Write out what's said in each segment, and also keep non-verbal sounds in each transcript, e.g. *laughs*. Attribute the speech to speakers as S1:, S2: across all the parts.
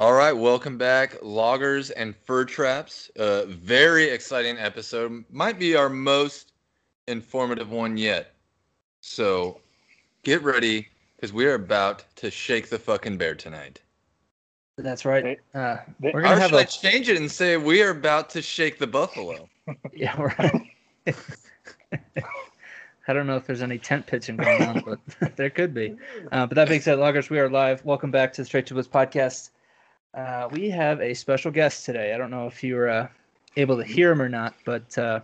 S1: All right, welcome back, loggers and fur traps. Uh, very exciting episode. Might be our most informative one yet. So get ready because we are about to shake the fucking bear tonight.
S2: That's right. Uh, we're gonna have
S1: should I
S2: a
S1: change it and say we are about to shake the buffalo? *laughs*
S2: yeah. Right. *laughs* I don't know if there's any tent pitching going on, but *laughs* there could be. Uh, but that being said, loggers, we are live. Welcome back to the Straight to Bliss podcast. Uh, we have a special guest today. I don't know if you were uh, able to hear him or not, but uh,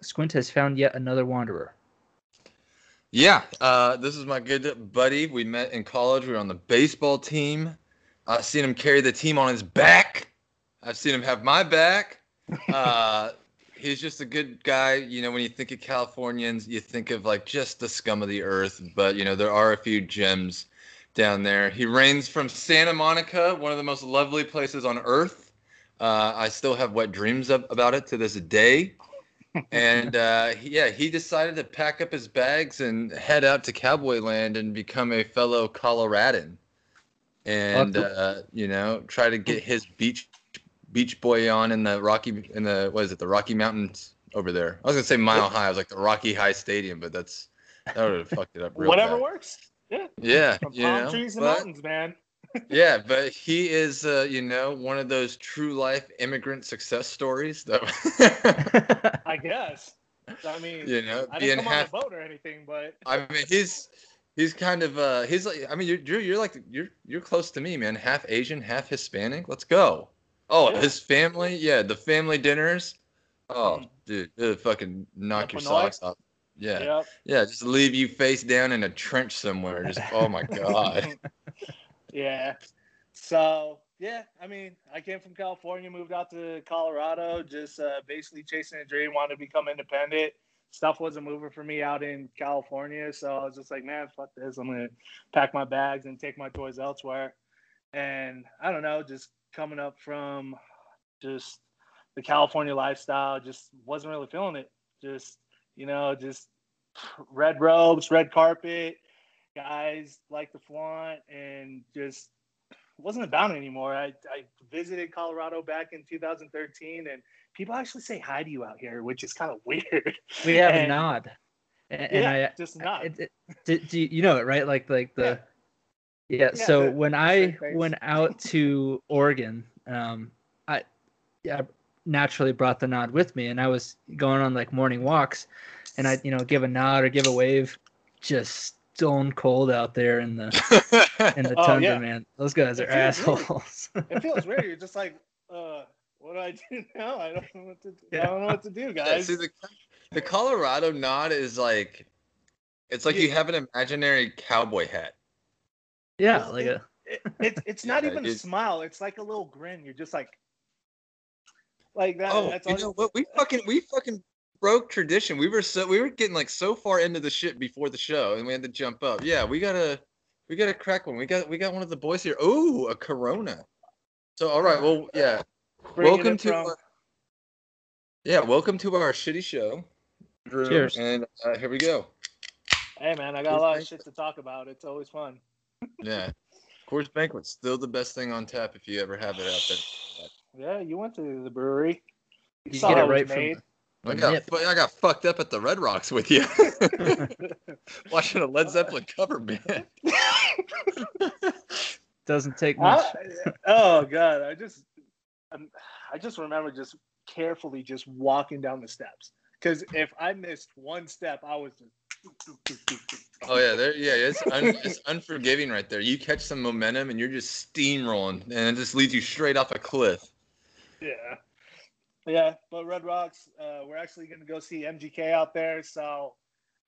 S2: Squint has found yet another wanderer.
S1: Yeah, uh, this is my good buddy. We met in college. We were on the baseball team. I've seen him carry the team on his back. I've seen him have my back. *laughs* Uh, he's just a good guy. You know, when you think of Californians, you think of like just the scum of the earth. But you know, there are a few gems down there. He reigns from Santa Monica, one of the most lovely places on earth. Uh, I still have wet dreams of, about it to this day *laughs* and uh, yeah, he decided to pack up his bags and head out to Cowboy Land and become a fellow Coloradan, and uh, you know, try to get his beach beach boy on in the Rocky in the what is it the Rocky Mountains over there? I was gonna say Mile High. I was like the Rocky High Stadium, but that's that would have fucked it up. Real
S3: Whatever
S1: bad.
S3: works. Yeah.
S1: Yeah,
S3: From palm
S1: know,
S3: trees and
S1: but-
S3: mountains, man. *laughs*
S1: yeah, but he is, uh, you know, one of those true life immigrant success stories that, *laughs*
S3: I guess. I mean,
S1: you know,
S3: I
S1: being
S3: didn't come
S1: half
S3: on a boat or anything, but
S1: I mean, he's he's kind of uh he's like I mean you're you're, you're like you're you're close to me, man. Half Asian, half Hispanic. Let's go. Oh,
S3: Yeah.
S1: his family, yeah, the family dinners. Oh,
S3: Mm.
S1: dude, fucking knock your socks off. Yeah,
S3: yep.
S1: yeah, just leave you face down in a trench somewhere. Just oh my *laughs* god.
S3: yeah. So yeah, I mean, I came from California, moved out to Colorado, just uh, basically chasing a dream, wanted to become independent. Stuff wasn't moving for me out in California, so I was just like, man, fuck this. I'm gonna pack my bags and take my toys elsewhere. And I don't know, just coming up from just the California lifestyle, just wasn't really feeling it. Just you know, just red robes, red carpet, guys like the flaunt, and just wasn't about it anymore. I, I visited Colorado back in 2013, and people actually say hi to you out here, which is kind of weird.
S2: we have a nod, and, and I
S3: just not.
S2: It, it, do, you, know it right? Like like the yeah.
S3: Yeah,
S2: so
S3: the
S2: when I went out to Oregon, um, I yeah naturally brought the nod with me, and I was going on like morning walks, and I you know give a nod or give a wave, just stone cold out there in the *laughs* in the
S3: Oh,
S2: tundra,
S3: yeah.
S2: man. Those guys are
S3: It feels weird.
S2: assholes.
S3: it feels weird. *laughs* You're just like, uh, what do I do *laughs* now? I don't know what to do. I don't know what to do,
S1: Yeah,
S3: guys.
S1: see the the Colorado nod is like it's like you have an imaginary cowboy hat.
S2: yeah, like a
S3: it, it, it's not
S1: Yeah,
S3: even a smile. It's like a little grin. You're just like, like that.
S1: Oh,
S3: that's
S1: you know what? We *laughs* fucking we fucking broke tradition. We were so we were getting like so far into the shit before the show, and we had to jump up. Yeah, we gotta we gotta crack one. We got we got one of the boys here. Oh, a Corona. So all right, well yeah.
S3: bringing
S1: welcome to our, yeah, welcome to our shitty show. Drew,
S2: Cheers.
S1: And uh, here we go.
S3: Hey man, I got a lot of shit to talk about. It's always fun.
S1: Yeah, Coors Banquet still the best thing on tap if you ever have it out there.
S3: Yeah, you went to the brewery.
S2: you
S3: saw
S2: get it
S3: it
S2: right
S3: was
S2: from the
S1: I got
S2: nip.
S1: fu- I got fucked up at the Red Rocks with you, *laughs* watching a Led Zeppelin cover band. *laughs*
S2: Doesn't take much.
S3: I- *laughs* oh god, I just, um, I just remember just carefully just walking down the steps because if I missed one step, I was just.
S1: Oh yeah, there. Yeah, it's un, it's unforgiving right there. You catch some momentum and you're just steamrolling, and it just leads you straight off a cliff.
S3: Yeah. Yeah, but Red Rocks, uh, we're actually going to go see MGK out there, so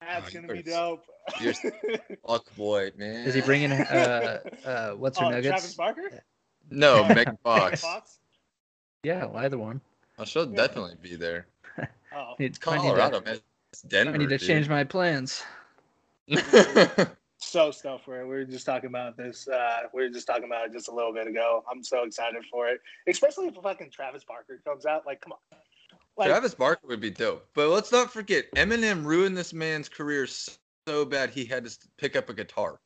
S3: that's
S1: Oh,
S3: going to be dope.
S1: you're- *laughs* Fuck boy, man.
S2: Is he bringing uh uh what's her
S3: oh,
S2: nuggets?
S3: Travis Barker?
S1: No, Megan
S3: Megan *laughs*
S1: Fox.
S3: Fox?
S2: Yeah, either one.
S1: I should definitely be there. *laughs*
S3: Oh,
S2: Need,
S1: It's
S2: I need to-
S1: Colorado, man. It's Denver.
S2: I need to
S1: dude.
S2: change my plans.
S3: So stoked for it. We were just talking about this. Uh, we were just talking about it just a little bit ago. I'm so excited for it, especially if fucking Travis Barker comes out. Like, come on. Like,
S1: Travis Barker would be dope, but let's not forget Eminem ruined this man's career so bad he had to pick up a guitar.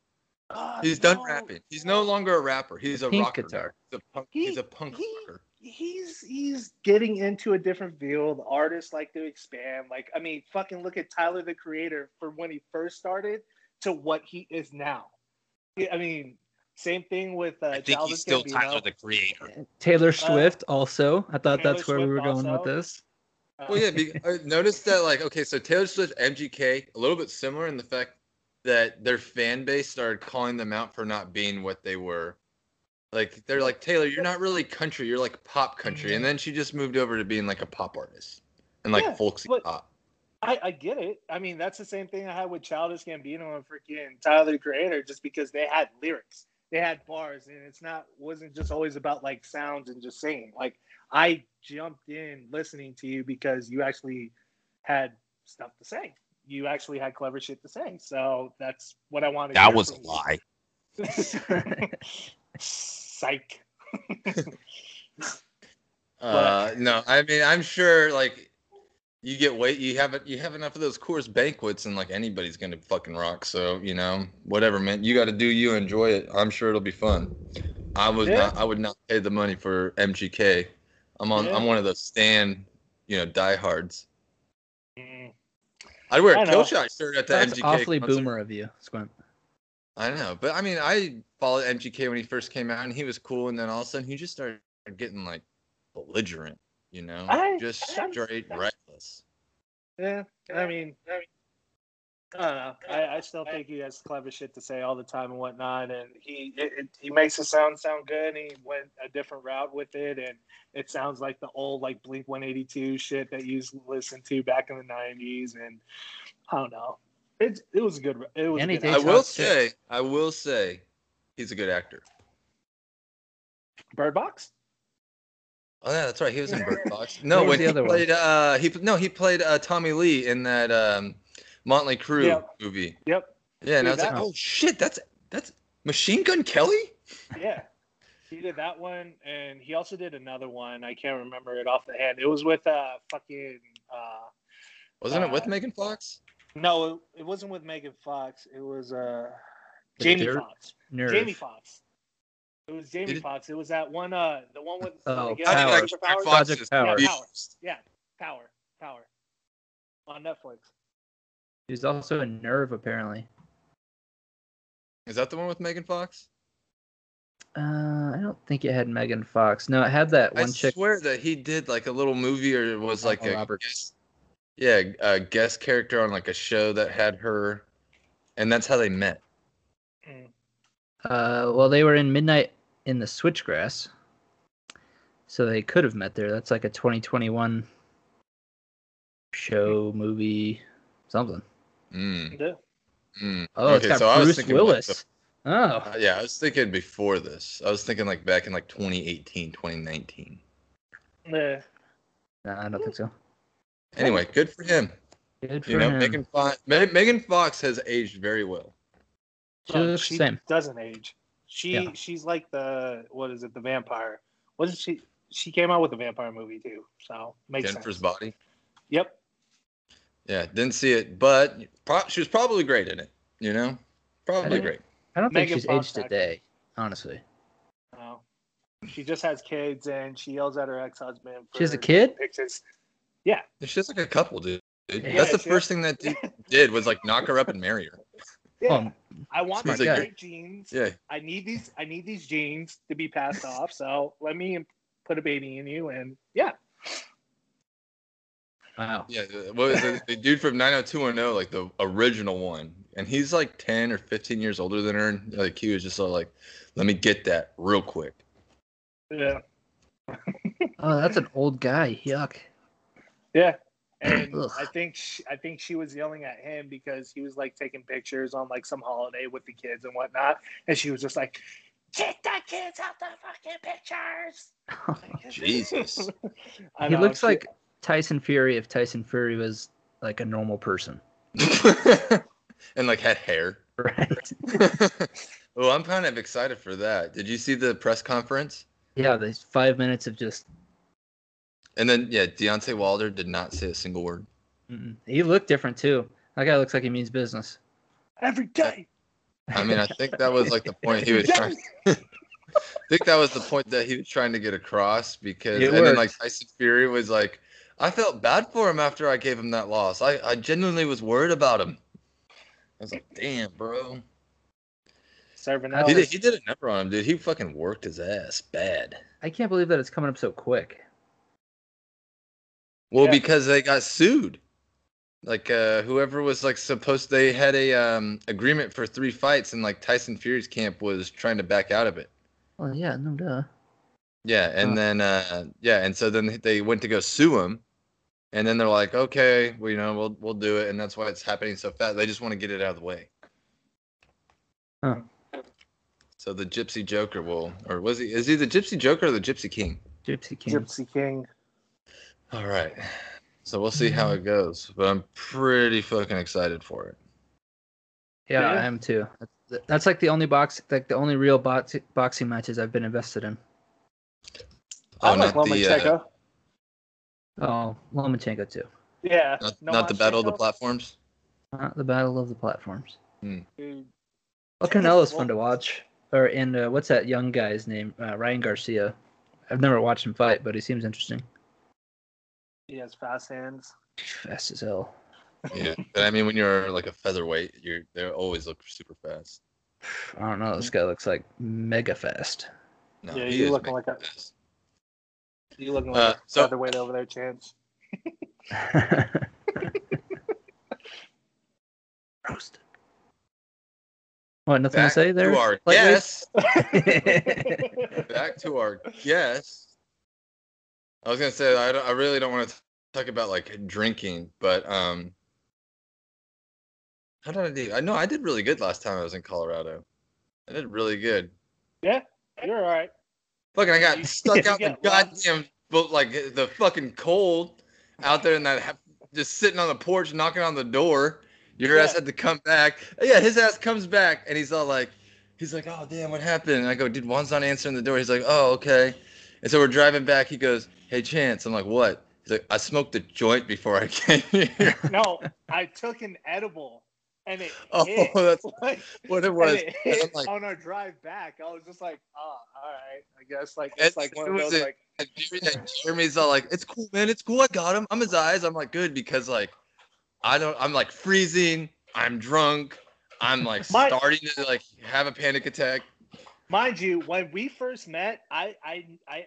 S3: Uh,
S1: He's done rapping. He's no longer a rapper. He's a
S2: Pink
S1: rocker.
S2: guitar.
S1: He's a punk.
S3: He-
S1: he's a punk
S3: he-
S1: rocker.
S3: He's he's getting into a different field. Artists like to expand. Like I mean, fucking look at Tyler the Creator from when he first started to what he is now. Yeah, I mean, same thing with uh,
S4: I think
S3: Childish
S4: he's still
S3: Gambino.
S4: Tyler the Creator.
S2: Taylor Swift also. I thought
S3: Uh, Taylor
S2: that's where we were going with this.
S3: Uh,
S1: Well, yeah. Be, *laughs* uh, notice that, like, okay, so Taylor Swift, MGK, a little bit similar in the fact that their fan base started calling them out for not being what they were. Like, they're like, Taylor, you're not really country. You're like pop country. And then she just moved over to being like a pop artist and like
S3: Yeah,
S1: folksy
S3: but-
S1: pop.
S3: I, I get it. I mean, that's the same thing I had with Childish Gambino and freaking Tyler the Creator, just because they had lyrics, they had bars, and it's not wasn't just always about like sounds and just singing. Like I jumped in listening to you because you actually had stuff to say. You actually had clever shit to say. So that's what I wanted. to
S4: That
S3: hear
S4: was a
S3: from
S4: lie. *laughs*
S3: Psych. *laughs*
S1: Uh, no, I mean, I'm sure like you get weight, you have it, you have enough of those Coors Banquets, and like anybody's gonna fucking rock. So you know, whatever, man. You got to do you, enjoy it. I'm sure it'll be fun. I was
S3: Yeah.
S1: not, I would not pay the money for MGK. I'm on,
S3: Yeah.
S1: I'm one of those stan, you know, diehards.
S3: Mm.
S1: I'd wear
S3: I
S1: a
S3: know.
S1: kill shot shirt at the
S2: That's
S1: MGK.
S2: awfully
S1: concert.
S2: boomer of you, Squint.
S1: I know, but I mean, I followed MGK when he first came out, and he was cool, and then all of a sudden he just started getting like belligerent, you know,
S3: I-
S1: just
S3: I
S1: straight
S3: understand.
S1: Eh,
S3: yeah, I mean, I don't know. I, I still think he has clever shit to say all the time and whatnot, and he it, it, he makes the sound sound good. And he went a different route with it, and it sounds like the old like Blink One Eighty Two shit that you used to listen to back in the nineties. And I don't know. It it was a good. It was.
S2: And
S3: good
S1: I will say, I will say, he's a good actor.
S3: Bird Box.
S1: Oh yeah, that's right. He was in Bird Box. *laughs* No,
S2: What
S1: when
S2: the
S1: he
S2: other one?
S1: played, uh, he no, he played uh, Tommy Lee in that um, Motley Crue
S3: Yep.
S1: movie.
S3: Yep.
S1: Yeah, and I
S3: Dude,
S1: was like,
S3: that-
S1: oh shit, that's that's Machine Gun Kelly.
S3: Yeah. He did that one, and he also did another one. I can't remember it off the hand. It was with uh fucking uh
S1: Wasn't it with
S3: Uh,
S1: Megan Fox?
S3: No, it, it wasn't with Megan Fox. It was uh Jamie Fox.
S2: Nerve.
S3: Jamie Fox. It was Jamie
S1: Did it-
S3: Fox. It was that one uh the one with
S2: Oh,
S3: the
S2: Power.
S3: guy-
S1: Like,
S3: Mr.
S1: Megan
S3: Powers?
S1: Fox
S2: Project Power.
S3: Yeah. Power. Yeah, Power. Power. On Netflix.
S2: He's also a nerve, apparently.
S1: Is that the one with Megan Fox?
S2: Uh, I don't think it had Megan Fox. No, it had that
S1: I
S2: one chick.
S1: I swear that he did like a little movie or it was like
S2: Emma
S1: a
S2: Roberts.
S1: guest, yeah, a guest character on like a show that had her, and that's how they met.
S3: Mm.
S2: Uh, well, they were in Midnight in the Switchgrass, so they could have met there. That's like a 2021 show, movie, something.
S1: Mm,
S3: Yeah.
S1: mm.
S2: Oh, it's
S1: Okay,
S2: got
S1: so I was
S2: Bruce
S1: thinking like
S2: Willis.
S1: the-
S2: Oh,
S1: Uh, yeah, I was thinking before this. I was thinking like back in like 2018, 2019.
S3: Yeah.
S2: no, I don't think so.
S1: Anyway, good for him.
S2: Good for
S1: You know,
S2: him.
S1: Megan Fox. Megan Fox has aged very well.
S2: She
S3: Oh, she
S2: same.
S3: doesn't age. She
S2: Yeah.
S3: she's like the what is it, the vampire. Wasn't she she came out with a vampire movie too, so makes
S1: Jennifer's
S3: sense.
S1: body.
S3: Yep.
S1: Yeah, didn't see it, but pro- she was probably great in it. You know, probably
S2: didn't-
S1: great.
S2: I don't
S3: Megan
S2: think she's
S3: Fox
S2: aged a day, honestly.
S3: No. She just has kids and she yells at her ex husband.
S2: She has a kid?
S3: Pictures.
S1: She's just like a couple, dude. Dude,
S2: Yeah,
S1: That's the
S3: she-
S1: first thing that *laughs* dude did was like knock her up and marry her.
S3: Yeah.
S2: Um,
S3: I want
S2: smart
S3: these
S1: guy.
S3: great genes.
S1: Yeah,
S3: I need these. I need these jeans to be passed off. So let me put a baby in you, and yeah,
S2: wow.
S1: yeah. the- What was it? The dude from 90210, like the original one, and he's like 10 or 15 years older than her. And like he was just sort like, let me get that real quick.
S3: yeah, *laughs*
S2: Oh, that's an old guy. Yuck.
S3: yeah. And I think she, I think she was yelling at him because he was like taking pictures on like some holiday with the kids and whatnot, and she was just like, "Get the kids out the fucking pictures." *laughs* *laughs*
S1: Jesus.
S2: He
S3: know,
S2: looks
S3: she-
S2: like Tyson Fury if Tyson Fury was like a normal person. *laughs*
S1: and like had hair.
S2: Right.
S1: well, oh, I'm kind of excited for that. Did you see the press conference?
S2: yeah, these five minutes of just.
S1: And then yeah, Deontay Wilder did not say a single word.
S2: Mm-mm. He looked different too. That guy looks like he means business.
S3: every day.
S1: I mean, I think that was like the point he was trying. *laughs* I think that was the point that he was trying to get across because,
S2: It
S1: and then like Tyson Fury was like, I felt bad for him after I gave him that loss. I, I genuinely was worried about him. I was like, damn, bro.
S3: Serving
S2: I
S3: out.
S1: He did, he did a number on him, dude. He fucking worked his ass bad.
S2: I can't believe that it's coming up so quick.
S1: Well,
S3: Yeah.
S1: because they got sued. Like uh whoever was like supposed they had a um agreement for three fights and like Tyson Fury's camp was trying to back out of it.
S2: Well, yeah, no duh.
S1: Yeah, and
S2: Huh.
S1: then uh yeah, and so then they went to go sue him. And then they're like, "Okay, well, you know, we'll we'll do it." And that's why it's happening so fast. They just want to get it out of the way.
S2: Huh.
S1: So the Gypsy Joker will or was he is he the Gypsy Joker or the Gypsy King?
S2: Gypsy King.
S3: Gypsy King.
S1: All right. So we'll see how it goes, but I'm pretty fucking excited for it.
S2: Yeah,
S3: Yeah.
S2: I am too. That's, that's like the only box, like the only real box, boxing matches I've been invested in.
S3: I
S1: Oh,
S3: like
S1: not the uh,
S3: Lomachenko.
S2: Oh, Lomachenko too.
S3: yeah.
S1: not,
S3: no
S1: not the battle of the platforms.
S2: Not the battle of the platforms.
S3: Dude,
S2: Well, Canelo's fun to watch. Or in uh, what's that young guy's name? Uh, Ryan Garcia. I've never watched him fight, but he seems interesting.
S3: He has fast hands.
S2: Fast as hell.
S1: Yeah, but I mean, when you're like a featherweight, you're they always look super fast.
S2: I don't know. This guy looks like mega fast.
S1: No,
S3: Yeah, you
S1: is
S3: looking like a-
S1: fast.
S3: You looking
S1: Uh,
S3: like a
S1: so-
S3: featherweight over there, Chance. *laughs*
S2: Roasted. What? Nothing
S1: Back
S2: to say there?
S1: to our guest. *laughs* Back to our guest. I was gonna say I, I really don't want to talk about like drinking, but um, how did I do? I know I did really good last time I was in Colorado. I did really good.
S3: Yeah, you're all right.
S1: Fucking, I got
S3: You- *laughs*
S1: stuck out the goddamn, but like the fucking cold out there, and that just sitting on the porch, knocking on the door. Your ass had to come back. Yeah, his ass comes back, and he's all like, he's like, oh damn, what happened? And I go, dude, Juan's not answering the door. He's like, oh okay. And so we're driving back. He goes, hey Chance. I'm like, what? He's like, I smoked a joint before I *laughs* came here.
S3: No, I took an edible and it *laughs*
S1: oh,
S3: hit.
S1: that's *laughs*
S3: like,
S1: what it was.
S3: it
S1: like,
S3: on our drive back. I was just like, oh, all right. I guess like
S1: It's-
S3: like one
S1: it
S3: of those
S1: a-
S3: like
S1: and Jeremy's all like, "It's cool, man. It's cool. I got him. I'm his eyes." I'm like, "Good," because like, I don't. I'm like freezing. I'm drunk. I'm like
S3: My-
S1: starting to like have a panic attack.
S3: Mind you, when we first met, I I I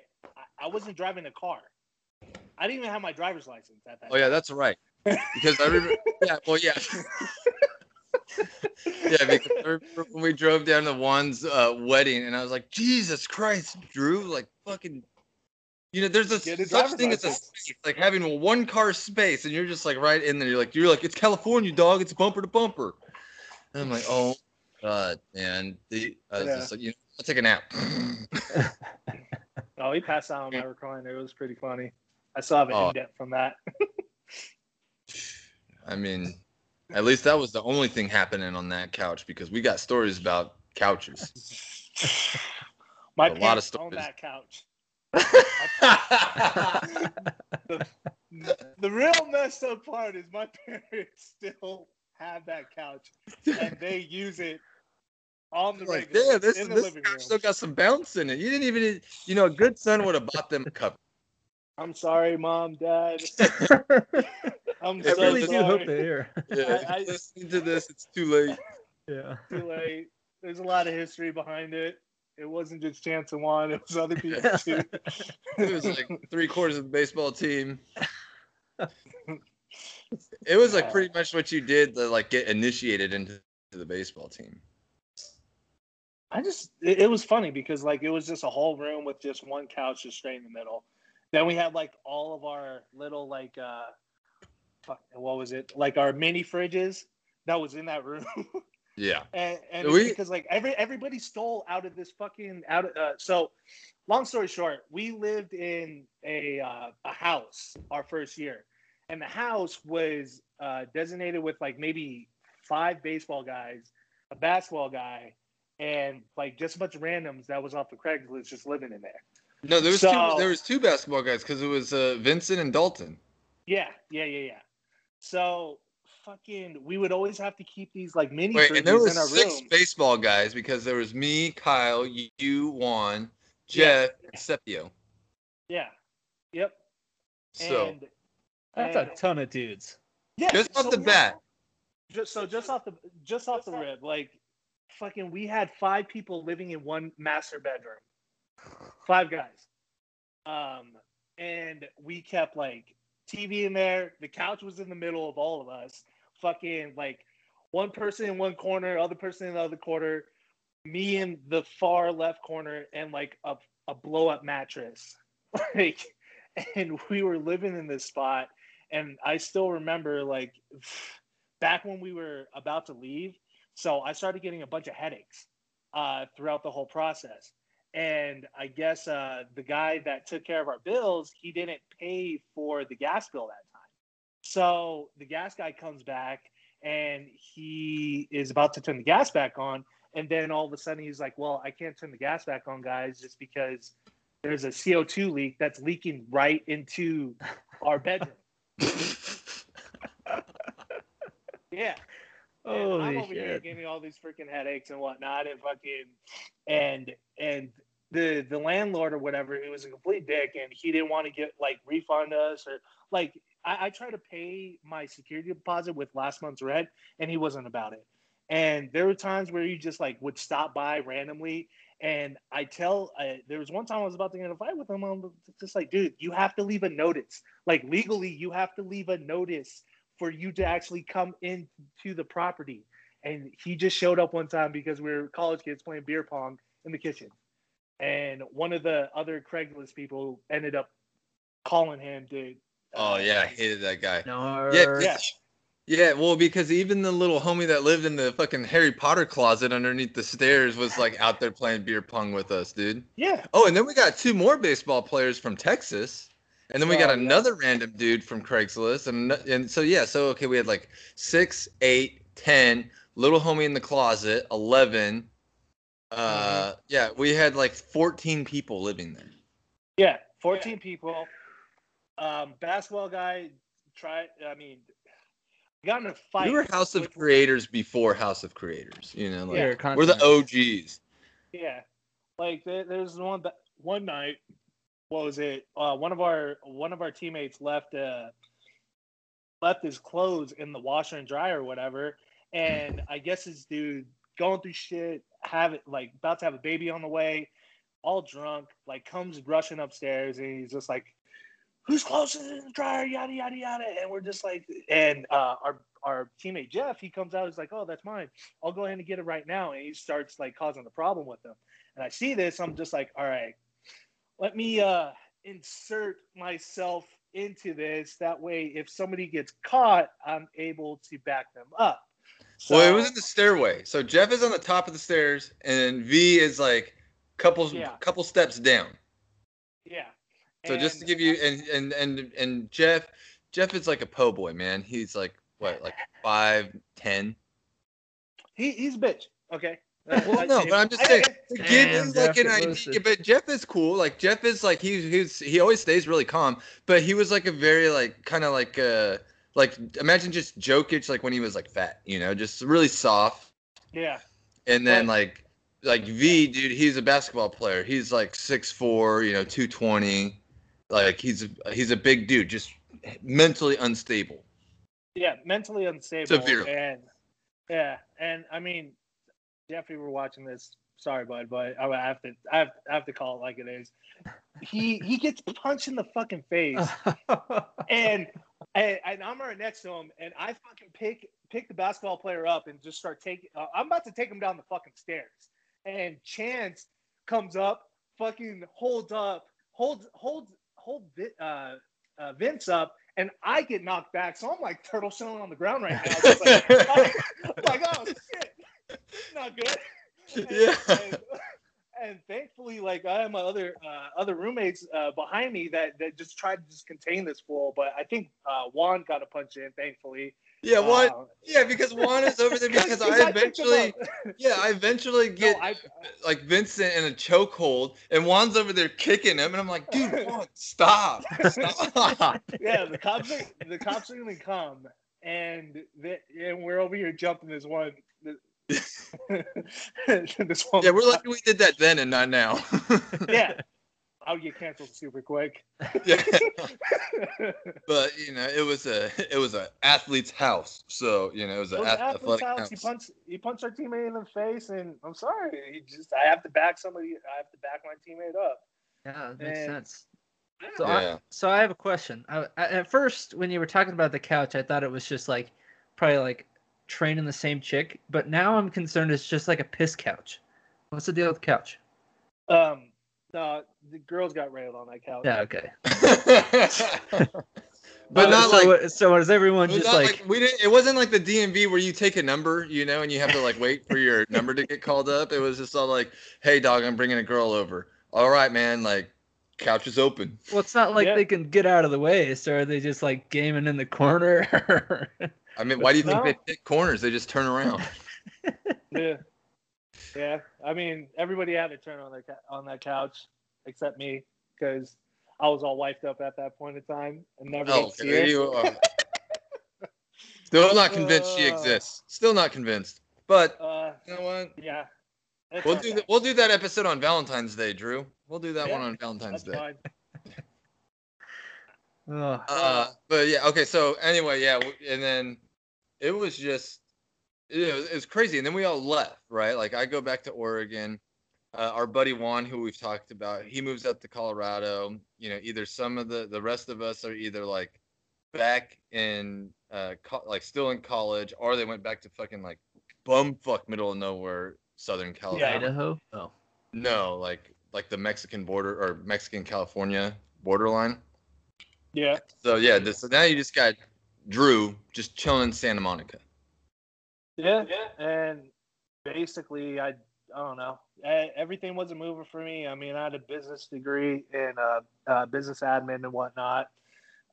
S3: I wasn't driving a car. I didn't even have my driver's license at that. Time.
S1: Oh yeah, that's right. Because I remember. *laughs* yeah. Well, yeah. yeah, because I remember when we drove down to Juan's uh, wedding, and I was like, "Jesus Christ, Drew! Like fucking." You know, there's a such thing as a space, like having one car space, and you're just like right in there. You're like, you're like, it's California, dog. It's bumper to bumper. And I'm like, oh, god, man. The, I was
S3: Yeah.
S1: just like, you know, I'll take a nap. *laughs*
S3: Oh, he passed out on my recliner. It was pretty funny. I still have an
S1: Oh.
S3: in from that. *laughs*
S1: I mean, at least that was the only thing happening on that couch because we got stories about couches. *laughs*
S3: My
S1: A lot of
S3: parents
S1: stories.
S3: own that couch. the, the real messed up part is my parents still have that couch and they use it on the
S1: like,
S3: regular
S1: damn, this,
S3: in
S1: this
S3: living
S1: couch
S3: room.
S1: still got some bounce in it. You didn't even, you know, a good son would have bought them a cover.
S3: I'm sorry, mom, dad. *laughs* I'm
S1: It
S3: so
S2: really
S1: really
S2: do hope
S3: sorry.
S2: they hear.
S1: Yeah,
S3: I- I-
S1: if listening to this, it's too late.
S2: Yeah.
S3: Too late. There's a lot of history behind it. It wasn't just Chance and Juan. It was other people too. *laughs*
S1: It was like three quarters of the baseball team. *laughs* It was like pretty much what you did to like get initiated into the baseball team.
S3: I just it, it was funny because like it was just a whole room with just one couch just straight in the middle. Then we had like all of our little like uh fuck, what was it? Like our mini fridges that was in that room. *laughs*
S1: Yeah.
S3: and and
S1: We-
S3: because like every everybody stole out of this fucking out of uh, so long story short, we lived in a uh, a house our first year. And the house was uh, designated with like maybe five baseball guys, a basketball guy, and like just a bunch of randoms that was off the Craigslist just living in there.
S1: No, there was
S3: So-
S1: two. There was two basketball guys because it was uh, Vincent and Dalton.
S3: Yeah, yeah, yeah, yeah. So fucking we would always have to keep these like mini
S1: Wait, and there was
S3: in our
S1: six
S3: room.
S1: baseball guys because there was me, Kyle, you, Juan,
S3: Yeah.
S1: Jeff, and Sepio.
S3: Yeah. Yep.
S1: So
S3: and,
S2: That's
S3: and-
S2: a ton of dudes.
S3: yeah,
S1: just off
S3: so
S1: the
S3: yeah.
S1: bat,
S3: Just so just off the just off the rib, like fucking we had five people living in one master bedroom. Five guys. Um and we kept like TV in there. The couch was in the middle of all of us. Fucking like one person in one corner, other person in the other corner, me in the far left corner, and like a, a blow up mattress. *laughs* Like, and we were living in this spot. And I still remember like *sighs* back when we were about to leave. So I started getting a bunch of headaches uh, throughout the whole process. And I guess uh, the guy that took care of our bills, he didn't pay for the gas bill that time. So the gas guy comes back and he is about to turn the gas back on. And then all of a sudden he's like, Well, I can't turn the gas back on, guys, just because there's a CO2 leak that's leaking right into our bedroom. *laughs* Yeah. And I'm over here
S2: shit.
S3: getting all these freaking headaches and whatnot, and fucking, and and the the landlord or whatever, who was a complete dick, and he didn't want to get like refund us or like I, I tried to pay my security deposit with last month's rent, and he wasn't about it. And there were times where he just like would stop by randomly, and I tell uh, there was one time I was about to get in a fight with him. I'm just like, dude, you have to leave a notice. Like legally, you have to leave a notice for you to actually come into the property. And he just showed up one time because we were college kids playing beer pong in the kitchen. And one of the other Craigslist people ended up calling him to.
S1: oh yeah, I hated that guy.
S2: No.
S1: Yeah,
S3: Yeah.
S1: Yeah, well, because even the little homie that lived in the fucking Harry Potter closet underneath the stairs was like out there playing beer pong with us, dude.
S3: Yeah.
S1: Oh, and then we got two more baseball players from Texas, and then we got
S3: Oh, yeah.
S1: another random dude from Craigslist, and and so yeah, so okay, we had like six, eight, ten, little homie in the closet, eleven. Uh,
S3: Mm-hmm.
S1: yeah, we had like fourteen people living there.
S3: Yeah. 14 people. Um, basketball guy tried, I mean, got in a fight.
S1: We were House of Creators before House of Creators, you know, like
S2: Yeah,
S1: we're the. OGs.
S3: Yeah, like there's one that one night. What was it? Uh, one of our one of our teammates left uh, left his clothes in the washer and dryer or whatever, and I guess this dude going through shit, have it like about to have a baby on the way, all drunk, like comes rushing upstairs, and he's just like, "Who's clothes is in the dryer?" Yada yada yada, and we're just like, and uh, our our teammate Jeff, he comes out, he's like, "Oh, that's mine." I'll go ahead and get it right now. And he starts like causing a problem with them. And I see this, I'm just like, all right, let me uh insert myself into this. That way, if somebody gets caught, I'm able to back them up.
S1: well, it was in the stairway. So Jeff is on the top of the stairs, and V is like couple
S3: Yeah.
S1: couple steps down.
S3: yeah.
S1: So just to give you and and and and Jeff, Jeff is like a po' boy, man. He's like what, like five ten.
S3: he, he's a bitch. Okay.
S1: Well, no, but I'm just saying to give you like an idea. But Jeff is cool. Like Jeff is like he's he's he always stays really calm. But he was like a very like kind of like uh like imagine just Jokic like when he was like fat, you know, just really soft.
S3: yeah.
S1: And then
S3: Well-
S1: like like V, dude, he's a basketball player. He's like six four, you know, two twenty. Like he's he's a big dude, just mentally unstable.
S3: Yeah. Mentally unstable.
S1: Severely.
S3: And yeah. And I mean, Jeff, if you were watching this, sorry, bud, but I have to, I have, I have to call it like it is. He he gets punched in the fucking face. *laughs* and, and and I'm right next to him, and I fucking pick pick the basketball player up and just start taking. Uh, I'm about to take him down the fucking stairs, and Chance comes up, fucking holds up, holds holds hold uh, uh, Vince up, and I get knocked back. So I'm like turtle shelling on the ground right now. Like, *laughs* I'm like, oh shit, *laughs* not good. And-
S1: Yeah.
S3: and- and thankfully, like I have my other uh, other roommates uh, behind me that, that just tried to just contain this fool. But I think uh, Juan got a punch in, thankfully.
S1: Yeah, Juan.
S3: Uh,
S1: Yeah, because Juan is over there *laughs* because I eventually, *laughs* yeah, I eventually
S3: No,
S1: get
S3: I,
S1: like Vincent in a chokehold, and Juan's over there kicking him, and I'm like, dude, Juan, stop, stop.
S3: yeah, the cops are, the cops are gonna come, and the, and we're over here jumping this one. *laughs* this one.
S1: Yeah, we're lucky we did that then and not now. *laughs*
S3: yeah. I'll get canceled super quick.
S1: yeah. *laughs* but you know, it was a it was a athlete's house. So you know, it was
S3: It
S1: an
S3: was
S1: ath-
S3: athlete's
S1: athletic
S3: house.
S1: house.
S3: He punched he punched our teammate in the face, and I'm sorry. He just I have to back somebody. I have to back my teammate up.
S2: Yeah, that makes
S3: And-
S2: sense. So I, so I have a question. I, I, at first, when you were talking about the couch, I thought it was just like probably like training the same chick. But now I'm concerned it's just like a piss couch. What's the deal with the couch?
S3: Um, no, the girls got railed on that couch.
S2: Yeah, okay. *laughs*
S1: but
S2: Uh,
S1: not
S2: so,
S1: like
S2: so is everyone
S1: It was
S2: just
S1: not
S2: like,
S1: like, we didn't. It wasn't like the DMV where you take a number, you know, and you have to like wait for your *laughs* number to get called up. It was just all like, "Hey, dog, I'm bringing a girl over." All right, man. Like, couch is open.
S2: well, it's not like
S3: Yeah.
S2: they can get out of the way. So are they just like gaming in the corner? *laughs*
S1: I mean, why do you think
S3: No.
S1: they pick corners? They just turn around. *laughs*
S3: Yeah. Yeah. I mean, everybody had to turn on their on that couch except me because I was all wiped up at that point in time and never
S1: Oh,
S3: got to see
S1: okay.
S3: it.
S1: You, uh, still not convinced she
S3: Uh.
S1: exists. Still not convinced. But
S3: Uh,
S1: you know what?
S3: yeah. It's
S1: We'll do
S3: bad.
S1: that. We'll do that episode on Valentine's Day, Drew. We'll do that
S3: Yeah,
S1: one on Valentine's Day.
S3: fine. *laughs*
S1: Uh, but yeah, okay. So anyway, yeah, and then it was just it was, it was crazy, and then we all left, right? Like I go back to Oregon. Uh, our buddy Juan, who we've talked about, he moves up to Colorado. You know, either some of the the rest of us are either like back in uh co- like still in college, or they went back to fucking like bumfuck middle of nowhere, Southern California.
S2: Idaho? Oh.
S1: No, like like the Mexican border or Mexican California borderline.
S3: Yeah.
S1: So yeah, this, so now you just got Drew just chilling in Santa Monica.
S3: Yeah. Yeah. And basically, I I don't know. Eh, Everything wasn't moving for me. I mean, I had a business degree in uh, uh, business admin and whatnot.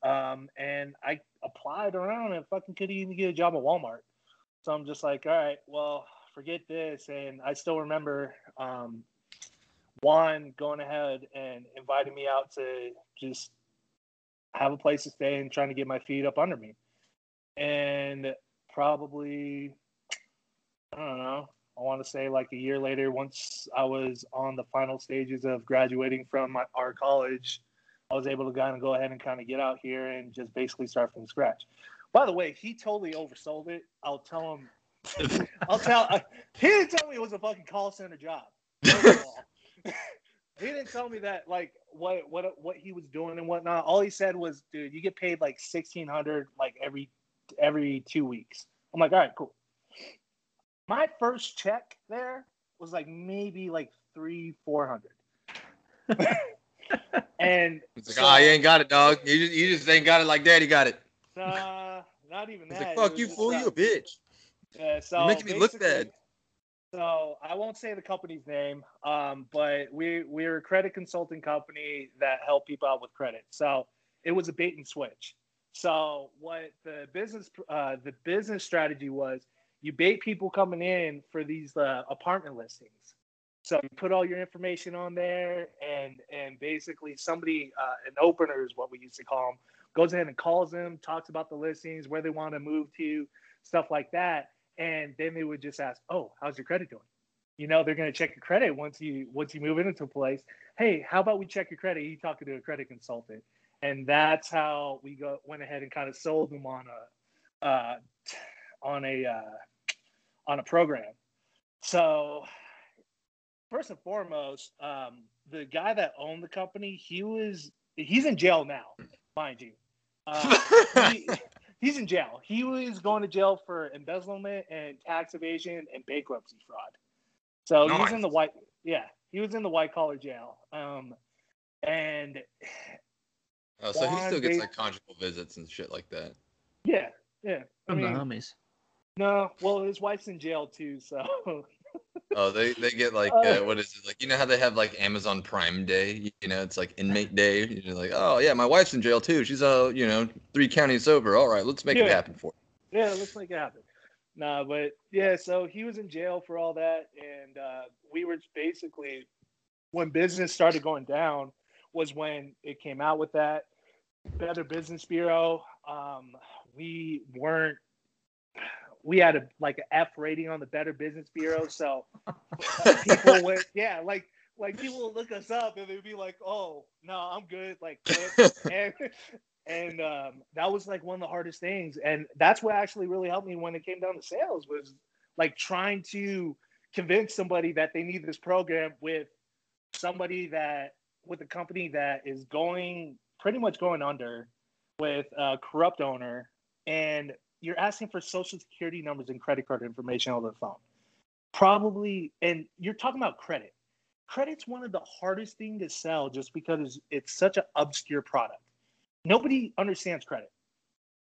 S3: Um, and I applied around and fucking couldn't even get a job at Walmart. So I'm just like, all right, well, forget this. And I still remember um, Juan going ahead and inviting me out to just have a place to stay and trying to get my feet up under me. And probably, I don't know, I want to say like a year later, once I was on the final stages of graduating from my, our college, I was able to kind of go ahead and kind of get out here and just basically start from scratch. By the way, he totally oversold it. I'll tell him. *laughs* I'll tell. *laughs* He didn't tell me it was a fucking call center job. *laughs* first of all. he didn't tell me that like what what what he was doing and whatnot. All he said was, "Dude, you get paid like sixteen hundred like every every two weeks." I'm like, "All right, cool." My first check there was like maybe like three four hundred. *laughs* and
S1: It's like,
S3: so-
S1: ah, you ain't got it, dog. You just, you just ain't got it like daddy got it.
S3: uh, not even
S1: He's
S3: that.
S1: like, fuck
S3: was
S1: you, fool, you a bitch.
S3: Yeah, so
S1: You're making me look bad.
S3: So I won't say the company's name, um, but we we're a credit consulting company that help people out with credit. So it was a bait and switch. So what the business uh, the business strategy was, you bait people coming in for these uh, apartment listings. So you put all your information on there, and and basically somebody uh, an opener is what we used to call them goes ahead and calls them, talks about the listings, where they want to move to, stuff like that and then they would just ask, "Oh, how's your credit doing?" You know, they're going to check your credit once you once you move into a place. Hey, how about we check your credit? You talking to a credit consultant, and that's how we go went ahead and kind of sold them on a uh, on a uh, on a program. So first and foremost, um, the guy that owned the company, he was he's in jail now, mind you. Uh, *laughs* he, he's in jail. He was going to jail for embezzlement and tax evasion and bankruptcy fraud. So he was in the white, yeah, he was in the white collar jail. Um, and
S1: Oh, so he still gets
S3: Ba-
S1: like conjugal visits and shit like that.
S3: yeah, yeah. I
S2: From
S3: mean,
S2: the homies.
S3: no, well, his wife's in jail too. So *laughs*
S1: Oh, they, they get like
S3: Uh.
S1: uh, what is it like? You know how they have like Amazon Prime Day? You know, it's like inmate day. You're like, oh yeah, my wife's in jail too. She's uh you know three counties over. All right, let's make it happen for. you.
S3: yeah, let's make it happen. Nah, but yeah, so he was in jail for all that, and uh, we were basically when business started going down was when it came out with that Better Business Bureau. Um, we weren't we had a like an F rating on the Better Business Bureau, so *laughs* people would yeah like like people would look us up and they'd be like, oh no, I'm good, like *laughs* and and um, that was like one of the hardest things, and that's what actually really helped me when it came down to sales was like trying to convince somebody that they need this program with somebody that with a company that is going pretty much going under with a corrupt owner and you're asking for social security numbers and credit card information over the phone. Probably and you're talking about credit. Credit's one of the hardest thing to sell just because it's, it's such an obscure product. Nobody understands credit.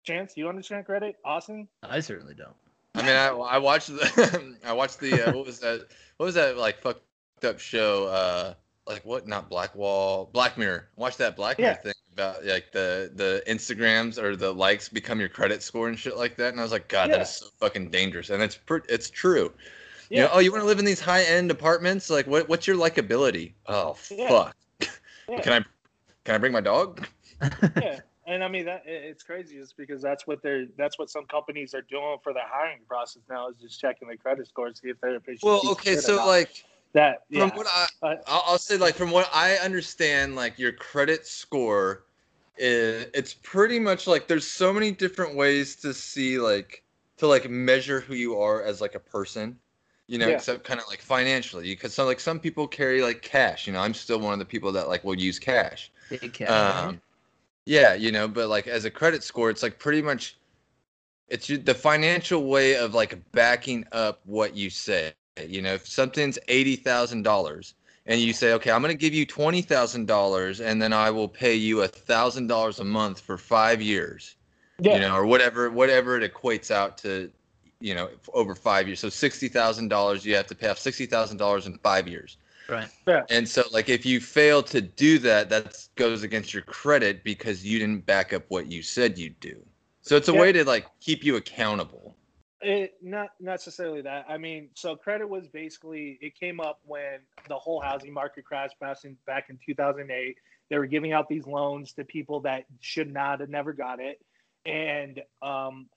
S3: Chance you understand credit? Austin?
S2: I certainly don't.
S1: I mean, I, I watched the *laughs* I watched the uh, what was that what was that like fucked up show uh like what? Not Black Wall Black Mirror. Watch that Black Mirror
S3: Yeah.
S1: thing about like the the Instagrams or the likes become your credit score and shit like that. And I was like God that
S3: Yeah.
S1: is so fucking dangerous. And it's per- it's true. You
S3: Yeah.
S1: know oh you want to live in these high end apartments? Like what what's your likability? Oh fuck.
S3: Yeah.
S1: can I can I bring my dog? *laughs*
S3: Yeah. And i mean that it's crazy just because that's what they're that's what some companies are doing for the hiring process now is just checking the credit score see if they're a piece
S1: well okay
S3: or
S1: so
S3: not.
S1: like
S3: that
S1: from
S3: yeah
S1: what I
S3: Uh,
S1: I'll, I'll say like from what I understand, like your credit score, is it's pretty much like there's so many different ways to see like to like measure who you are as like a person, you know,
S3: Yeah.
S1: except kind of like financially. Because some like some people carry like cash. You know, I'm still one of the people that like will use cash.
S2: Big cat.
S1: Um, yeah, you know, but like as a credit score, it's like pretty much it's the financial way of like backing up what you say. You know, if something's eighty thousand dollars and you say, okay, I'm going to give you twenty thousand dollars, and then I will pay you a thousand dollars a month for five years.
S3: yeah
S1: You know, or whatever whatever it equates out to, you know, over five years. So sixty thousand dollars, you have to pay off sixty thousand dollars in five years.
S2: right.
S1: And so, like, if you fail to do that, that goes against your credit because you didn't back up what you said you'd do. So it's a
S3: Yeah.
S1: way to like keep you accountable.
S3: It, not necessarily that. I mean, so credit was basically it came up when the whole housing market crashed back in back in 2008. They were giving out these loans to people that should not have never got it, and um,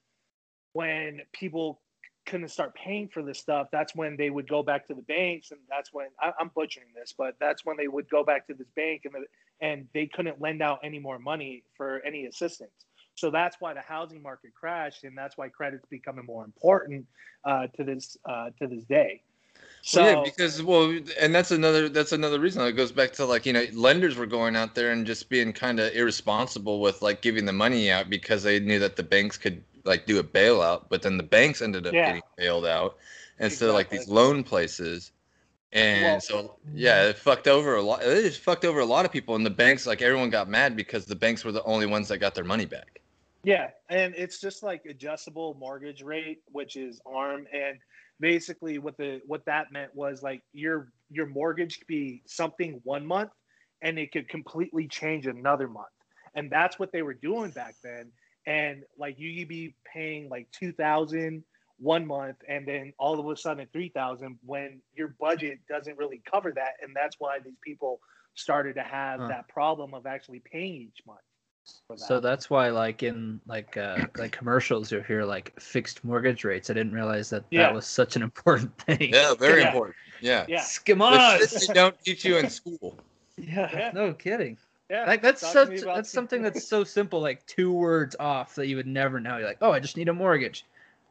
S3: when people couldn't start paying for this stuff, that's when they would go back to the banks, and that's when I, I'm butchering this, but that's when they would go back to this bank, and the, and they couldn't lend out any more money for any assistance. So that's why the housing market crashed, and that's why credit's becoming more important uh, to this uh, to this day. So
S1: Well, yeah, because well, and that's another that's another reason. It goes back to like you know lenders were going out there and just being kind of irresponsible with like giving the money out because they knew that the banks could like do a bailout, but then the banks ended up
S3: Yeah.
S1: getting bailed out instead of like these loan places. And
S3: Well-
S1: so yeah, it fucked over a lot. It just fucked over a lot of people, and the banks like everyone got mad because the banks were the only ones that got their money back.
S3: Yeah, and it's just like adjustable mortgage rate, which is ARM, and basically what the what that meant was like your your mortgage could be something one month, and it could completely change another month, and that's what they were doing back then. And like you'd be paying like two thousand one month, and then all of a sudden three thousand when your budget doesn't really cover that, and that's why these people started to have
S2: Huh.
S3: that problem of actually paying each month. For
S2: So that's why, like in like uh, like commercials, you hear like fixed mortgage rates. I didn't realize that
S3: Yeah.
S2: that was such an important *laughs* thing.
S1: Yeah, very
S3: Yeah.
S1: important. Yeah,
S3: yeah,
S1: the
S2: Schemos.
S1: shit they don't teach you in school. *laughs*
S2: Yeah,
S3: Yeah.
S2: no kidding.
S3: yeah.
S2: Like that's
S3: Talk
S2: such
S3: me about-
S2: that's something *laughs* that's so simple, like two words off that you would never know. You're like, oh, I just need a mortgage.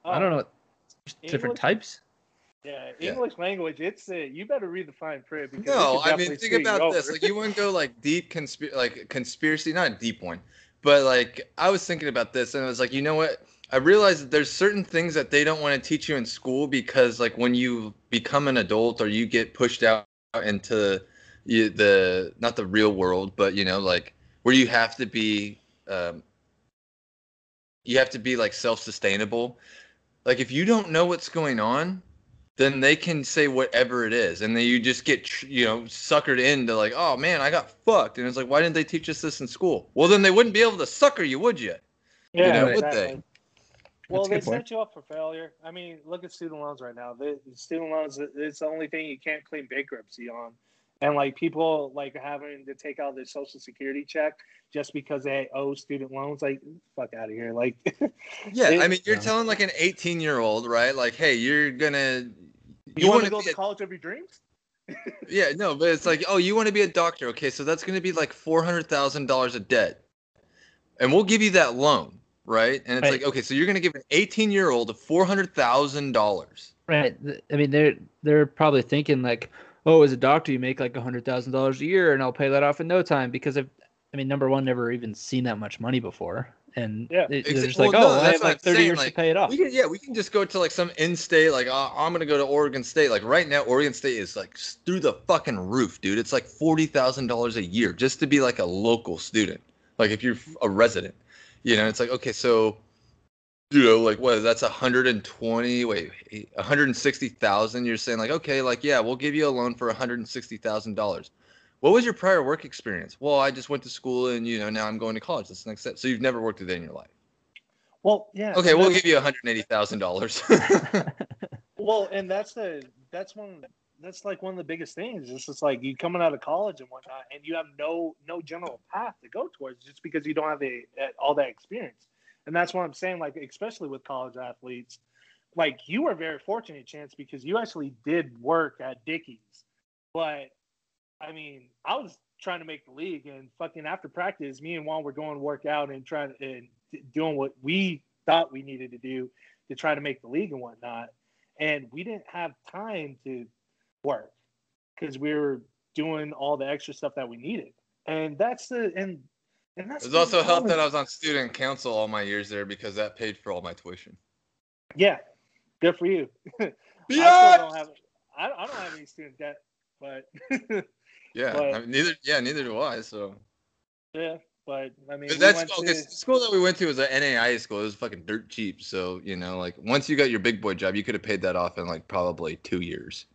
S2: I
S3: Oh,
S2: don't know. what- Different
S3: English?
S2: types.
S3: Yeah,
S1: Yeah.
S3: English language. It's uh, you better read the fine print because
S1: No, I mean think
S3: you
S1: about this.
S3: over.
S1: Like you wouldn't go like deep conspiracy, like conspiracy, not a deep one, but like I was thinking about this and I was like, you know what? I realized that there's certain things that they don't want to teach you in school because like when you become an adult or you get pushed out into you, the not the real world, but you know like where you have to be, um, you have to be like self-sustainable. Like if you don't know what's going on, then they can say whatever it is, and then you just get you know suckered into like, oh man, I got fucked, and it's like, why didn't they teach us this in school? Well, then they wouldn't be able to sucker you, would you?
S3: yeah,
S1: know,
S2: would
S3: exactly. Well, they
S2: point.
S3: set you up for failure. I mean, look at student loans right now. The, the student loans, it's the only thing you can't claim bankruptcy on. And like people like having to take out their social security check just because they owe student loans. Like, fuck out of here. Like, *laughs*
S1: Yeah,
S3: It-
S1: I mean, you're
S2: Yeah.
S1: telling like an 18 year old, right? Like, hey, you're gonna.
S3: you, want
S1: wanna
S3: go to
S1: a-
S3: college of your dreams? *laughs*
S1: Yeah, no, but it's like, oh, you want to be a doctor? Okay, so that's going to be like four hundred thousand dollars of debt, and we'll give you that loan, right? And it's
S2: Right.
S1: like, okay, so you're going to give an eighteen-year-old four hundred thousand dollars.
S2: Right. I mean, they're they're probably thinking like, oh, as a doctor, you make like a hundred thousand dollars a year, and I'll pay that off in no time because I've, I mean, number one, never even seen that much money before, and
S3: Yeah.
S2: they- they're just
S1: well,
S2: like,
S1: no,
S2: oh, I
S1: that's
S2: have like
S1: I'm
S2: thirty
S1: saying,
S2: years
S1: like,
S2: to pay it off.
S1: We can, yeah, we can just go to like some in-state, like, oh, I'm going to go to Oregon State. Like right now, Oregon State is like through the fucking roof, dude. It's like forty thousand dollars a year just to be like a local student. Like if you're a resident, you know, it's like okay, so you know, like what? That's 120. Wait, 160,000. You're saying like, okay, like yeah, we'll give you a loan for 160,000 dollars. What was your prior work experience? Well, I just went to school and you know now I'm going to college. That's the next step. So you've never worked a day in your life.
S3: Well, yeah.
S1: Okay, we'll give you 180,000 dollars. *laughs* *laughs*
S3: Well, and that's the that's one that's like one of the biggest things. It's just like you coming out of college and whatnot, and you have no no general path to go towards just because you don't have the all that experience. And that's what I'm saying. Like especially with college athletes, like you were very fortunate, Chance, because you actually did work at Dickies. But I mean, I was trying to make the league, and fucking after practice, me and Juan were going to work out and trying and doing what we thought we needed to do to try to make the league and whatnot and we didn't have time to work because we were doing all the extra stuff that we needed and that's the and and that's
S1: It also helped that. I was on student council all my years there because that paid for all my tuition.
S3: yeah good for you *laughs* i
S1: Yeah.
S3: still don't have I, I don't have any student debt but *laughs*
S1: Yeah.
S3: But-
S1: I mean, neither. Yeah, neither do I. So.
S3: yeah but i mean we
S1: that's okay.
S3: to-
S1: The school that we went to was an NAIA school. It was fucking dirt cheap. So you know, like once you got your big boy job, you could have paid that off in like probably two years.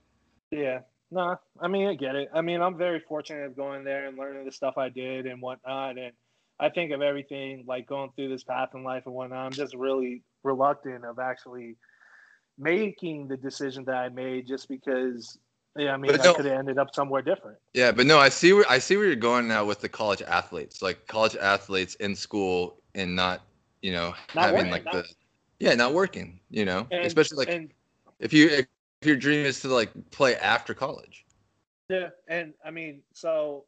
S3: Yeah. No, I mean, I get it. I mean, I'm very fortunate of going there and learning the stuff I did and whatnot. And I think of everything like going through this path in life and whatnot. I'm just really reluctant of actually making the decision that I made just because, yeah, I mean, I could have ended up somewhere different.
S1: Yeah, but no, I see where I see where you're going now with the college athletes, like college athletes in school and not, you know,
S3: Not
S1: having
S3: working,
S1: like
S3: not-
S1: the, yeah, not working. You know,
S3: And,
S1: especially like
S3: and
S1: if you if your dream is to like play after college.
S3: Yeah, and I mean, so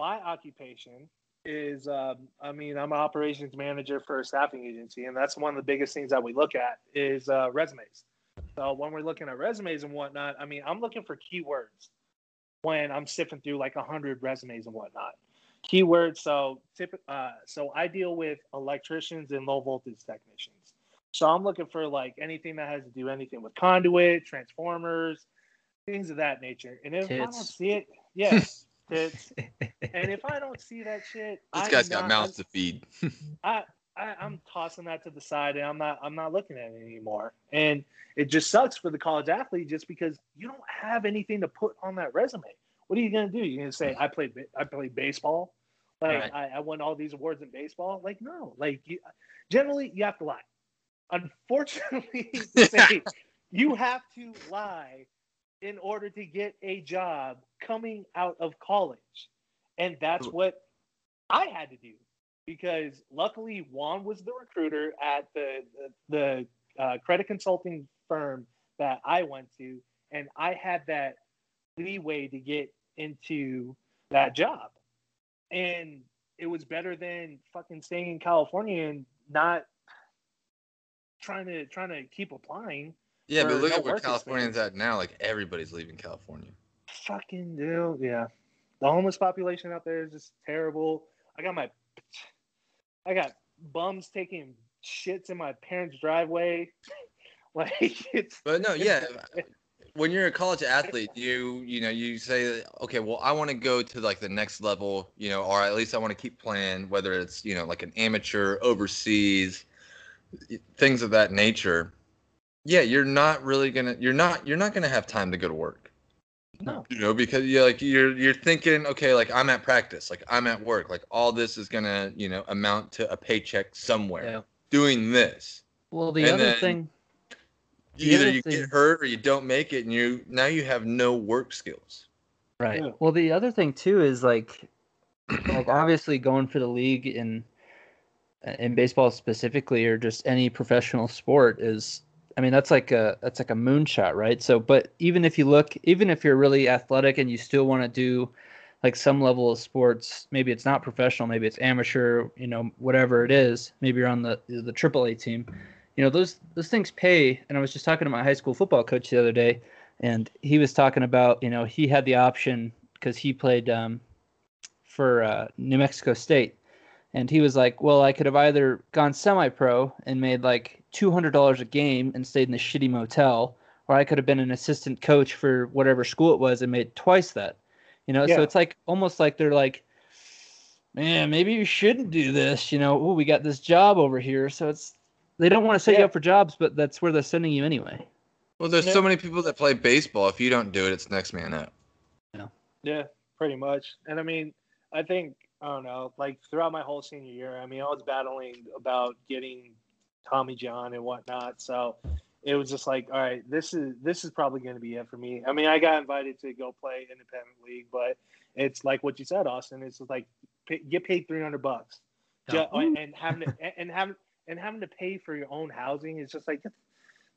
S3: my occupation is, um, I mean, I'm an operations manager for a staffing agency, and that's one of the biggest things that we look at is uh, resumes. So when we're looking at resumes and whatnot, I mean, I'm looking for keywords when I'm sifting through like a hundred resumes and whatnot. Keywords. So, tip, uh, so I deal with electricians and low voltage technicians. So I'm looking for like anything that has to do anything with conduit, transformers, things of that nature. And if I don't see it, yes, tits. *laughs* And if I don't see that shit,
S1: This
S3: I'm
S1: guy's got
S3: not-
S1: mouths to feed. *laughs*
S3: I, I I'm tossing that to the side and I'm not I'm not looking at it anymore. And it just sucks for the college athlete just because you don't have anything to put on that resume. What are you gonna do? You're gonna say I played I played baseball, like
S2: Right.
S3: I, I won all these awards in baseball. Like no, like you, generally you have to lie. Unfortunately, *laughs* say, you have to lie in order to get a job coming out of college, and that's what I had to do because luckily Juan was the recruiter at the the, the uh, credit consulting firm that I went to, and I had that leeway to get into that job, and it was better than fucking staying in California and not trying to trying to keep applying.
S1: Yeah, but look
S3: no
S1: at where California's at now. Like everybody's leaving California.
S3: Fucking do, yeah. The homeless population out there is just terrible. I got my, I got bums taking shits in my parents' driveway. *laughs* like it's
S1: But no, yeah.
S3: Uh,
S1: when you're a college athlete, you you know you say, okay, well, I want to go to like the next level, you know, or at least I want to keep playing, whether it's you know like an amateur overseas, things of that nature. Yeah, you're not really gonna, you're not, you're not gonna have time to go to work.
S3: No.
S1: You know, because you're like you're you're thinking, okay, like I'm at practice, like I'm at work, like all this is gonna, you know, amount to a paycheck somewhere.
S2: Yeah.
S1: Doing this.
S2: Well, the
S1: And
S2: other thing, The
S1: either
S2: other
S1: you
S2: thing-
S1: get hurt or you don't make it and you now you have no work skills
S2: Right.
S3: Yeah.
S2: Well, the other thing too is like, like *coughs* obviously going for the league in in baseball specifically, or just any professional sport is. I mean, that's like a that's like a moonshot, right? So, but even if you look, even if you're really athletic and you still want to do like some level of sports, maybe it's not professional, maybe it's amateur, you know, whatever it is. Maybe you're on the the AAA team. You know, those those things pay. And I was just talking to my high school football coach the other day, and he was talking about you know he had the option because he played um, for uh, New Mexico State, and he was like, well, I could have either gone semi-pro and made like two hundred dollars a game and stayed in a shitty motel, or I could have been an assistant coach for whatever school it was and made twice that. You know,
S3: Yeah.
S2: so it's like almost like they're like, man, maybe you shouldn't do this. You know, oh, we got this job over here, so it's they don't want to set you up for jobs, but that's where they're sending you anyway.
S1: Well, there's
S3: Yeah.
S1: so many people that play baseball. If you don't do it, it's next man up.
S3: Yeah. Yeah, pretty much. And I mean, I think I don't know, like throughout my whole senior year, I mean, I was battling about getting Tommy John and whatnot. So it was just like, all right, this is this is probably going to be it for me. I mean, I got invited to go play independent league, but it's like what you said, Austin. It's like pay, get paid three hundred bucks,
S2: Yeah.
S3: Ju- and, and having to and having and having to pay for your own housing is just like, get,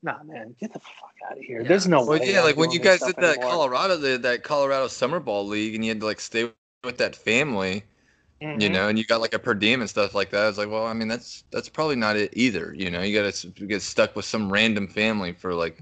S3: nah, man, get the fuck out of here.
S2: Yeah.
S3: There's no
S1: Well,
S3: way.
S1: yeah,
S3: I'm
S1: like when you guys did that
S3: anymore.
S1: Colorado, the, that Colorado summer ball league, and you had to like stay with that family, you
S3: Mhm.
S1: know, and you got like a per diem and stuff like that. I was like, well, I mean, that's that's probably not it either. You know, you got to get stuck with some random family for like,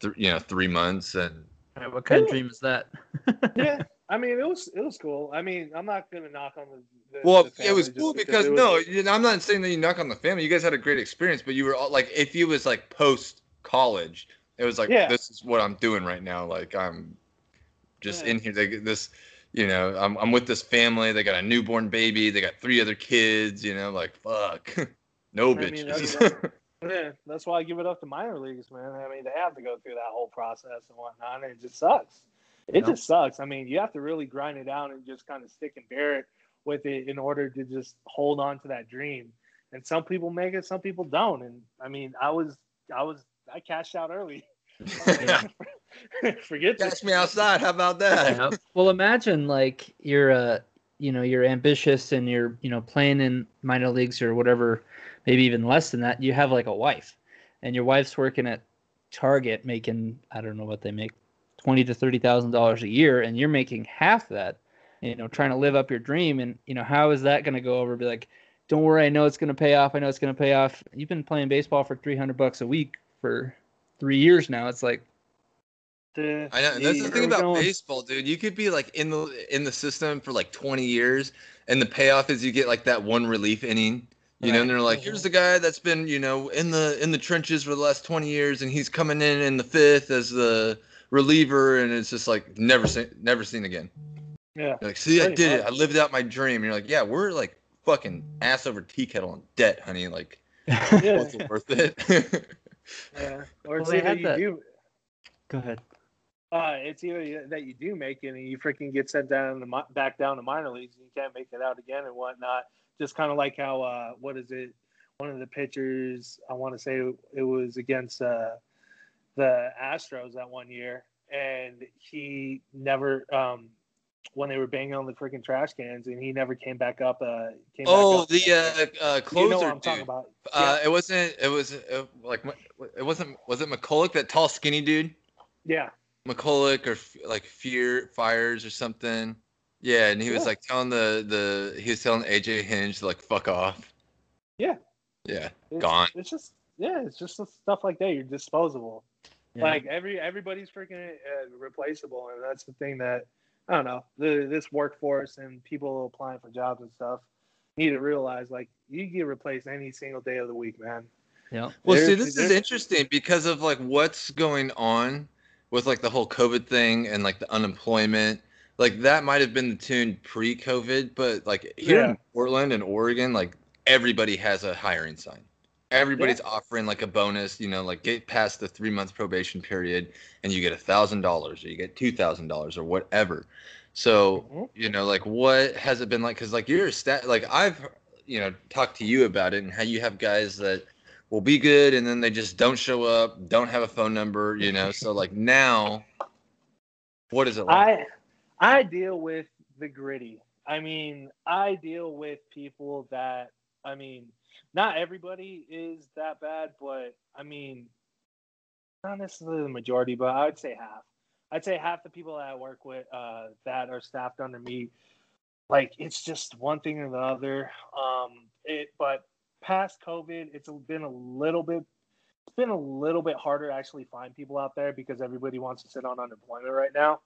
S1: th- you know, three months, and
S2: All right, what kind of dream is that? *laughs*
S3: yeah, I mean, it was it was cool. I mean, I'm not gonna knock on the. the
S1: well,
S3: the
S1: it was cool
S3: just
S1: because
S3: was-
S1: no, you know, I'm not saying that you knock on the family. You guys had a great experience, but you were all like, if you was like post college, it was like,
S3: Yeah.
S1: this is what I'm doing right now. Like I'm just
S3: Yeah.
S1: in here. They get this, you know, I'm I'm with this family. They got a newborn baby. They got three other kids. You know, like fuck, *laughs* no
S3: I mean,
S1: bitches.
S3: that's- *laughs* Yeah, that's why I give it up to minor leagues, man. I mean, they have to go through that whole process and whatnot, and it just sucks. It
S2: Yeah.
S3: just sucks. I mean, you have to really grind it out and just kind of stick and bear it with it in order to just hold on to that dream. And some people make it, some people don't. And I mean, I was, I was, I cashed out early.
S1: Yeah. *laughs*
S3: Forget this.
S1: Catch me outside. How about that?
S2: Yep. Well, imagine like you're uh you know you're ambitious and you're you know playing in minor leagues or whatever, maybe even less than that. You have like a wife, and your wife's working at Target making I don't know what they make, twenty to thirty thousand dollars a year, and you're making half that. You know, trying to live up your dream, and you know how is that going to go over? Be like, don't worry, I know it's going to pay off. I know it's going to pay off. You've been playing baseball for three hundred bucks a week for three years now. It's like
S3: The-
S1: I know. And that's the thing about
S3: going?
S1: baseball, dude. You could be like in the in the system for like 20 years, and the payoff is you get like that one relief inning. You know, and they're like, here's the guy that's been, you know, in the in the trenches for the last 20 years, and he's coming in in the fifth as the reliever, and it's just like never seen, never seen again.
S3: yeah.
S1: You're like, see, I
S3: Pretty
S1: did it. I lived out my dream. And you're like, yeah, we're like fucking ass over tea kettle in debt, honey. Like, *laughs*
S3: Yeah.
S1: what's worth it? *laughs*
S3: yeah. Or it's
S2: Well,
S3: either
S2: had
S3: you
S2: that-
S3: do,
S2: go ahead.
S3: Uh, it's either that you do make it and you freaking get sent down mi- back down to minor leagues and you can't make it out again and whatnot. Just kind of like how uh, what is it? One of the pitchers, I want to say it was against uh, the Astros that one year, and he never um, when they were banging on the freaking trash cans, and he never came back up. Uh, came
S1: oh,
S3: back up
S1: the uh, uh, closer
S3: you know what I'm
S1: dude.
S3: talking about?
S1: Uh, it wasn't. It was uh, like it wasn't. Was it McCulloch, that tall, skinny dude?
S3: yeah,
S1: McCulloch or like Fear Fires or something. Yeah, and he was
S3: Yeah.
S1: like telling the the he was telling AJ Hinch to like fuck off.
S3: Yeah.
S1: Yeah.
S3: it's,
S1: Gone.
S3: It's just yeah, it's just stuff like that. You're disposable.
S2: Yeah.
S3: Like every everybody's freaking uh, replaceable, and that's the thing that I don't know. The this workforce and people applying for jobs and stuff need to realize like you get replaced any single day of the week, man.
S2: yeah.
S1: Well, see, this is interesting because of like what's going on with like the whole COVID thing and like the unemployment. Like that might have been the tune pre-COVID, but like here
S3: Yeah.
S1: in Portland and Oregon, like everybody has a hiring sign. Everybody's offering like a bonus, you know, like get past the three month probation period and you get a thousand dollars or you get two thousand dollars or whatever. So
S3: Mhm.
S1: you know, like what has it been like? Because like you're a stat, like I've you know talked to you about it and how you have guys that will be good and then they just don't show up, don't have a phone number, you know. So like now, what is it like?
S3: I I deal with the gritty. I mean, I deal with people that I mean, not everybody is that bad, but I mean, not necessarily the majority, but I would say half. I'd say half the people that I work with uh, that are staffed under me, like it's just one thing or the other. Um, it, but past COVID, it's been a little bit, it's been a little bit harder to actually find people out there because everybody wants to sit on unemployment right now.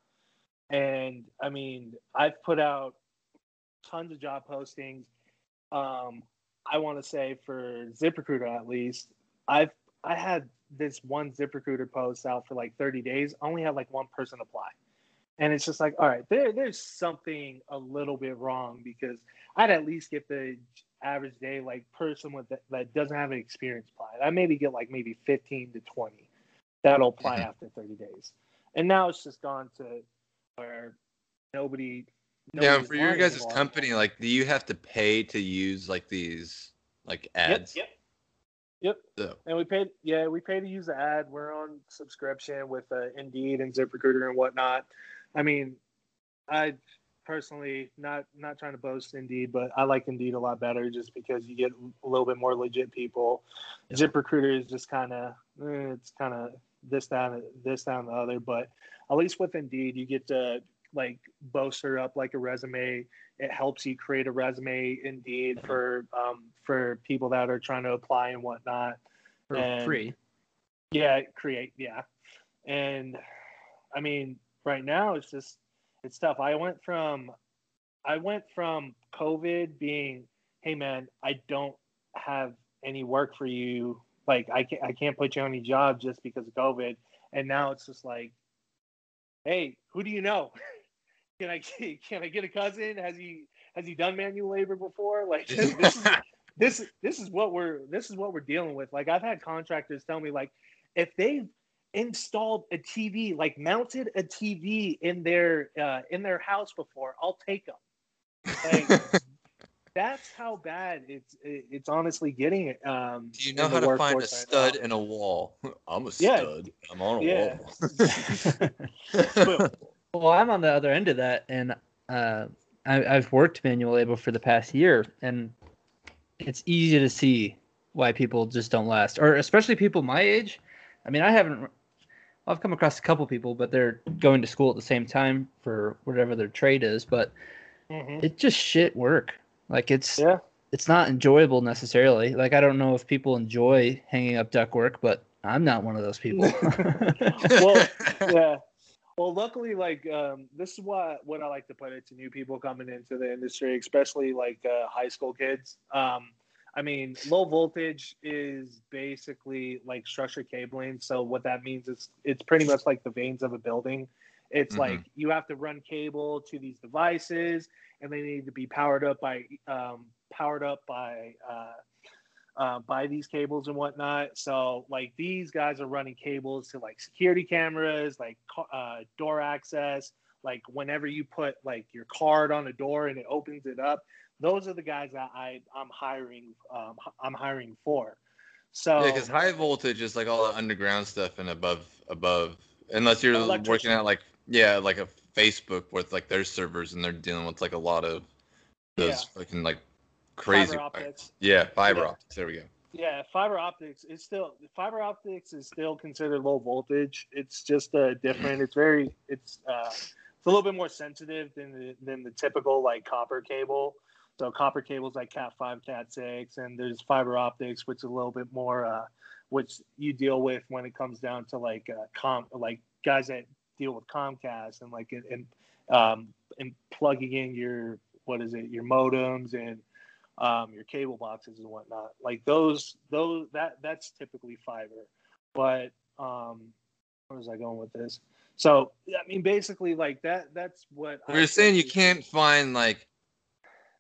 S3: And I mean, I've put out tons of job postings. Um, I want to say for ZipRecruiter at least, I've I had this one ZipRecruiter post out for like 30 days. Only had like one person apply, and it's just like, all right, there there's something a little bit wrong because I'd at least get the average day like person with that, that doesn't have an experience apply. I maybe get like maybe 15 to 20 that'll apply mm-hmm. after 30 days, and now it's just gone to where nobody
S1: yeah, for your guys' company, like, do you have to pay to use like these like ads?
S3: Yep. Yep. yep. So. And we paid. Yeah, we pay to use the ad. We're on subscription with uh, Indeed and ZipRecruiter and whatnot. I mean, I personally not not trying to boast Indeed, but I like Indeed a lot better just because you get a little bit more legit people. Yep. ZipRecruiter is just kind of eh, it's kind of this down this down the other, but at least with Indeed, you get to like bolster up like a resume. It helps you create a resume indeed for um, for people that are trying to apply and whatnot.
S2: For and, free.
S3: Yeah, create. Yeah, and I mean, right now it's just it's tough. I went from I went from COVID being, hey man, I don't have any work for you. Like I can't I can't put you on any job just because of COVID. And now it's just like, hey, who do you know? *laughs* can I *laughs* can I get a cousin? Has he has he done manual labor before? Like *laughs* this is, this this is what we're this is what we're dealing with. Like I've had contractors tell me like if they've installed a TV, like mounted a TV in their uh, in their house before, I'll take them. Like *laughs* that's how bad it's it's honestly getting. Um,
S1: Do you know how to find a stud right in a wall? I'm a stud. Yeah. I'm on a yeah.
S2: wall. Well, I'm on the other end of that, and uh, I, I've worked manual labor for the past year, and it's easy to see why people just don't last, or especially people my age. I mean, I haven't. I've come across a couple people, but they're going to school at the same time for whatever their trade is. But mm-hmm. it's just shit work. Like it's yeah. it's not enjoyable necessarily. Like I don't know if people enjoy hanging up duct work, but I'm not one of those people. *laughs*
S3: well, *laughs* yeah. Well, luckily, like um, this is what what I like to put it to new people coming into the industry, especially like uh, high school kids. Um, I mean, low voltage is basically like structured cabling. So what that means is it's pretty much like the veins of a building. It's mm-hmm. like you have to run cable to these devices, and they need to be powered up by um, powered up by uh, uh, buy these cables and whatnot. So like these guys are running cables to like security cameras, like uh, door access. Like whenever you put like your card on a door and it opens it up, those are the guys that I I'm hiring. Um, I'm hiring for. So
S1: yeah, because high voltage is like all the underground stuff and above above, unless you're working at like yeah like a Facebook with like their servers and they're dealing with like a lot of those yeah. fucking like crazy. Fiber optics. Yeah, fiber yeah. optics. There we go.
S3: Yeah, fiber optics is still fiber optics is still considered low voltage. It's just uh, different. It's very it's uh, it's a little bit more sensitive than the than the typical like copper cable. So copper cables like Cat five, Cat six, and there's fiber optics, which is a little bit more uh, which you deal with when it comes down to like uh, com like guys that deal with Comcast and like and um and plugging in your what is it your modems and um, your cable boxes and whatnot. Like those, those that that's typically fiber. But um, where was I going with this? So I mean, basically, like that. That's what
S1: we are saying. You can't find like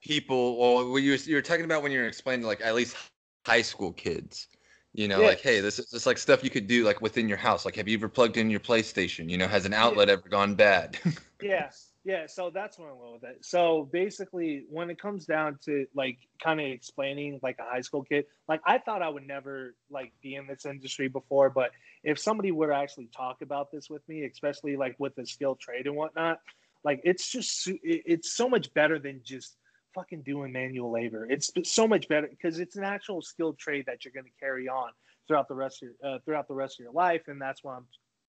S1: people. Well, you you're talking about when you're explaining like at least high school kids. You know, yeah. like, hey, this is just like stuff you could do like within your house. Like, have you ever plugged in your PlayStation? You know, has an outlet yeah. ever gone bad? *laughs*
S3: yeah, yeah, so that's what I'm going with it. So basically, when it comes down to like kind of explaining like a high school kid, like I thought I would never like be in this industry before, but if somebody were to actually talk about this with me, especially like with the skilled trade and whatnot, Like it's just it's so much better than just fucking doing manual labor. It's so much better because it's an actual skilled trade that you're going to carry on throughout the rest of your, uh, throughout the rest of your life, and that's why I'm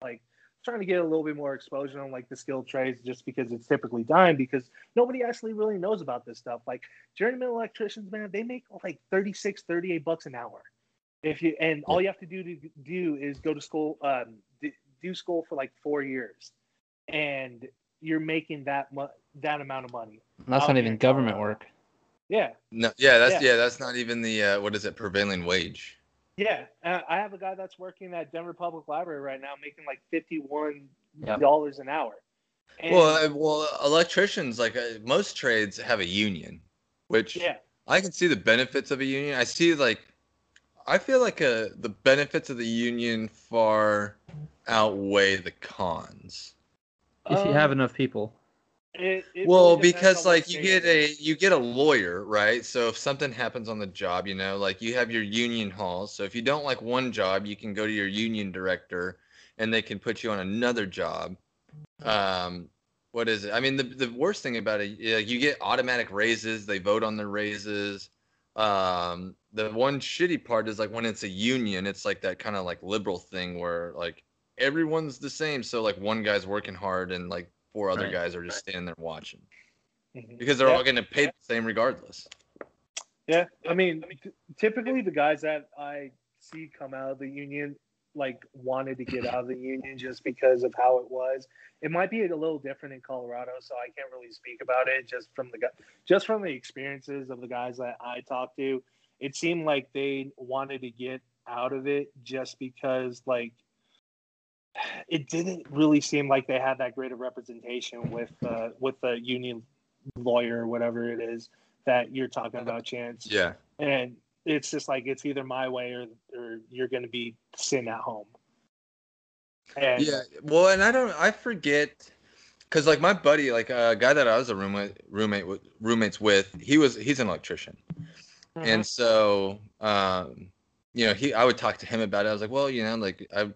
S3: like trying to get a little bit more exposure on like the skilled trades just because it's typically dying because nobody actually really knows about this stuff. Like journeyman electricians, man, they make like 36, 38 bucks an hour. If you and all you have to do to do is go to school, um, do school for like four years, and you're making that mu- that amount of money.
S2: That's not even government work.
S3: Yeah,
S1: No, yeah, that's
S3: Yeah.
S1: yeah. that's not even the uh, what is it prevailing wage.
S3: Yeah. Uh, I have a guy that's working at Denver Public Library right now, making like fifty one
S2: Yep.
S3: dollars an hour. And,
S1: well, uh, well, electricians like uh, most trades have a union, which
S3: yeah,
S1: I can see the benefits of a union. I see like I feel like uh the benefits of the union far outweigh the cons.
S2: If you
S3: Um,
S2: have enough people.
S3: It, it
S1: well,
S3: really
S1: because like you get a you get a lawyer, right? So if something happens on the job, you know, like you have your union halls. So if you don't like one job, you can go to your union director and they can put you on another job. Um what is it? I mean, the the worst thing about it, yeah, you get automatic raises. They vote on the raises. Um, the one shitty part is like when it's a union, it's like that kind of like liberal thing where like everyone's the same. So like one guy's working hard and like four other
S2: Right.
S1: guys are just standing there watching
S3: Mhm.
S1: because they're
S3: Yeah.
S1: all getting paid the same regardless.
S3: Yeah, I mean, t- typically the guys that I see come out of the union like wanted to get out of the union just because of how it was. It might be a little different in Colorado, so I can't really speak about it just from the just from the experiences of the guys that I talked to. It seemed like they wanted to get out of it just because like it didn't really seem like they had that great of representation with uh, with the union lawyer or whatever it is that you're talking about, Chance.
S1: Yeah.
S3: And it's just like it's either my way or or you're going to be sitting at home. And
S1: Yeah. Well, and I don't, I forget, because like my buddy, like a guy that I was a roommate, roommate with, roommates with, he was, he's an electrician.
S3: Mhm.
S1: And so, um, you know, he, I would talk to him about it. I was like, well, you know, like I,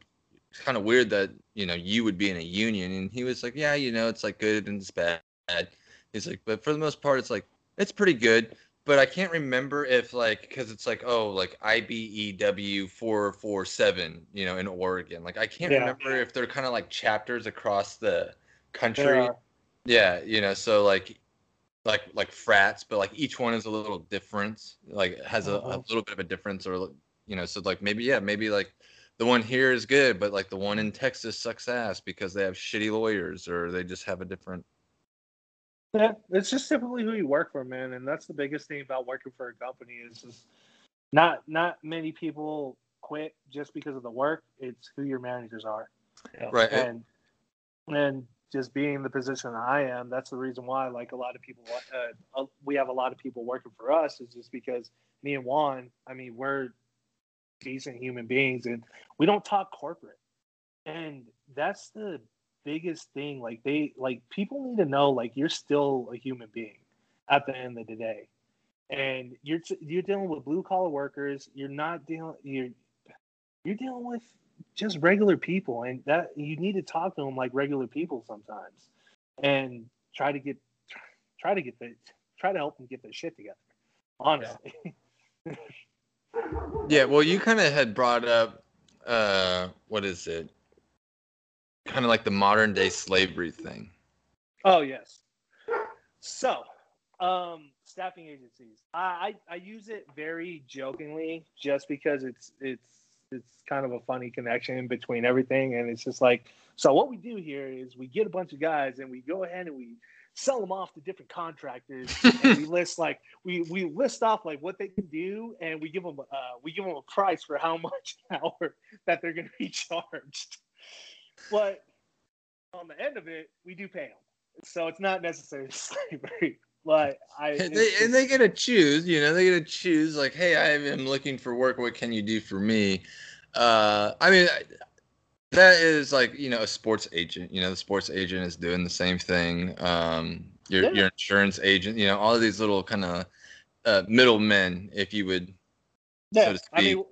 S1: it's kind of weird that you know you would be in a union, and he was like, yeah, you know, it's like good and it's bad. He's like, but for the most part, it's like it's pretty good. But I can't remember if like because it's like oh like IBEW four four seven, you know, in Oregon. Like I can't
S3: Yeah.
S1: remember if they're kind of like chapters across the country. Yeah, you know, so like like like frats, but like each one is a little different. Like has a, a
S3: Uh-huh.
S1: little bit of a difference or you know, so like maybe yeah, maybe like the one here is good, but like the one in Texas sucks ass because they have shitty lawyers or they just have a different
S3: Yeah, it's just typically who you work for, man, and that's the biggest thing about working for a company is just not not many people quit just because of the work. It's who your managers are,
S1: right.
S3: and and just being the position I am, that's the reason why. Like a lot of people, uh, uh, we have a lot of people working for us, is just because me and Juan. I mean, we're decent human beings, and we don't talk corporate, and that's the biggest thing like they like people need to know like you're still a human being at the end of the day. And you're you're dealing with blue collar workers. You're not dealing you're you're dealing with just regular people and that you need to talk to them like regular people sometimes and try to get try to get the try to help them get their shit together honestly.
S1: Yeah, *laughs* well you kind of had brought up uh what is it? Kind of like the modern day slavery thing.
S3: Oh yes. So, um, staffing agencies. I, I I use it very jokingly, just because it's it's it's kind of a funny connection between everything, and it's just like so. What we do here is we get a bunch of guys, and we go ahead and we sell them off to different contractors, *laughs* and we list like we we list off like what they can do, and we give them uh we give them a price for how *laughs* much an hour that they're going to be *laughs* charged. But on the end of it, we do pay them so it's not necessarily slavery. But I
S1: And they, and they get to choose, you know, they get to choose like, hey, I am looking for work. What can you do for me? Uh, I mean, that is like, you know, a sports agent. You know, the sports agent is doing the same thing. Um, your
S3: Yeah.
S1: your insurance agent, you know, all of these little kind of uh, middlemen, if you would.
S3: yeah,
S1: to
S3: I mean,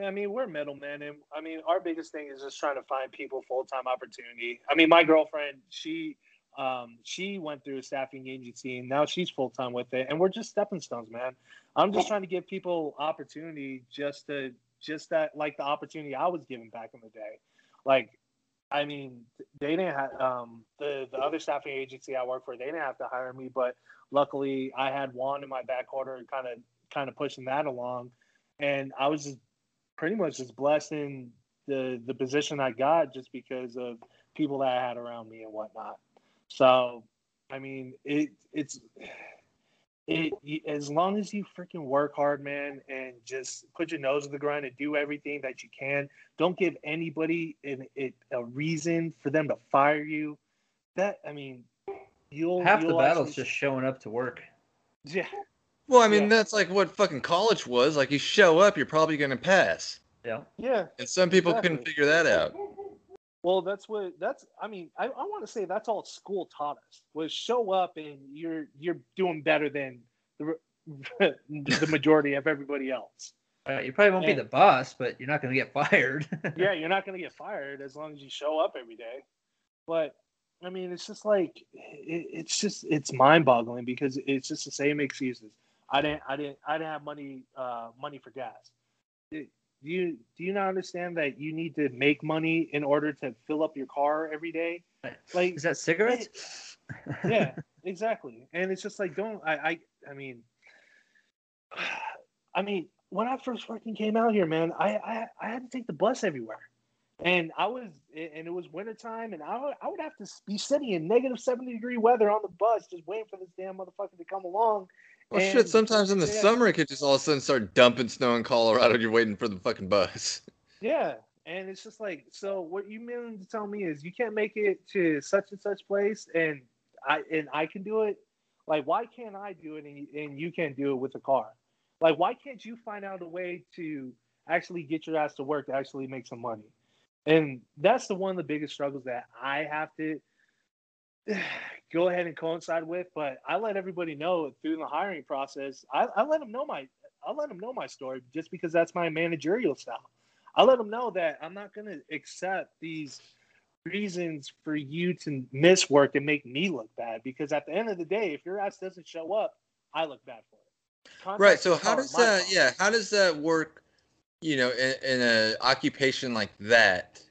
S3: I mean, we're middlemen, and I mean, our biggest thing is just trying to find people full time opportunity. I mean, my girlfriend, she, Um, she went through a staffing agency and now she's full time with it. And we're just stepping stones, man. I'm just trying to give people opportunity just to just that like the opportunity I was given back in the day. Like, I mean, they didn't have um, the the other staffing agency I work for. They didn't have to hire me, but luckily I had Juan in my back order kind of kind of pushing that along. And I was just pretty much just blessed in the the position I got just because of people that I had around me and whatnot. So, I mean, it it's it as long as you freaking work hard, man, and just put your nose to the grind and do everything that you can. Don't give anybody an, it, a reason for them to fire you. That I mean, you'll
S2: half
S3: you'll
S2: the battle's
S3: actually-
S2: just showing up to work.
S3: yeah.
S1: Well, I mean,
S3: Yeah.
S1: that's like what fucking college was. Like, you show up, you're probably going to pass.
S2: Yeah.
S3: Yeah,
S1: And some people couldn't figure that out.
S3: Well, that's what that's. I mean, I, I want to say that's all school taught us was show up and you're you're doing better than the *laughs* the majority of everybody else.
S2: Uh, you probably won't be the boss, but you're not going to get fired. *laughs*
S3: Yeah, you're not going to get fired as long as you show up every day. But I mean, it's just like it, it's just it's mind boggling because it's just the same excuses. I didn't I didn't I didn't have money uh, money for gas. It- do you do you not understand that you need to make money in order to fill up your car every day? Like
S2: Is that cigarettes? *laughs*
S3: yeah, exactly. And it's just like, don't I? I, I mean, *sighs* I mean, when I first fucking came out here, man, I, I, I had to take the bus everywhere, and I was, and it was wintertime, and I, would- I would have to be sitting in negative seventy degree weather on the bus, just waiting for this damn motherfucker to come along.
S1: Well,
S3: And-
S1: shit, sometimes in the
S3: yeah.
S1: summer, it could just all of a sudden start dumping snow in Colorado. *laughs* You're waiting for the fucking bus.
S3: Yeah, and it's just like, so what you mean to tell me is you can't make it to such and such place, and I and I can do it. Like, why can't I do it and and you can't do it with a car? Like, why can't you find out a way to actually get your ass to work to actually make some money? And that's the one of the biggest struggles that I have to *sighs* go ahead and coincide with. But I let everybody know through the hiring process. I, I let them know my I let them know my story just because that's my managerial style. I let them know that I'm not going to accept these reasons for you to miss work and make me look bad because at the end of the day, if your ass doesn't show up, I look bad for it. Contact
S1: Right. So how does that?
S3: fault.
S1: Yeah. How does that work? You know, in, in a occupation like that,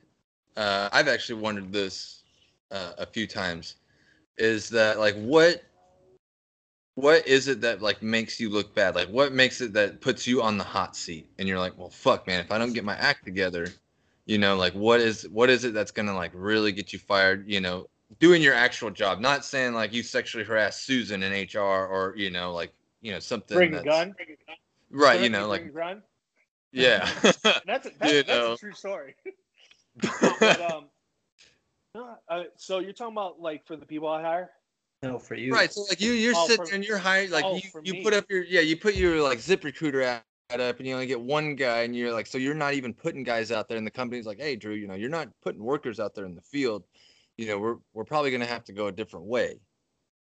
S1: uh, I've actually wondered this uh, a few times. Is that like what? What is it that like makes you look bad? Like what makes it that puts you on the hot seat and you're like, well, fuck, man, if I don't get my act together, you know, like what is what is it that's gonna like really get you fired? You know, doing your actual job, not saying like you sexually harassed Susan in HR or you know, like you know something.
S3: Bring a
S1: that's-
S3: gun.
S1: Right,
S3: Bring-
S1: you know,
S3: bring
S1: like
S3: a gun.
S1: yeah. *laughs*
S3: That's a, *laughs* that's,
S1: know.
S3: a true story. *laughs* but um, uh, so you're talking about like for the people I hire?
S2: no, for you.
S1: right. So like you you're
S3: Oh,
S1: sitting
S3: for-
S1: there and you're hired like
S3: oh,
S1: you, you
S3: me.
S1: put up your yeah, you put your like zip recruiter ad up and you only get one guy and you're like so you're not even putting guys out there and the company's like, Hey Drew, you know, you're not putting workers out there in the field. You know, we're we're probably gonna have to go a different way.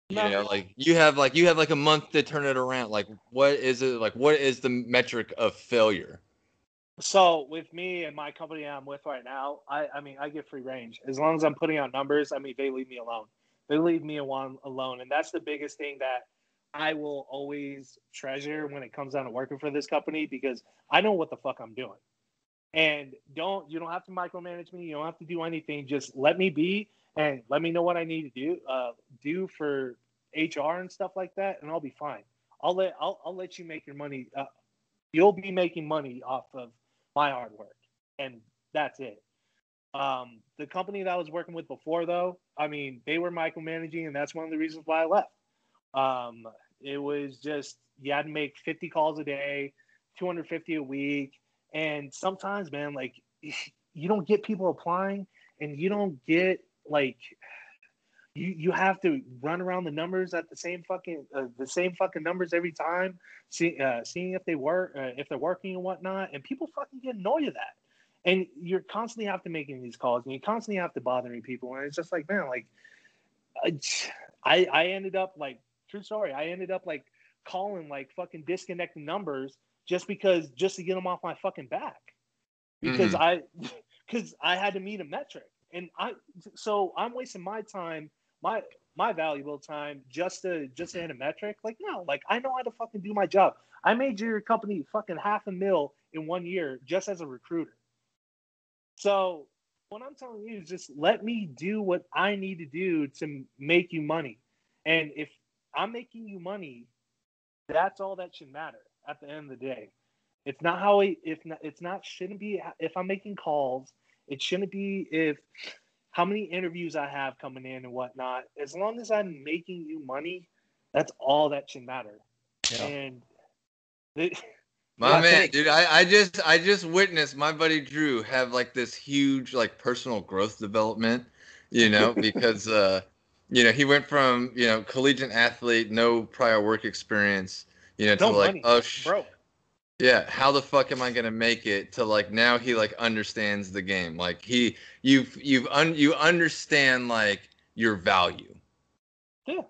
S1: You
S3: No.
S1: know, like you have like you have like a month to turn it around. Like what is it like what is the metric of failure?
S3: So with me and my company I'm with right now, I, I mean I get free range as long as I'm putting out numbers. I mean they leave me alone. They leave me one alone, and that's the biggest thing that I will always treasure when it comes down to working for this company because I know what the fuck I'm doing. And don't you don't have to micromanage me. You don't have to do anything. Just let me be and let me know what I need to do uh, do for HR and stuff like that, and I'll be fine. I'll let I'll, I'll let you make your money. Uh, you'll be making money off of my hard work, and that's it. Um, the company that I was working with before, though, I mean, they were micromanaging, and that's one of the reasons why I left. Um, it was just you had to make 50 calls a day, 250 a week, and sometimes, man, like *laughs* you don't get people applying, and you don't get like you you have to run around the numbers at the same fucking uh, the same fucking numbers every time, see, uh, seeing if they work uh, if they're working and whatnot, and people fucking get annoyed of that. And you're constantly have to making these calls, and you constantly have to bothering people, and it's just like man, like I I ended up like true story, I ended up like calling like fucking disconnecting numbers just because just to get them off my fucking back because I *laughs* because I had to meet a metric and I so I'm wasting my time my my valuable time just to just to hit a metric. Like no, like I know how to fucking do my job. I made your company fucking half a mil in one year just as a recruiter. So what I'm telling you is just let me do what I need to do to make you money. And if I'm making you money, that's all that should matter at the end of the day. It's not how I, if not, it's not shouldn't be if I'm making calls. It shouldn't be if how many interviews I have coming in and whatnot. As long as I'm making you money, that's all that should matter. Yeah. And
S1: the, *laughs* my man, dude, I, I just I just witnessed my buddy Drew have like this huge like personal growth development, you know, *laughs* because uh you know, he went from, you know, collegiate athlete, no prior work experience, you know, to no like, money. oh, sh- bro. Yeah, how the fuck am I gonna make it? To like now he like understands the game. Like he, you've you've un, you understand like your value.
S3: Yeah,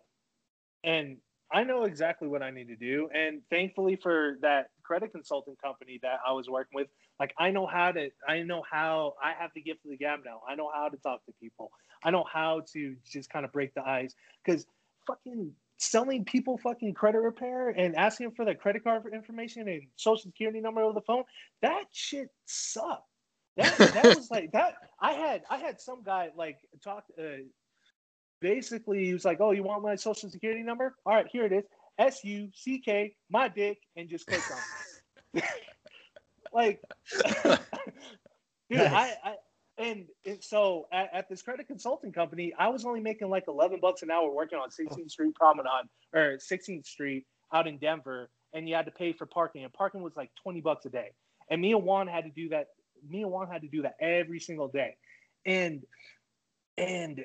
S3: and I know exactly what I need to do. And thankfully for that credit consulting company that I was working with, like I know how to, I know how I have the gift of the gab now. I know how to talk to people. I know how to just kind of break the ice because fucking selling people fucking credit repair and asking for their credit card information and social security number over the phone, that shit sucked. That that was like that. I had I had some guy like talk. Uh, basically, he was like, "Oh, you want my social security number? All right, here it is. S U C K, my dick, and just click on it." *laughs* like, *laughs* dude, I, I and, so at, at, this credit consulting company, I was only making like 11 bucks an hour working on 16th Street Promenade or 16th Street out in Denver. And you had to pay for parking, and parking was like 20 bucks a day. And me and Juan had to do that. Me and Juan had to do that every single day. And, and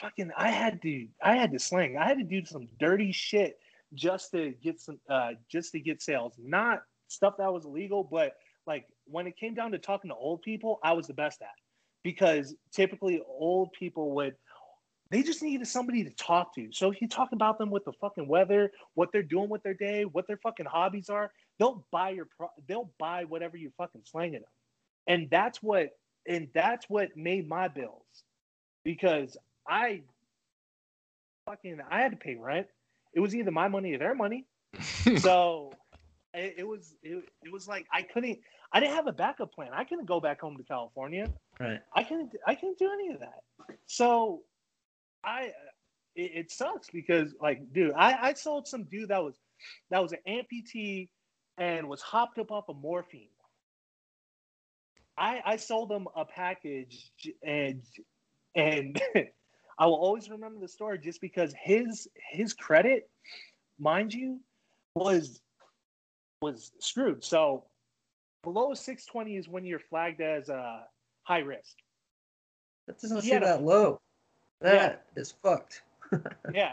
S3: fucking, I had to, I had to slang. I had to do some dirty shit just to get some, uh, just to get sales. Not stuff that was illegal, but like when it came down to talking to old people, I was the best at because typically old people would they just needed somebody to talk to. So if you talk about them with the fucking weather, what they're doing with their day, what their fucking hobbies are, they'll buy your pro- they'll buy whatever you fucking slanging them. And that's what and that's what made my bills because I fucking I had to pay rent. It was either my money or their money. *laughs* so it, it was it, it was like I couldn't I didn't have a backup plan. I couldn't go back home to California.
S2: Right.
S3: I couldn't I couldn't do any of that. So I it, it sucks because like dude, I, I sold some dude that was that was an amputee and was hopped up off of morphine. I I sold him a package and and *laughs* I will always remember the story just because his his credit, mind you, was was screwed. So below 620 is when you're flagged as uh, high risk.
S2: That doesn't seem that a, low. That yeah. is fucked. *laughs*
S3: yeah,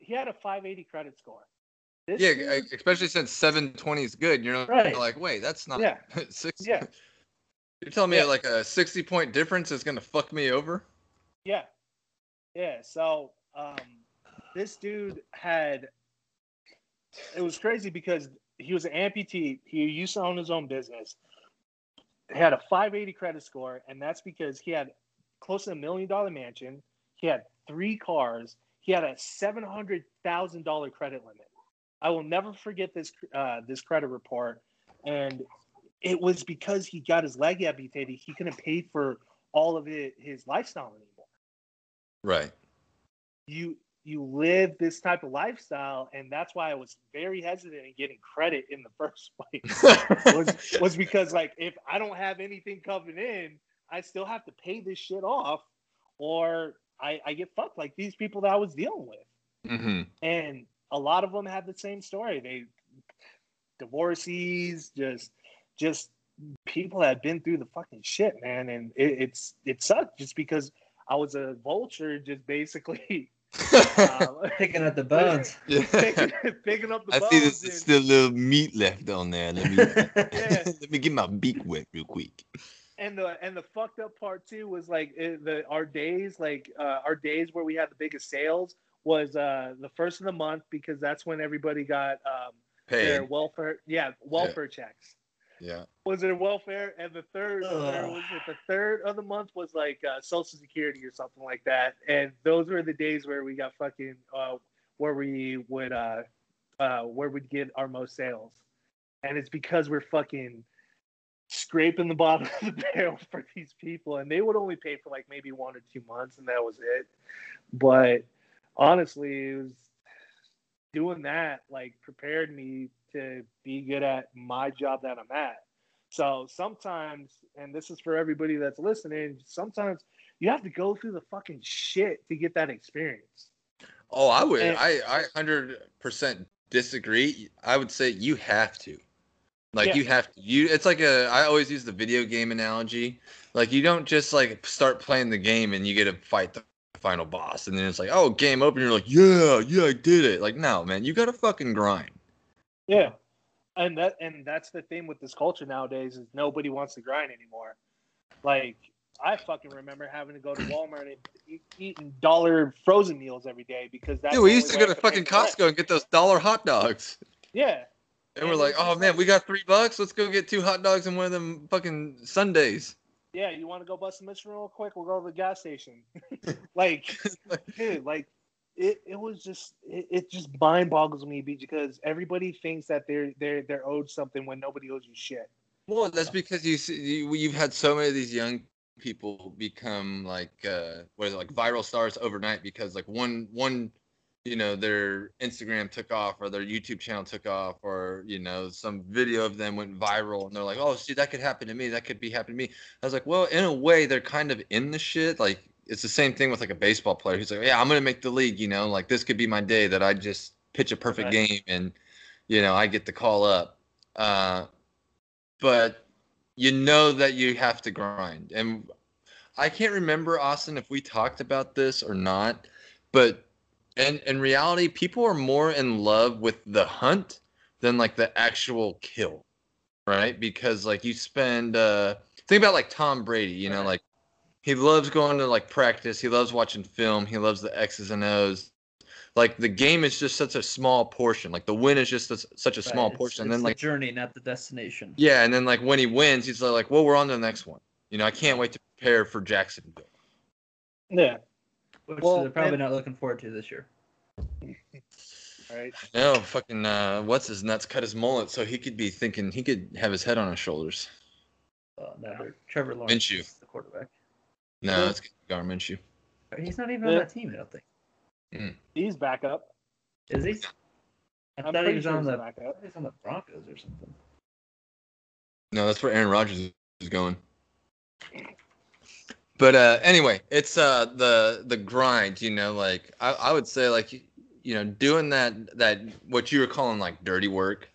S3: he had a 580 credit score.
S1: This yeah, is, especially since 720 is good. You're right. like, wait, that's not
S3: yeah. *laughs*
S1: six. Yeah. *laughs* You're telling me yeah. like a 60 point difference is gonna fuck me over?
S3: Yeah, yeah. So um, this dude had. It was crazy because he was an amputee. He used to own his own business. He had a 580 credit score, and that's because he had close to a million dollar mansion. He had three cars. He had a seven hundred thousand dollar credit limit. I will never forget this uh, this credit report, and it was because he got his leg amputated. He couldn't pay for all of it, his lifestyle anymore.
S1: Right.
S3: You you live this type of lifestyle and that's why i was very hesitant in getting credit in the *laughs* first place was, was because like if i don't have anything coming in i still have to pay this shit off or i, I get fucked like these people that i was dealing with.
S1: Mm-hmm.
S3: and a lot of them have the same story. They divorcees just just people that have been through the fucking shit man. And it, it's it sucked just because i was a vulture just basically *laughs*
S2: uh, *laughs* picking up the bones. *laughs*
S3: Yeah. Picking, picking, up the
S1: I
S3: bones.
S1: see there's and... still a little meat left on there. Let me *laughs* yeah. let me get my beak wet real quick.
S3: And the and the fucked up part too was like it, the our days like uh, our days where we had the biggest sales was uh, the first of the month because that's when everybody got um, their welfare yeah welfare yeah. checks.
S1: Yeah.
S3: was there welfare, and the third was it the third of the month was like uh, Social Security or something like that. And those were the days where we got fucking uh, where we would uh, uh, where we'd get our most sales, and it's because we're fucking scraping the bottom of the *laughs* barrel for these people, and they would only pay for like maybe one or two months, and that was it. But honestly, it was doing that like prepared me to be good at my job that I'm at. So sometimes, and this is for everybody that's listening, sometimes you have to go through the fucking shit to get that experience.
S1: Oh, I would.
S3: And-
S1: I I hundred percent disagree. I would say you have to. Like
S3: Yeah.
S1: you have to. You. It's like a. I always use the video game analogy. Like you don't just like start playing the game and you get to fight the final boss and then it's like oh game over you're like yeah yeah I did it. Like no man, you got to fucking grind.
S3: Yeah. And that and that's the thing with this culture nowadays is nobody wants to grind anymore. Like I fucking remember having to go to Walmart and eat, eating dollar frozen meals every day because that's
S1: Dude, we used to go to fucking. Costco and get those dollar hot dogs.
S3: Yeah.
S1: And we're like, oh man,
S3: like-
S1: we got three bucks. Let's go get two hot dogs and one of them fucking sundaes.
S3: Yeah, you want to go bust a mission real quick? We'll go to the gas station. *laughs* *laughs* like, dude, like it, it was just it, it just mind boggles me because everybody thinks that they're they're they're owed something when nobody owes you shit.
S1: Well, that's because you you, you've had so many of these young people become like uh, what is it like viral stars overnight because like one one you know their Instagram took off or their YouTube channel took off or you know some video of them went viral and they're like oh see that could happen to me that could be happening to me. I was like well in a way they're kind of in the shit like it's the same thing with like a baseball player who's like yeah I'm gonna make the league you know like this could be my day that I just pitch a perfect
S3: Right.
S1: game and you know I get the call up. Uh, but you know that you have to grind. And I can't remember Austin if we talked about this or not, but in in reality, people are more in love with the hunt than like the actual kill, right? Because like you spend uh think about like Tom Brady, you know, like he loves going to like practice, he loves watching film, he loves the X's and O's. Like the game is just such a small portion. Like the win is just a, such a small
S2: it's-
S1: portion. And
S2: it's
S1: then
S2: the
S1: like
S2: journey, not the destination.
S1: yeah, and then like when he wins, he's like, "Well, we're on to the next one." You know, I can't wait to prepare for Jacksonville.
S3: Yeah.
S2: Which
S3: Well,
S2: they're probably
S3: and-
S2: not looking forward to this year. *laughs*
S3: Right.
S1: No, fucking uh, what's his nuts cut his mullet so he could be thinking he could have his head on his shoulders.
S2: Uh, that hurt. Trevor Lawrence,
S1: Minshew.
S2: the quarterback.
S1: No,
S3: Yeah.
S1: it's Gar Minshew.
S2: He's not even on that team. I don't think.
S3: He's back up.
S2: Is he? I
S3: I'm
S2: thought he
S3: pretty
S2: was
S3: sure
S2: on
S3: he's
S2: the.
S3: back
S2: I
S3: up.
S2: thought on the Broncos or something.
S1: No, that's where Aaron Rodgers is going. But uh, anyway, it's uh, the the grind. You know, like I, I would say, like you know, doing that that what you were calling like dirty work.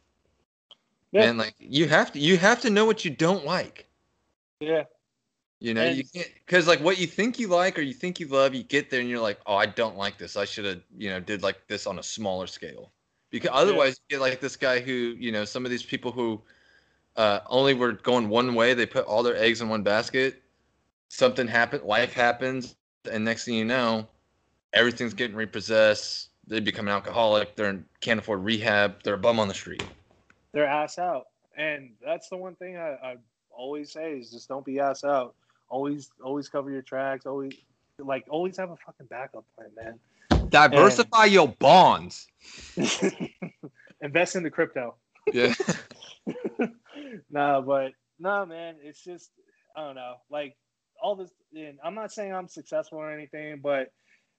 S3: Yeah.
S1: Man, like you have to you have to know what you don't like.
S3: Yeah.
S1: You know, you can't because like what you think you like or you think you love, you get there and you're like, oh, I don't like this. I should have, you know, did like this on a smaller scale. Because otherwise, you get like this guy who, you know, some of these people who uh, only were going one way. They put all their eggs in one basket. Something happened, life happens, and next thing you know, everything's getting repossessed. They become an alcoholic. They're can't afford rehab. They're a bum on the street.
S3: They're ass out. And that's the one thing I, I always say is just don't be ass out. Always always cover your tracks. Always like always have a fucking backup plan, man.
S1: Diversify your bonds. *laughs*
S3: Invest in the crypto.
S1: Yeah. *laughs*
S3: nah, but no, man, it's just I don't know. Like all this, and I'm not saying I'm successful or anything, but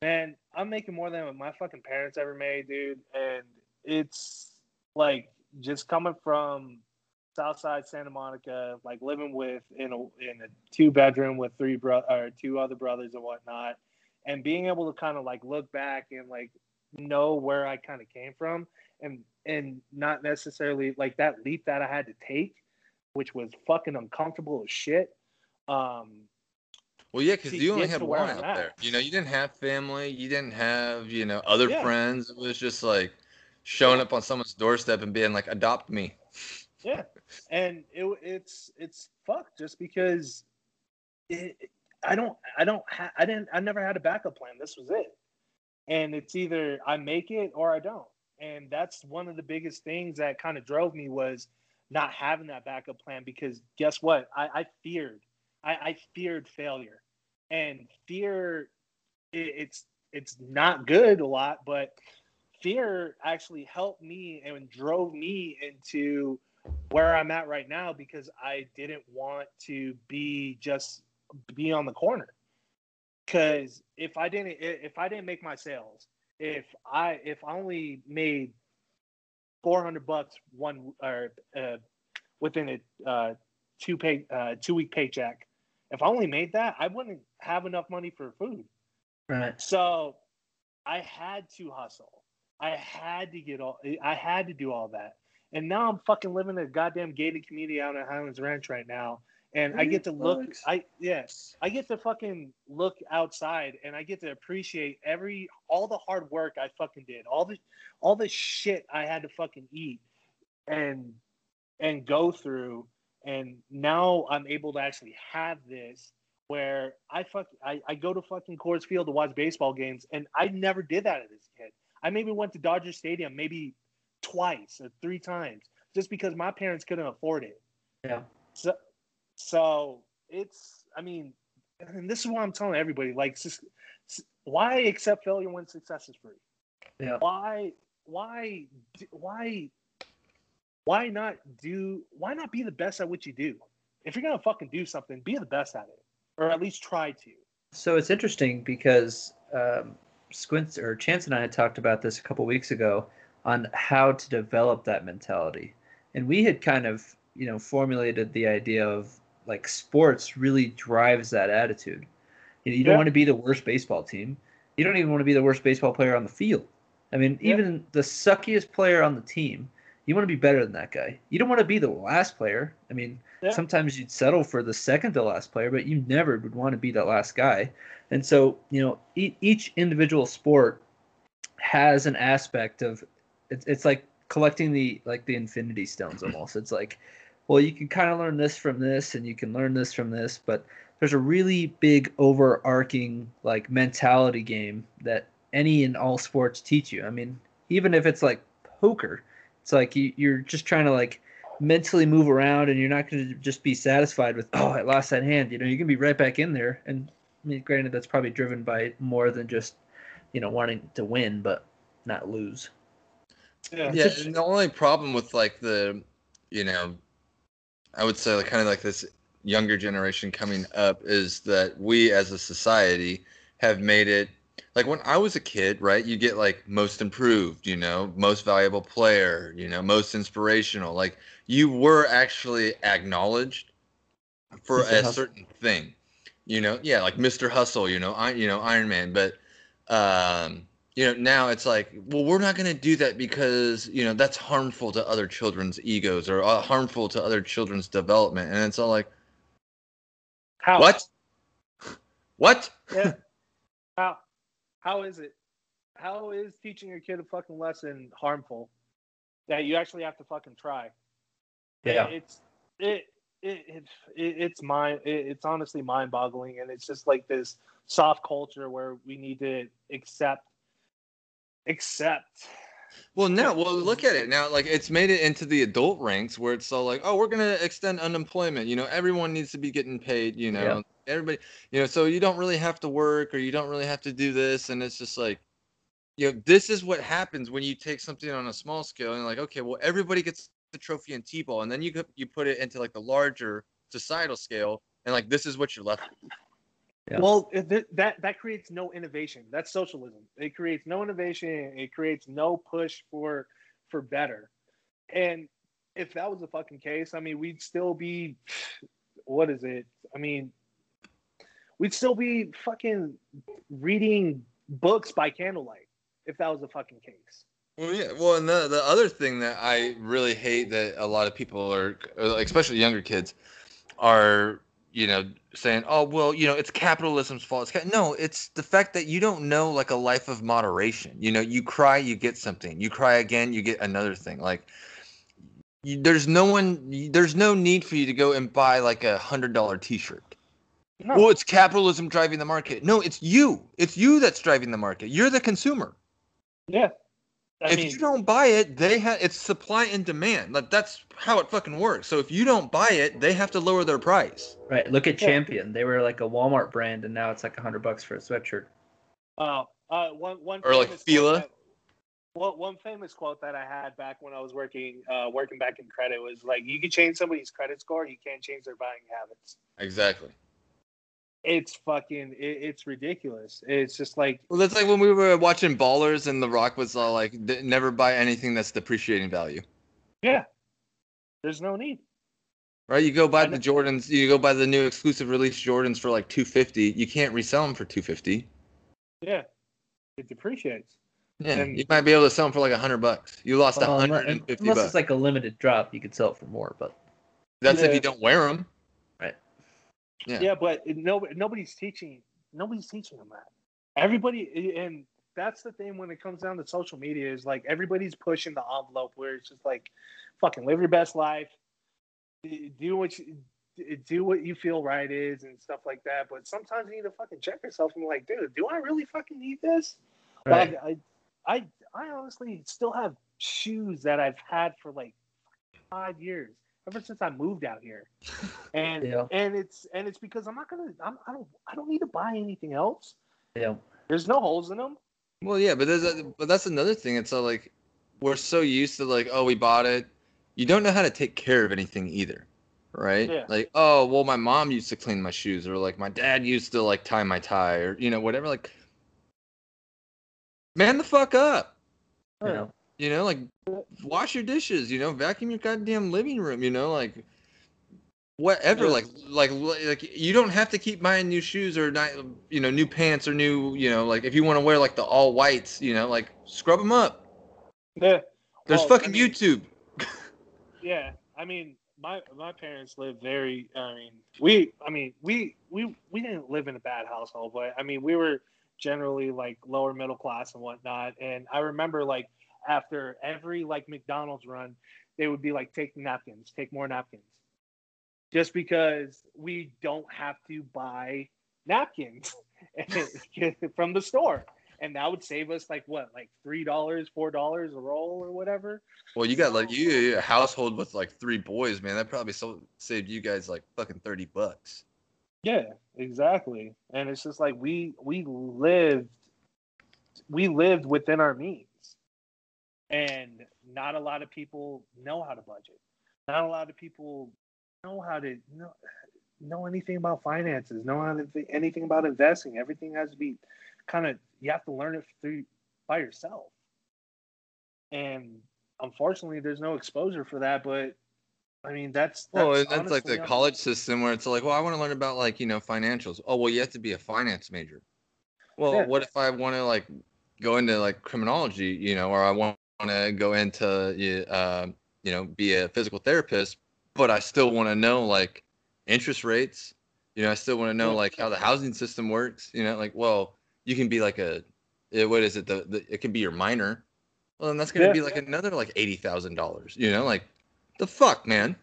S3: man, I'm making more than my fucking parents ever made, dude. And it's like just coming from Southside Santa Monica, like living with in a in a two bedroom with three bro or two other brothers and whatnot, and being able to kind of like look back and like know where I kind of came from and and not necessarily like that leap that I had to take, which was fucking uncomfortable as shit. Um,
S1: Well, yeah, because you only had one out there. You know, you didn't have family. You didn't have, you know, other
S3: Yeah.
S1: friends. It was just like showing up on someone's doorstep and being like, "Adopt me."
S3: yeah, and it it's it's fucked just because it, I don't I don't ha- I didn't I never had a backup plan. This was it, and it's either I make it or I don't, and that's one of the biggest things that kind of drove me was not having that backup plan because guess what? I, I feared, I, I feared failure, and fear, it, it's it's not good a lot, but fear actually helped me and drove me into where I'm at right now because I didn't want to be just be on the corner. Cause if I didn't if I didn't make my sales, if I if I only made four hundred bucks one or uh, within a uh, two pay uh, two week paycheck, if I only made that, I wouldn't have enough money for food.
S2: Right.
S3: So I had to hustle. I had to get all. I had to do all that. And now I'm fucking living in a goddamn gated community out at Highlands Ranch right now. And I get to look I yes, I get to fucking look outside and I get to appreciate every all the hard work I fucking did. All the all the shit I had to fucking eat and and go through and now I'm able to actually have this where I fuck I, I go to fucking Coors Field to watch baseball games and I never did that as a kid. I maybe went to Dodger Stadium maybe twice or three times just because my parents couldn't afford it.
S2: Yeah.
S3: So, so it's, I mean, and this is what I'm telling everybody like, why accept failure when success is free?
S2: Yeah.
S3: Why, why, why, why not do, why not be the best at what you do? If you're going to fucking do something, be the best at it, or at least try to.
S2: So it's interesting because um, Squints or Chance and I had talked about this a couple weeks ago on how to develop that mentality. And we had kind of, you know, formulated the idea of like sports really drives that attitude. You, know, you don't want to be the worst baseball team. You don't even want to be the worst baseball player on the field. I mean, yeah. even the suckiest player on the team, you want to be better than that guy. You don't want to be the last player. I mean, yeah. sometimes you'd settle for the second to last player, but you never would want to be that last guy. And so, you know, e- each individual sport has an aspect of it's it's like collecting the like the infinity stones almost. It's like, well, you can kind of learn this from this, and you can learn this from this, but there's a really big overarching like mentality game that any and all sports teach you. I mean, even if it's like poker, it's like you, you're just trying to like mentally move around and you're not going to just be satisfied with oh i lost that hand you know you're gonna be right back in there and I mean, granted that's probably driven by more than just you know wanting to win but not lose
S1: yeah. Yeah. And the only problem with like the, you know, I would say like kind of like this younger generation coming up is that we as a society have made it like when I was a kid, right? You get like most improved, you know, most valuable player, you know, most inspirational. Like you were actually acknowledged for Mr. a Hustle. certain thing, you know. Yeah, like Mr. Hustle, you know, I, you know, Iron Man. But um, you know now it's like well we're not going to do that because you know that's harmful to other children's egos or uh, harmful to other children's development. And it's all like
S3: how?
S1: What? What?
S3: Yeah. *laughs* How how is it how is teaching your kid a fucking lesson harmful that you actually have to fucking try?
S2: Yeah.
S3: It's it it, it, it it's mind it, it's honestly mind boggling and it's just like this soft culture where we need to accept Except.
S1: Well, now, well, look at it now. Like it's made it into the adult ranks where it's all like, oh, we're gonna extend unemployment. You know, everyone needs to be getting paid. You know, yeah. everybody. You know, so you don't really have to work or you don't really have to do this, and it's just like, you know, this is what happens when you take something on a small scale and like, okay, well, everybody gets the trophy in t-ball, and then you you put it into like the larger societal scale, and like this is what you're left with.
S3: Yeah. Well, that that creates no innovation. That's socialism. It creates no innovation. It creates no push for for better. And if that was the fucking case, I mean, we'd still be what is it? I mean, we'd still be fucking reading books by candlelight if that was the fucking case.
S1: Well, yeah. Well, and the the other thing that I really hate that a lot of people are, especially younger kids, are you know, saying, "Oh, well, you know, it's capitalism's fault." It's ca-. no, it's the fact that you don't know like a life of moderation. You know, you cry, you get something. You cry again, you get another thing. Like, you, there's no one, there's no need for you to go and buy like a hundred dollar T-shirt. No. Well, it's capitalism driving the market. No, it's you. It's you that's driving the market. You're the consumer.
S3: Yeah. I
S1: if
S3: mean,
S1: you don't buy it, they have it's supply and demand. Like that's how it fucking works. So if you don't buy it, they have to lower their price.
S2: Right. Look at
S3: Yeah.
S2: Champion. They were like a Walmart brand, and now it's like a hundred bucks for a sweatshirt.
S3: uh, uh, one one
S1: Or like
S3: famous quote
S1: Fila?
S3: that- Well, one famous quote that I had back when I was working uh, working back in credit was like, "You can change somebody's credit score, you can't change their buying habits."
S1: Exactly.
S3: It's fucking, it, it's ridiculous. It's just like,
S1: Well, that's like when we were watching Ballers and The Rock was all like, "Never buy anything that's depreciating value."
S3: yeah, there's no need.
S1: Right? You go buy the. Jordans, you go buy the new exclusive release Jordans for like 250. You can't resell them for 250.
S3: Yeah, it depreciates.
S1: Yeah,
S3: And-
S1: you might be able to sell them for like 100 bucks. You lost
S2: Well, unless,
S1: 150
S2: unless
S1: bucks.
S2: it's like a limited drop, you could sell it for more. But
S1: That's if you don't wear them.
S3: Yeah,
S1: Yeah.
S3: but no, nobody's teaching. Nobody's teaching them that. Everybody, and that's the thing when it comes down to social media is like everybody's pushing the envelope where it's just like, fucking live your best life, do what you do what you feel right is and stuff like that. But sometimes you need to fucking check yourself and like, dude, do I really fucking need this?
S2: right.
S3: Like, I, I, I honestly still have shoes that I've had for like five years, ever since I moved out here, *laughs* and
S2: Yeah.
S3: and it's and it's because I'm not gonna, I'm, I don't, I don't need to buy anything else.
S2: yeah.
S3: There's no holes in them.
S1: Well, yeah, but there's a, but that's another thing. It's uh, like we're so used to like, oh, we bought it. You don't know how to take care of anything either, right?
S3: Yeah.
S1: Like, oh, well, my mom used to clean my shoes, or like my dad used to like tie my tie, or you know, whatever. Like, man, the fuck up.
S2: You know.
S1: You know, like wash your dishes. You know, vacuum your goddamn living room. You know, like whatever. Like, like, like you don't have to keep buying new shoes or not, you know, new pants or new. You know, like if you want to wear like the all whites, you know, like scrub them up.
S3: Yeah.
S1: There's
S3: Well,
S1: fucking
S3: I mean-
S1: YouTube. *laughs*
S3: Yeah, I mean, my my parents live very. I mean, we. I mean, we we we didn't live in a bad household, but I mean, we were generally like lower middle class and whatnot. And I remember like after every like McDonald's run, they would be like, take napkins, take more napkins, just because we don't have to buy napkins *laughs* from the store. And that would save us like what, like three dollars, four dollars a roll or whatever.
S1: Well, you got like you you a household with like three boys, man. That probably so, saved you guys like fucking thirty bucks.
S3: Yeah, exactly. And it's just like we we lived we lived within our means. And not a lot of people know how to budget. Not a lot of people know how to know, know anything about finances, know how to th- anything about investing. Everything has to be kind of you have to learn it through by yourself. And unfortunately there's no exposure for that, but I mean that's, that's
S1: Well, and that's like the college system where it's like, well, I want to learn about like you know financials. Oh, well, you have to be a finance major. Well,
S3: Yeah.
S1: what if I want to like go into like criminology, you know, or I want to go into uh, you know be a physical therapist, but I still want to know like interest rates. You know, I still want to know like how the housing system works. You know, like well, you can be like a eh, what is it? The, the it can be your minor. Well, then that's gonna
S3: Yeah.
S1: be like another like eighty thousand dollars. You know, like the fuck, man.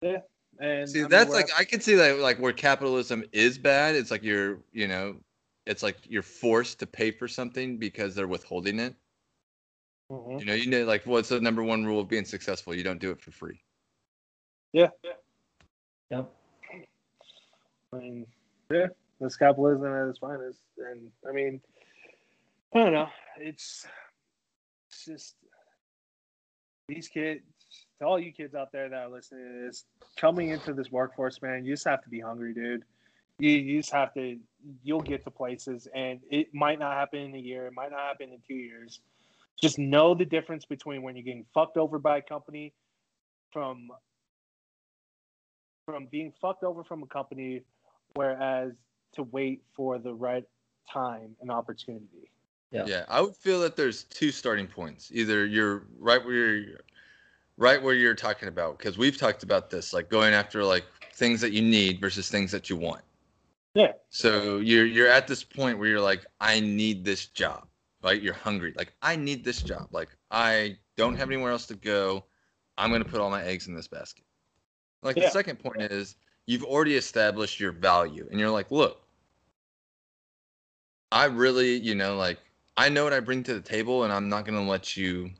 S1: Yeah.
S3: and
S1: See,
S3: I mean,
S1: that's like I can see that like where capitalism is bad. It's like you're, you know, it's like you're forced to pay for something because they're withholding it.
S3: Mhm.
S1: You know, you know, like what's the number one rule of being successful? You don't do it for free.
S3: Yeah.
S2: Yep.
S3: I mean, yeah, that's capitalism at its finest. And I mean, I don't know. It's, it's just these kids, to all you kids out there that are listening to this, coming into this workforce, man, you just have to be hungry, dude. You, you just have to, you'll get to places, and it might not happen in a year, it might not happen in two years. Just know the difference between when you're getting fucked over by a company from from being fucked over from a company, whereas to wait for the right time and opportunity.
S2: Yeah.
S1: Yeah, I would feel that there's two starting points. Either you're right where you're right where you're talking about because we've talked about this like going after like things that you need versus things that you want.
S3: Yeah.
S1: So you're you're at this point where you're like I need this job. Right? You're hungry. Like I need this job. Like I don't have anywhere else to go. I'm going to put all my eggs in this basket. Like
S3: Yeah.
S1: the second point is you've already established your value and you're like, look, I really, you know, like I know what I bring to the table, and I'm not gonna let you.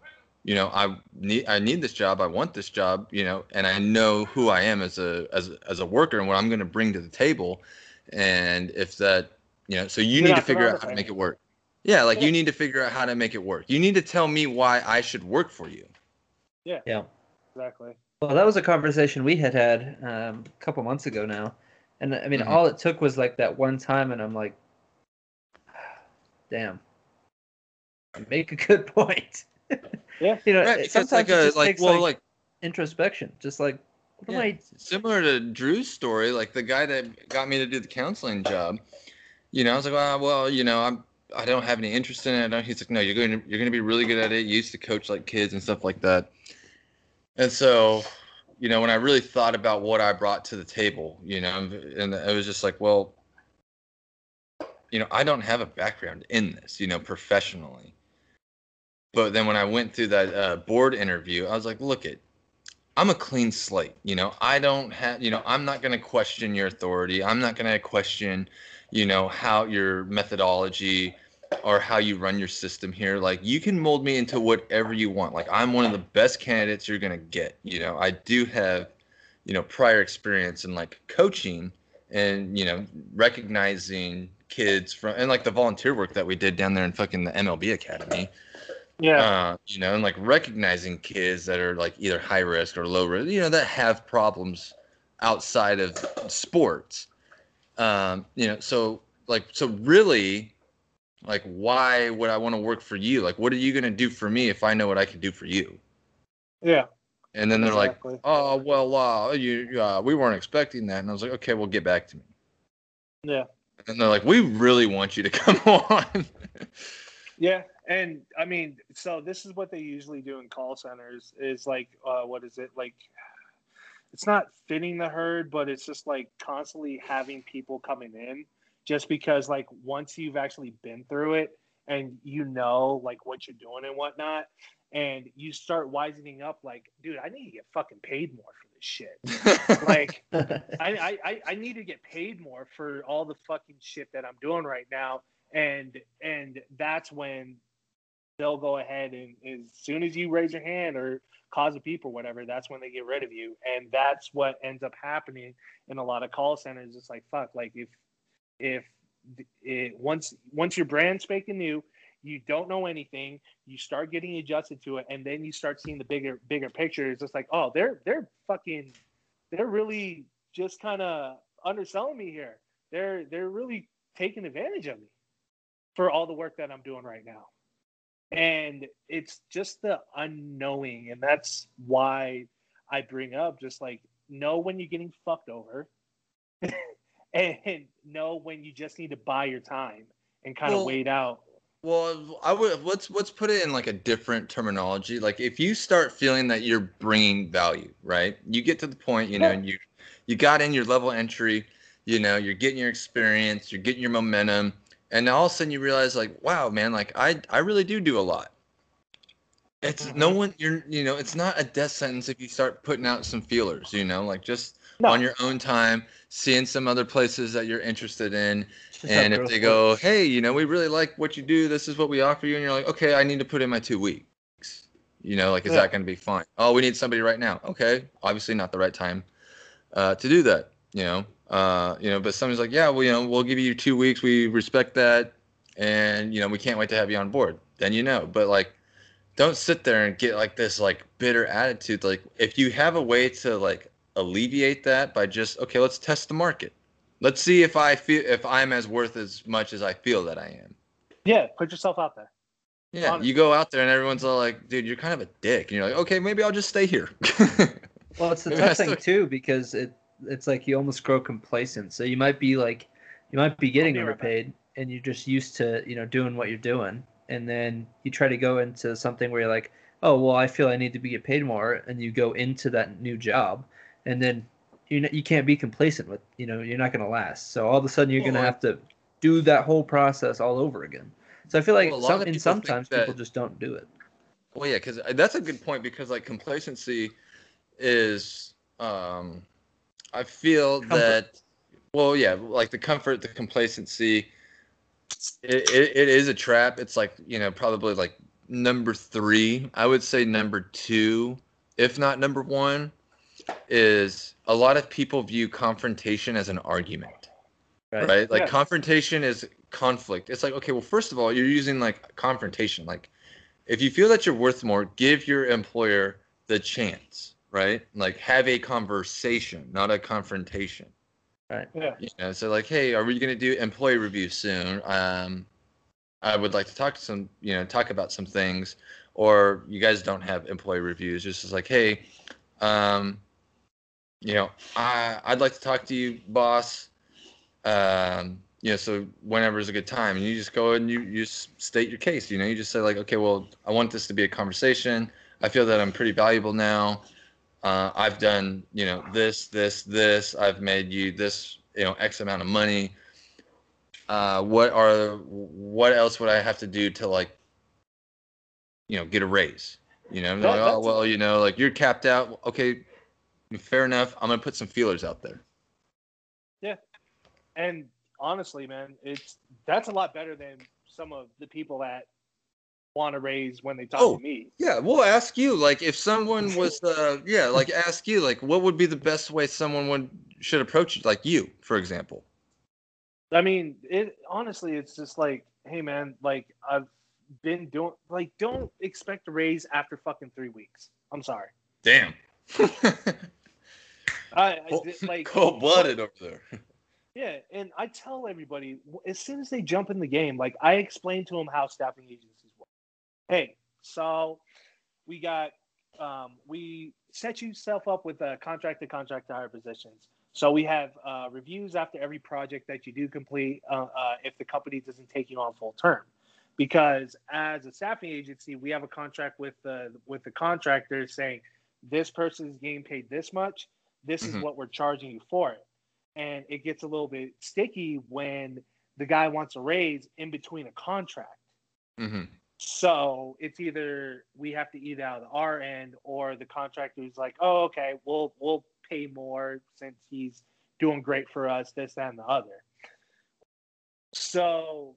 S1: You know, I need I need this job. I want this job. You know, and I know who I am as a as as a worker and what I'm gonna bring to the table. And if that, you know, so you
S3: You're
S1: need to figure out how to make it work. Yeah, like
S3: Yeah.
S1: you need to figure out how to make it work. You need to tell me why I should work for you.
S2: Yeah. Yeah.
S3: Exactly.
S2: Well, that was a conversation we had had um, a couple months ago now, and I mean,
S1: Mhm.
S2: all it took was like that one time, and I'm like, damn, you make a good *laughs* point.
S3: Yeah.
S2: you know,
S1: Right,
S2: it-
S1: because
S2: sometimes
S1: like
S2: it
S1: a
S2: just
S1: like
S2: takes
S1: well
S2: like,
S1: like
S2: introspection, just like, what am
S1: Yeah.
S2: I?
S1: similar to Drew's story, like the guy that got me to do the counseling job, you know, I was like, well, well, you know, I'm I don't have any interest in it. I he's like, no, you're going to you're going to be really good at it. You used to coach like kids and stuff like that. And so, you know, when I really thought about what I brought to the table, you know, and it was just like, well, you know, I don't have a background in this, you know, professionally. But then when I went through that uh, board interview, I was like, look it, I'm a clean slate. You know, I don't have, you know, I'm not going to question your authority. I'm not going to question, you know, how your methodology or how you run your system here. Like, you can mold me into whatever you want. Like, I'm one of the best candidates you're going to get. You know, I do have, you know, prior experience in like coaching and, you know, recognizing kids from, and like the volunteer work that we did down there in fucking the MLB Academy
S3: Yeah.
S1: uh, you know, and like recognizing kids that are like either high risk or low risk, you know, that have problems outside of sports. Um, you know, so like, so really, like, why would I want to work for you? Like, what are you gonna do for me if I know what I can do for you?
S3: yeah.
S1: And then they're
S3: Exactly.
S1: like, oh, well, uh, you, uh, we weren't expecting that, and I was like, okay, well, get back to me.
S3: Yeah.
S1: And they're like, we really want you to *laughs* come on.
S3: Yeah, and I mean, so this is what they usually do in call centers is like, uh, what is it like? It's not fitting the herd, but it's just like constantly having people coming in, just because like once you've actually been through it and you know like what you're doing and whatnot, and you start wisening up, like, dude, I need to get fucking paid more for this shit. *laughs* Like, *laughs* I, I, I need to get paid more for all the fucking shit that I'm doing right now. And and that's when they'll go ahead and as soon as you raise your hand or cause a beep or whatever, that's when they get rid of you. And that's what ends up happening in a lot of call centers. It's like fuck, like if if it once once your brand spanking new, you don't know anything, you start getting adjusted to it, and then you start seeing the bigger bigger picture. It's just like, oh, they're they're fucking they're really just kind of underselling me here. They're they're really taking advantage of me for all the work that I'm doing right now. And it's just the unknowing, and that's why I bring up just like know when you're getting fucked over, *laughs* and know when you just need to buy your time and kind of wait out.
S1: Well, I would let's let's put it in like a different terminology. Like if you start feeling that you're bringing value, right? You get to the point, you know,
S3: Yeah.
S1: and you you got in your level entry, you know, you're getting your experience, you're getting your momentum, and all of a sudden you realize like, wow, man, like I I really do do a lot. It's no one you're you know, it's not a death sentence if you start putting out some feelers, you know, like just
S3: No.
S1: on your own time, seeing some other places that you're interested in,
S2: just
S1: and if they go, hey, you know, we really like what you do. This is what we offer you, and you're like, okay, I need to put in my two weeks. You know, like, is
S3: Yeah.
S1: that going to be fine? Oh, we need somebody right now. Okay, obviously not the right time uh, to do that. You know, uh, you know, but somebody's like, yeah, well, you know, we'll give you two weeks. We respect that, and you know, we can't wait to have you on board. Then you know, but like, don't sit there and get like this like bitter attitude. Like, if you have a way to like alleviate that by just okay, let's test the market. Let's see if I feel if I'm as worth as much as I feel that I am.
S3: Yeah, put yourself out there.
S1: Yeah,
S3: Honestly.
S1: you go out there and everyone's all like, "Dude, you're kind of a dick," and you're like, "Okay, maybe I'll just stay here."
S2: Well, it's the *laughs* tough thing
S1: the-
S2: too because it it's like you almost grow complacent. So you might be like you might be getting
S3: be right
S2: underpaid and you're just used to, you know, doing what you're doing. And then you try to go into something where you're like, "Oh, well, I feel I need to be get paid more." And you go into that new job and then you you can't be complacent with, you know, you're not going to last. So all of a sudden you're going to
S1: Well,
S2: have to do that whole process all over again. So I feel like
S1: Well,
S2: some, and
S1: people
S2: sometimes
S1: that-
S2: people just don't do it.
S1: well, yeah, because that's a good point because like complacency is, um, I feel
S2: Comfort.
S1: that, well, yeah, like the comfort, the complacency, it, it, it is a trap. It's like you know probably like number three. I would say number two, if not number one, is a lot of people view confrontation as an argument, right? right? Like yeah. confrontation is conflict. It's like okay, well, first of all, you're using like confrontation. Like if you feel that you're worth more, give your employer the chance, right? Like have a conversation, not a confrontation.
S2: Right. Yeah.
S1: You know, so like, hey, are we going to do employee review soon? Um, I would like to talk to some, you know, talk about some things, or you guys don't have employee reviews. Just as like, hey, um, you know, I I'd like to talk to you, boss. Um, you know, so whenever is a good time, and you just go and you you state your case. You know, you just say like, okay, well, I want this to be a conversation. I feel that I'm pretty valuable now uh, I've done, you know, this, this, this. I've made you this, you know, X amount of money. Uh, what are, what else would I have to do to like, you know, get a raise? You know, like, oh well, you know, like you're capped out. Okay, fair enough. I'm gonna put some feelers out there.
S3: Yeah, and honestly, man, it's that's a lot better than some of the people that want to raise when they talk oh, to me.
S1: Yeah, we'll ask you. Like, if someone *laughs* was, uh, yeah, like ask you, like, what would be the best way someone would should approach it? Like you, for example.
S3: I mean, it honestly, it's just like, hey, man, like I've been doing, like, don't expect a raise after fucking three weeks. I'm sorry.
S1: Damn. *laughs*
S3: I, I *laughs* like
S1: cold blooded over there.
S3: Yeah, and I tell everybody as soon as they jump in the game, like I explain to them how staffing agencies hey, so we got um, we set yourself up with a contract to contract to hire positions. So we have uh, reviews after every project that you do complete uh, uh, if the company doesn't take you on full term. Because as a staffing agency, we have a contract with the with the contractor saying this person is getting paid this much. This mm-hmm. is what we're charging you for it, and it gets a little bit sticky when the guy wants a raise in between a contract.
S1: Mm-hmm.
S3: So it's either we have to eat out of our end, or the contractor is like, "Oh, okay, we'll we'll pay more since he's doing great for us, this that, and the other." So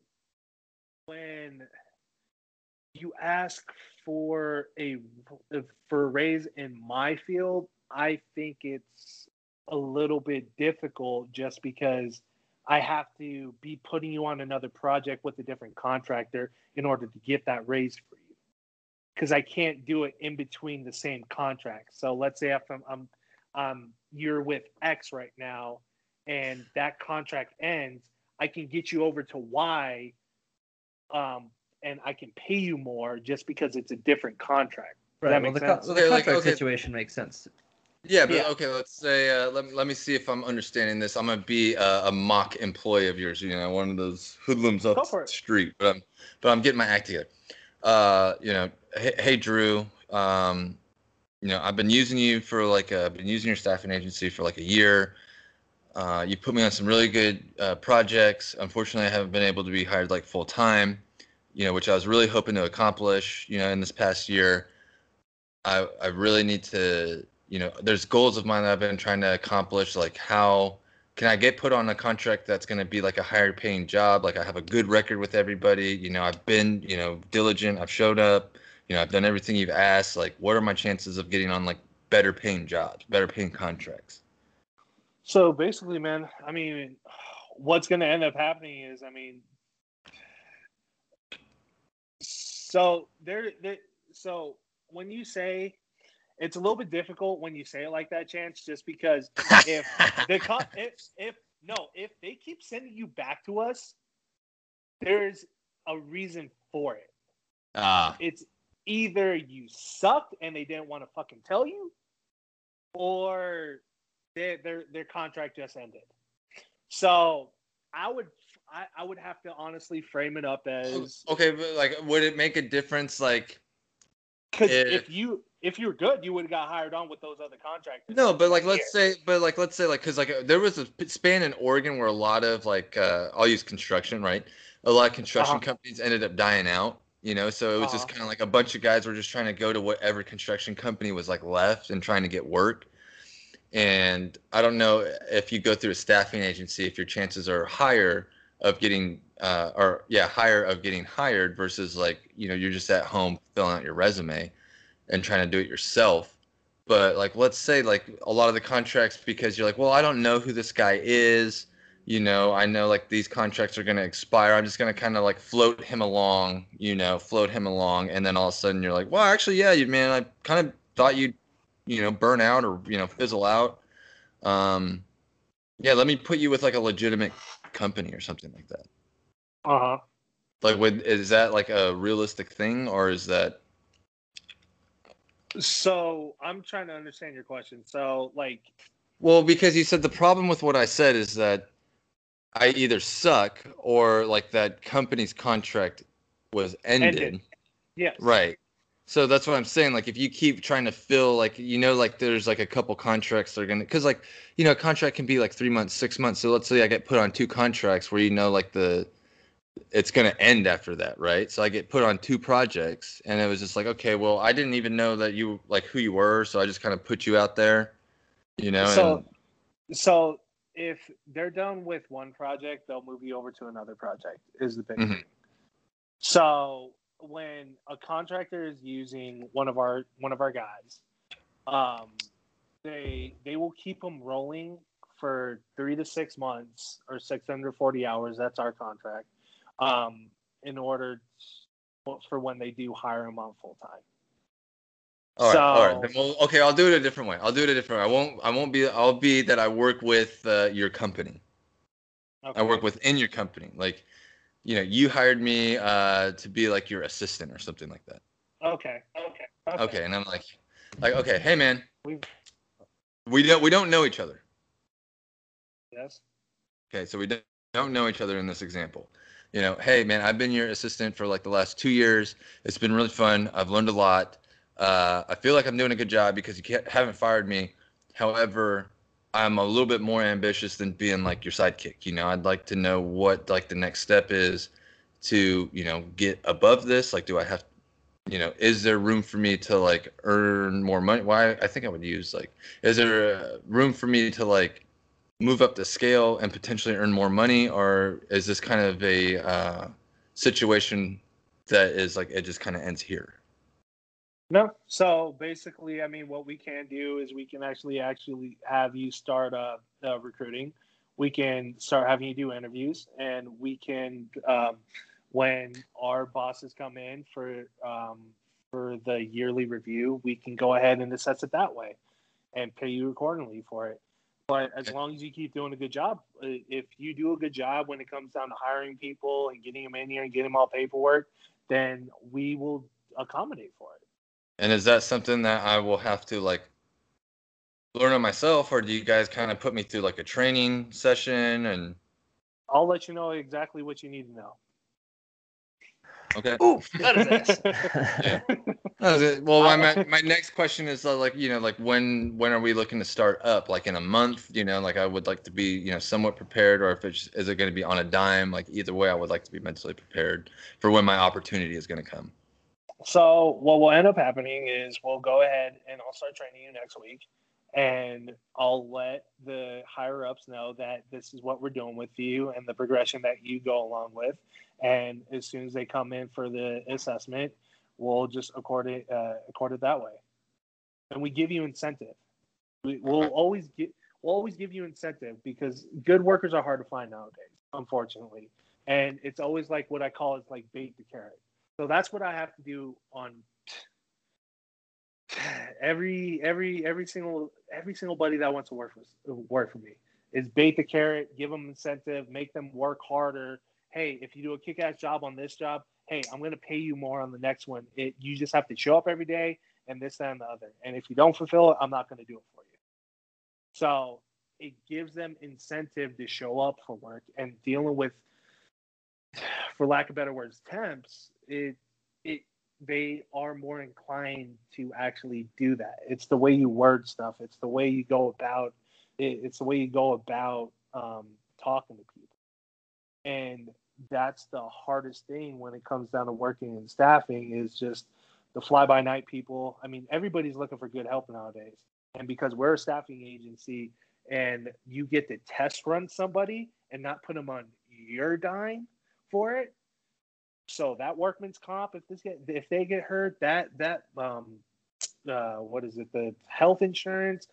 S3: when you ask for a for a raise in my field, I think it's a little bit difficult just because I have to be putting you on another project with a different contractor in order to get that raise for you. Because I can't do it in between the same contract. So let's say if I'm, I'm um, you're with X right now, and that contract ends, I can get you over to Y, um, and I can pay you more just because it's a different contract.
S2: Does right. well, the, co- well, the, contract like, okay. situation makes sense
S1: yeah, but yeah. okay, let's say uh, let, let me see if I'm understanding this. I'm gonna be a, a mock employee of yours, you know, one of those hoodlums up the street, but I'm but I'm getting my act together. Uh, you know, hey, hey Drew, um, you know, I've been using you for like I've been using your staffing agency for like a year. Uh, you put me on some really good uh, projects. Unfortunately, I haven't been able to be hired like full time, you know, which I was really hoping to accomplish, you know, in this past year. I I really need to you know, there's goals of mine that I've been trying to accomplish. Like, how can I get put on a contract that's going to be like a higher paying job? Like, I have a good record with everybody. You know, I've been, you know, diligent. I've showed up. You know, I've done everything you've asked. Like, what are my chances of getting on like better paying jobs, better paying contracts?
S3: So basically, man, I mean, what's going to end up happening is, I mean, so there, there so when you say it's a little bit difficult when you say it like that, Chance, just because if *laughs* the if if no, if they keep sending you back to us, there's a reason for it.
S1: Uh.
S3: It's either you sucked and they didn't want to fucking tell you, or their their their contract just ended. So I would I, I would have to honestly frame it up as
S1: okay, but like would it make a difference like
S3: because if, if you if you're good, you would have got hired on with those other contractors.
S1: No, but like let's say, but like let's say, like because like there was a span in Oregon where a lot of like uh, I'll use construction, right? A lot of construction uh-huh. companies ended up dying out. You know, so it was uh-huh. just kind of like a bunch of guys were just trying to go to whatever construction company was like left and trying to get work. And I don't know if you go through a staffing agency, if your chances are higher of getting uh, or yeah, higher of getting hired versus like you know you're just at home filling out your resume and trying to do it yourself. But like let's say like a lot of the contracts because you're like, well, I don't know who this guy is. You know, I know like these contracts are gonna expire. I'm just gonna kind of like float him along. You know, float him along, and then all of a sudden you're like, well, actually, yeah, you man, I kind of thought you'd you know burn out or you know fizzle out. Um, yeah, let me put you with like a legitimate company or something like that.
S3: Uh huh.
S1: Like, would is that like a realistic thing, or is that?
S3: So I'm trying to understand your question. So like,
S1: Well, because you said the problem with what I said is that I either suck or like that company's contract was ended.
S3: Ended. yes,
S1: Right. So that's what I'm saying. Like, if you keep trying to fill, like, you know, like there's like a couple contracts that are gonna, because like, you know, a contract can be like three months, six months. So let's say I get put on two contracts where you know, like the, it's gonna end after that, right? So I get put on two projects, and it was just like, okay, well, I didn't even know that you like who you were, so I just kind of put you out there, you know.
S3: So,
S1: and,
S3: so if they're done with one project, they'll move you over to another project. Is the big
S1: Mhm.
S3: thing. So when a contractor is using one of our one of our guys, um, they they will keep them rolling for three to six months or six hundred forty hours. That's our contract. Um, in order for when they do hire them on full time.
S1: all right, all right.
S3: so-
S1: we'll, okay, I'll do it a different way. I'll do it a different way. I won't. I won't be. I'll be that I work with uh, your company. I work within your company. Like, you know, you hired me uh, to be like your assistant or something like that.
S3: Okay. Okay.
S1: Okay, and I'm like, like, okay, hey man,
S3: We-
S1: we don't we don't know each other.
S3: Yes.
S1: Okay, so we don't know each other in this example. You know, hey man, I've been your assistant for like the last two years. It's been really fun. I've learned a lot. Uh, I feel like I'm doing a good job because you haven't fired me. However, I'm a little bit more ambitious than being like your sidekick. You know, I'd like to know what like the next step is to you know get above this. Like, do I have, you know, is there room for me to like earn more money? Why I think I would use like, is there uh, room for me to like move up the scale and potentially earn more money, or is this kind of a uh, situation that is like it just kind of ends here?
S3: No. So basically, I mean, what we can do is we can actually actually have you start uh, recruiting. We can start having you do interviews, and we can, um, when our bosses come in for um, for the yearly review, we can go ahead and assess it that way, and pay you accordingly for it. But as long as you keep doing a good job, uh, if you do a good job when it comes down to hiring people and getting them in here and getting them all paperwork, then we will accommodate for it.
S1: And is that something that I will have to like learn on myself, or do you guys kind of put me through like a training session? And
S3: I'll let you know exactly what you need to know.
S1: okay,
S2: Ooh, got his ass. *laughs*
S1: Yeah. That was it. well, my *laughs* my next question is uh, like you know like when when are we looking to start up? Like in a month? You know, like I would like to be you know somewhat prepared, or if it's is it going to be on a dime? Like either way, I would like to be mentally prepared for when my opportunity is going to come.
S3: So what will end up happening is we'll go ahead and I'll start training you next week, and I'll let the higher ups know that this is what we're doing with you and the progression that you go along with. And as soon as they come in for the assessment, we'll just accord it uh, accord it that way, and we give you incentive. We, we'll always get we'll always give you incentive because good workers are hard to find nowadays, unfortunately. And it's always like what I call is like bait the carrot. So that's what I have to do on *sighs* every every every single every single buddy that wants to work for work for me is bait the carrot, give them incentive, make them work harder. Hey, if you do a kick-ass job on this job, hey, I'm going to pay you more on the next one. It you just have to show up every day and this that, and the other. And if you don't fulfill it, I'm not going to do it for you. So it gives them incentive to show up for work and dealing with, for lack of better words, temps. It it they are more inclined to actually do that. It's the way you word stuff. It's the way you go about. It, it's the way you go about um, talking to people, and that's the hardest thing when it comes down to working and staffing. Is just the fly by night people. I mean, everybody's looking for good help nowadays, and because we're a staffing agency, and you get to test run somebody and not put them on your dime for it. So that workman's comp, if this get if they get hurt, that that um uh what is it, the health insurance,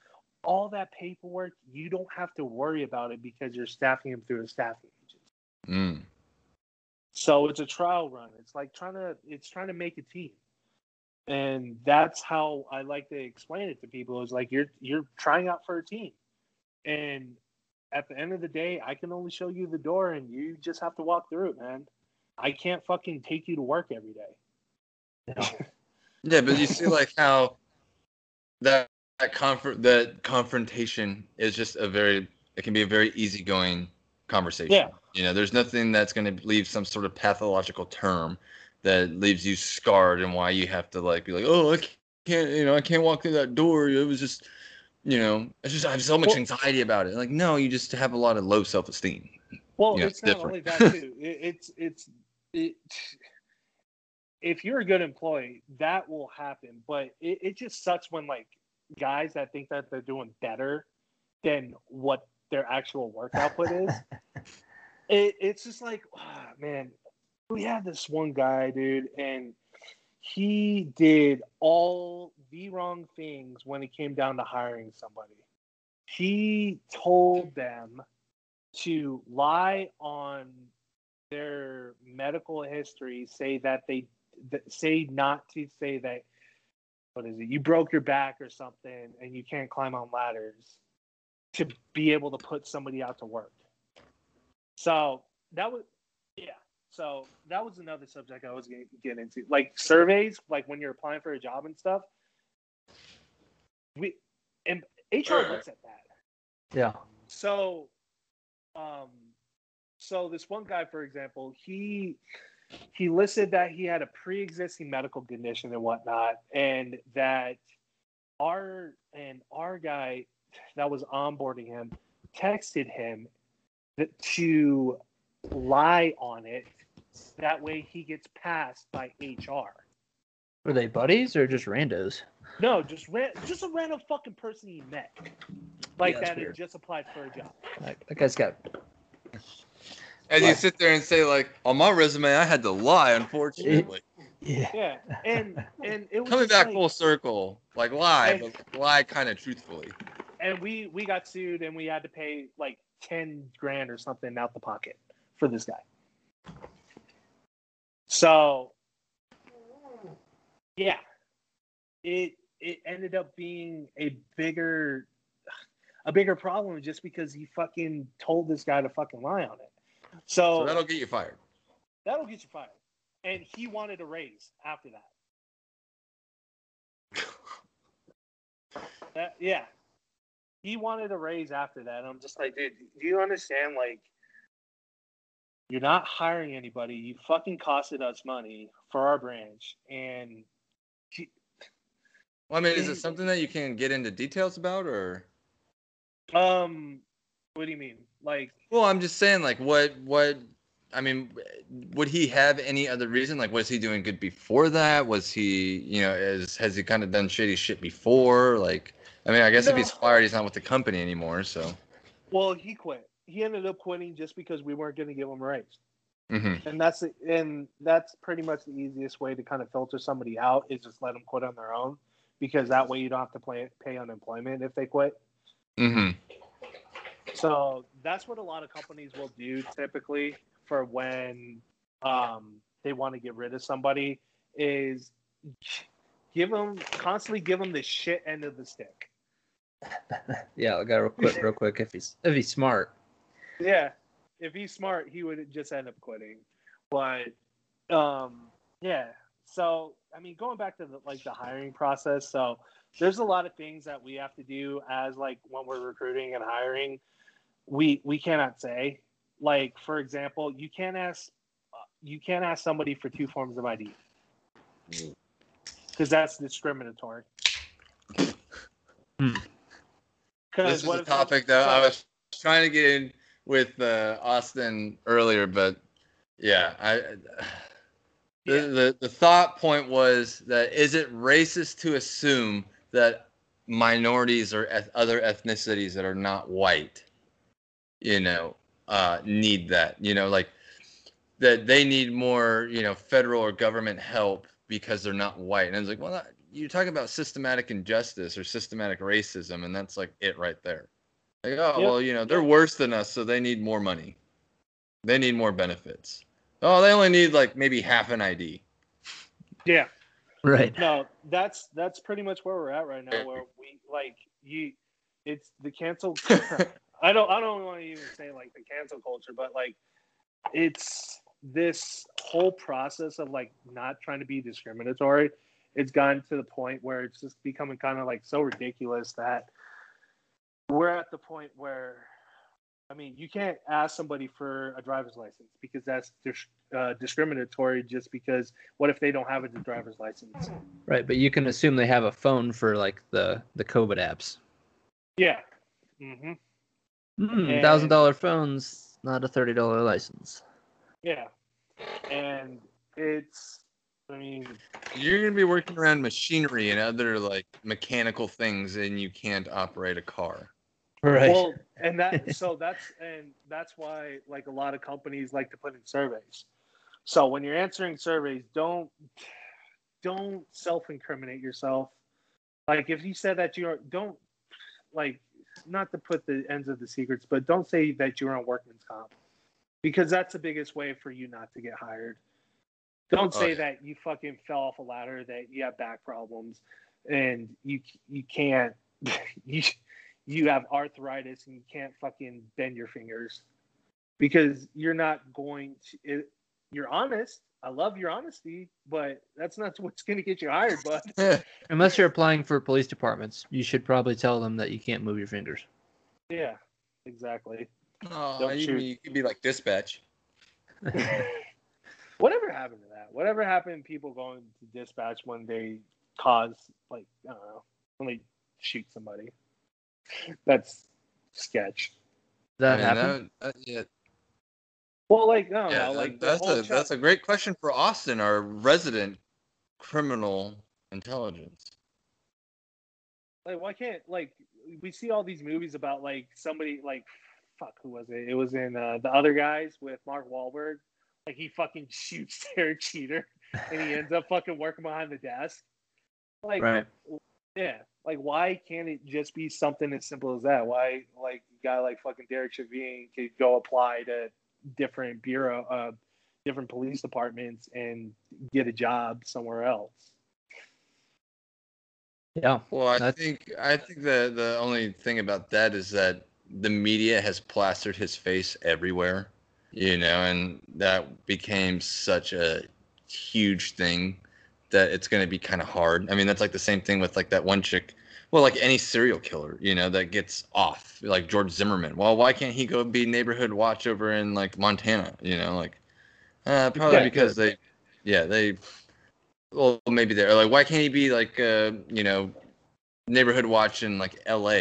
S3: all that paperwork, you don't have to worry about it because you're staffing them through a staffing agency.
S1: Mm.
S3: So it's a trial run. It's like trying to it's trying to make a team. And that's how I like to explain it to people is like you're you're trying out for a team. And at the end of the day, I can only show you the door and you just have to walk through it, man. I can't fucking take you to work every day. *laughs*
S1: Yeah, but you see like how that that comfort that confrontation is just a very it can be a very easygoing conversation.
S3: Yeah.
S1: You know, there's nothing that's going to leave some sort of pathological term that leaves you scarred and why you have to like be like, "Oh, I can't, you know, I can't walk through that door." It was just you know, it's just I have so much
S3: Well-
S1: anxiety about it. Like, no, you just have a lot of low self-esteem.
S3: Well,
S1: Yeah,
S3: it's
S1: it's
S3: not
S1: different.
S3: only that too. It, it's it's it. If you're a good employee, that will happen. But it, it just sucks when like guys that think that they're doing better than what their actual work *laughs* output is. it, it's just like, ah, *sighs* man, we had this one guy, dude, and he did all the wrong things when it came down to hiring somebody. He told them to lie on their medical history, say that they th- say not to say that what is it? You broke your back or something, and you can't climb on ladders to be able to put somebody out to work. So that was yeah. So that was another subject I was going to get into, like surveys, like when you're applying for a job and stuff. We and HR looks at that.
S2: Yeah.
S3: So, um, so this one guy, for example, he he listed that he had a pre-existing medical condition and whatnot, and that our and our guy that was onboarding him texted him that to lie on it. That way, he gets passed by HR.
S2: Were they buddies or just randos?
S3: No, just ran, just a random fucking person he met, like
S2: Yeah,
S3: that had
S2: weird.
S3: just applied for a job.
S2: Like that guy's got
S1: As you sit there and say like, on my resume, I had to lie, unfortunately. *laughs*
S2: yeah.
S3: Yeah, and and it was
S1: Coming back
S3: like-
S1: full circle, like lie,
S3: And-
S1: but lie kind of truthfully.
S3: And we we got sued and we had to pay like 10 grand or something out the pocket for this guy so yeah it it ended up being a bigger a bigger problem just because he fucking told this guy to fucking lie on it so,
S1: So that'll get you fired.
S3: that'll get you fired and he wanted a raise after that *laughs* That, yeah. He wanted a raise after that. I'm just like, dude, do you understand? Like, you're not hiring anybody. You fucking costed us money for our branch. And
S1: Well, I mean, is it something that you can get into details about, or?
S3: um what do you mean? Like
S1: Well, I'm just saying, like, what, what? I mean, would he have any other reason? Like, was he doing good before that? Was he, you know, is has he kind of done shady shit before? Like, I mean, I guess if he's fired, he's not with the company anymore. So,
S3: well, he quit. He ended up quitting just because we weren't going to give him a raise.
S1: hmm
S3: And that's the- and that's pretty much the easiest way to kind of filter somebody out is just let them quit on their own because that way you don't have to pay, pay unemployment if they quit.
S1: hmm
S3: So that's what a lot of companies will do typically for when um, they want to get rid of somebody is give them constantly give them the shit end of the stick. *laughs*
S2: Yeah, I got real quick, real quick. If he's if he's smart,
S3: Yeah, if he's smart, he would just end up quitting. But um, yeah, so I mean, going back to the, like the hiring process, so there's a lot of things that we have to do as like when we're recruiting and hiring. We we cannot say like for example, you can't ask uh, you can't ask somebody for two forms of ID because that's discriminatory.
S2: Hmm.
S1: This is a topic that I was trying to get in with uh, Austin earlier, but yeah, I. The, the the thought point was that is it racist to assume that minorities or eth- other ethnicities that are not white, you know, uh, need that? You know, like that they need more, you know, federal or government help because they're not white. And I was like, well, that, you're talking about systematic injustice or systematic racism, and that's like it right there. Like, oh,
S3: Yep.
S1: well, you know, they're worse than us, so they need more money. They need more benefits. Oh, they only need like maybe half an ID.
S3: Yeah.
S2: Right.
S3: No, that's that's pretty much where we're at right now. Where we like you, it's the cancel. *laughs* I don't I don't want to even say like the cancel culture, but like it's this whole process of like not trying to be discriminatory. It's gotten to the point where it's just becoming kind of like so ridiculous that we're at the point where I mean, you can't ask somebody for a driver's license because that's dis- uh, discriminatory. Just because, what if they don't have a driver's license?
S2: Right, but you can assume they have a phone for like the the COVID apps.
S3: Yeah. hmm
S2: Hmm, thousand dollar phones, not a thirty dollar license.
S3: Yeah. And it's, I mean,
S1: You're gonna be working around machinery and other like mechanical things, and you can't operate a car.
S2: Right.
S3: well, and that, so that's, and that's why like a lot of companies like to put in surveys. So when you're answering surveys, don't, don't self incriminate yourself. Like if you said that you're, don't, like, not to put the ends of the secrets, but don't say that you're on workman's comp because that's the biggest way for you not to get hired. Don't say oh,
S1: Okay.
S3: that you fucking fell off a ladder, that you have back problems, and you you can't *laughs* you you have arthritis and you can't fucking bend your fingers because you're not going to. It, you're honest. I love your honesty, but that's not *laughs* what's going to get you hired, bud. *laughs*
S2: Unless you're applying for police departments, you should probably tell them that you can't move your fingers.
S3: yeah, exactly.
S1: Oh,
S3: Don't
S1: you, you could be like dispatch. *laughs*
S3: Whatever happened to that? Whatever happened to people going to dispatch when they cause like I don't know when they shoot somebody? That's sketch.
S2: That
S1: I mean,
S2: happened.
S1: that- that- yeah,
S3: Well, like no,
S1: yeah,
S3: no,
S1: that-
S3: like
S1: that's a
S3: chat-
S1: that's a great question for Austin, our resident criminal intelligence.
S3: like why can't like we see all these movies about like somebody like fuck who was it? It was in uh, the other guys with Mark Wahlberg. Like he fucking *laughs* shoots Derek Jeter and he ends up fucking working behind the desk. Like
S2: right.
S3: yeah, like why can't it just be something as simple as that? Why like a guy like fucking Derek Chauvin could go apply to different bureau, uh, different police departments and get a job somewhere else?
S2: Yeah.
S1: Well, I think I think the the only thing about that is that the media has plastered his face everywhere, you know, and that became such a huge thing that it's going to be kind of hard. I mean, that's like the same thing with like that one chick. Well, like any serial killer, you know, that gets off, like George Zimmerman. Well, why can't he go be neighborhood watch over in like Montana? You know, like uh, probably because they, yeah, they well maybe they're like why can't he be like uh you know neighborhood watch in like la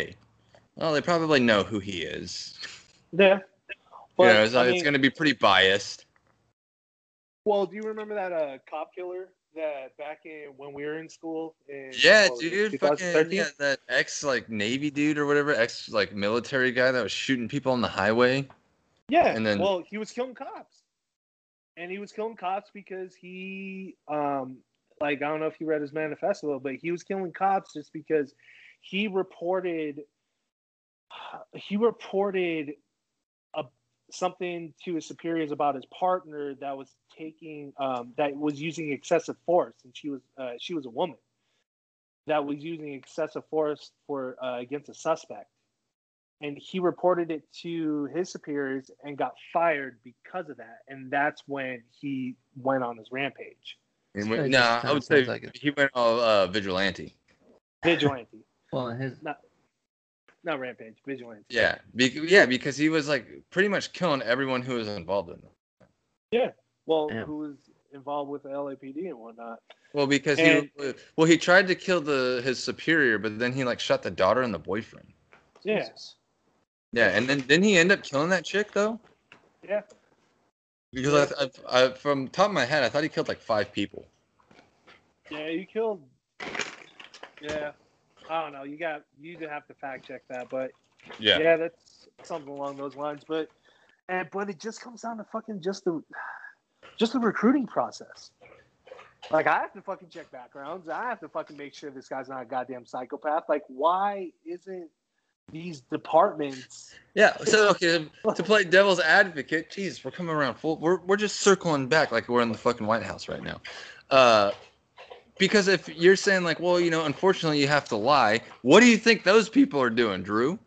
S1: well they probably know who he is
S3: Yeah. But, I
S1: it's
S3: mean-
S1: going to be pretty biased
S3: Well, do you remember that uh, cop killer that back in when we were in school? In,
S1: yeah
S3: it,
S1: dude fucking yeah, that ex like navy dude or whatever ex like military guy that was shooting people on the highway
S3: Yeah.
S1: And then-
S3: well, he was killing cops, and he was killing cops because he, um, like I don't know if you read his manifesto, but he was killing cops just because he reported, he reported a something to his superiors about his partner that was taking, um, that was using excessive force, and she was, uh, she was a woman that was using excessive force for uh, against a suspect. And he reported it to his superiors and got fired because of that and that's when he went on his rampage.
S1: He went-
S2: just
S1: no i would say
S2: like
S1: he went all uh vigilante.
S3: Vigilante.
S2: Well, his
S3: not not rampage vigilante
S1: yeah be- yeah because he was like pretty much killing everyone who was involved in it Yeah.
S3: well
S2: Damn.
S3: who was involved with the lapd and whatnot
S1: Well, because
S3: And-
S1: he well he tried to kill the his superior, but then he like shot the daughter and the boyfriend.
S3: yeah
S1: Yeah, and then didn't he end up killing that chick though?
S3: yeah
S1: Because I, I, I from top of my head, I thought he killed like five people.
S3: yeah he killed yeah i don't know you got you have to fact check that but
S1: Yeah.
S3: yeah that's something along those lines but and but it just comes down to fucking just the just the recruiting process. Like I have to fucking check backgrounds. I have to fucking make sure this guy's not a goddamn psychopath. Like, why isn't these departments?
S1: Yeah. So okay, to play devil's advocate, Jesus, we're coming around full. We're we're just circling back like we're in the fucking White House right now. Uh, because if you're saying like, well, you know, unfortunately you have to lie. What do you think those people are doing, Drew?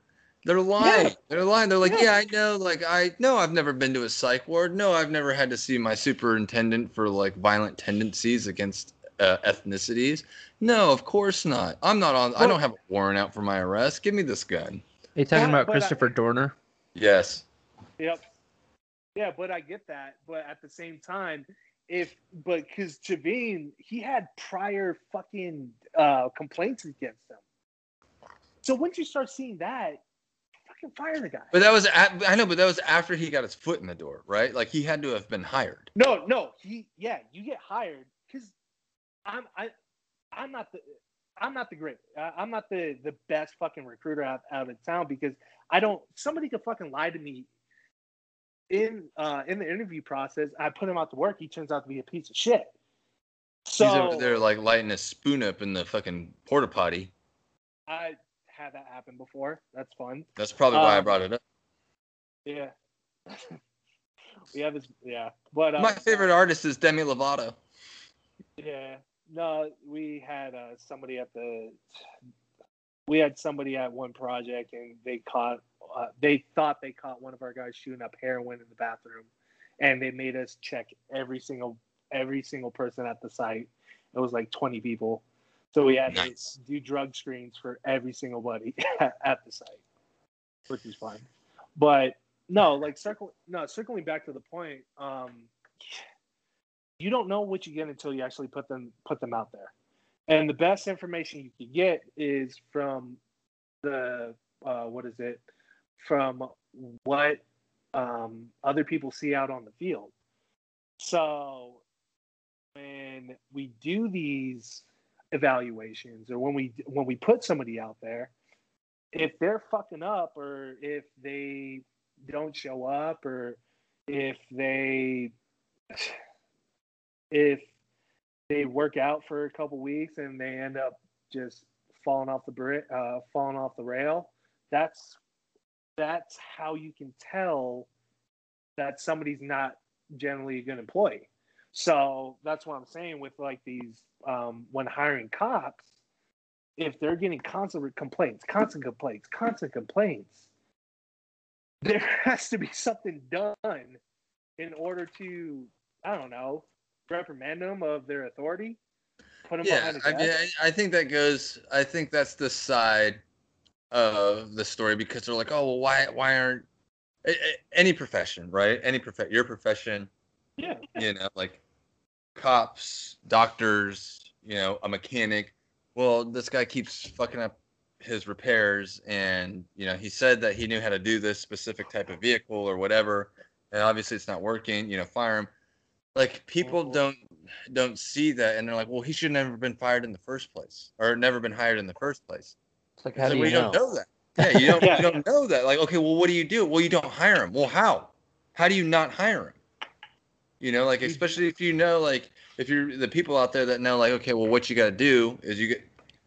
S1: They're lying. Yeah. They're lying. They're like, yeah. yeah. I know. Like, I know I've never been to a psych ward. No, I've never had to see my superintendent for like violent tendencies against uh, ethnicities. No, of course not. I'm not on. I don't have a warrant out for my arrest. Give me this gun.
S2: Are you talking about Christopher I, Dorner?
S1: Yes.
S3: Yep. Yeah, but I get that. But at the same time, if but because Chauvin, he had prior fucking uh, complaints against him. So once you start seeing that, fucking fire the guy.
S1: But that was I know, but that was after he got his foot in the door, right? Like he had to have been hired.
S3: No, no, he yeah, you get hired because I'm I I'm not the I'm not the great I'm not the the best fucking recruiter out, out of town because I don't somebody could fucking lie to me in uh in the interview process. I put him out to work. He turns out to be a piece of shit.
S1: So he's over there like lighting a spoon up in the fucking porta potty.
S3: I had that happen before. That's fun.
S1: That's probably why um, I brought it up.
S3: Yeah. *laughs* we have this. Yeah, but
S1: uh, my favorite artist is Demi Lovato.
S3: Yeah. No, we had uh, somebody at the. We had somebody at one project, and they caught. Uh, they thought they caught one of our guys shooting up heroin in the bathroom, and they made us check every single every single person at the site. It was like twenty people so we had nice. to do drug screens for every single buddy *laughs* at the site, which is fine. But no, like circle no, circling back to the point, um, you don't know what you get until you actually put them put them out there. And the best information you can get is from the uh, what is it? From what um, other people see out on the field. So when we do these evaluations or when we when we put somebody out there if they're fucking up or if they don't show up or if they if they work out for a couple weeks and they end up just falling off the uh, falling off the rail. That's that's how you can tell that somebody's not generally a good employee. So that's what I'm saying with like these um, when hiring cops, if they're getting constant complaints, constant complaints, constant complaints, there *laughs* has to be something done in order to I don't know reprimand them of their authority.
S1: Put them yeah, I mean, I think that goes. I think that's the side of the story because they're like, oh, well, why, why aren't any profession, right? Any profession, your profession,
S3: yeah.
S1: You know, like cops, doctors, you know, a mechanic. Well, this guy keeps fucking up his repairs and, you know, he said that he knew how to do this specific type of vehicle or whatever, and obviously it's not working, you know, fire him. Like people mm-hmm. don't don't see that and they're like, "Well, he should have never been fired in the first place or never been hired in the first place."
S2: It's like how do you we know?
S1: don't know that. Yeah, you don't *laughs* you don't know that. Like, okay, well, what do you do? Well, you don't hire him. Well, how? How do you not hire him? You know, like especially if you know, like if you're the people out there that know, like, okay, well, what you got to do is you get,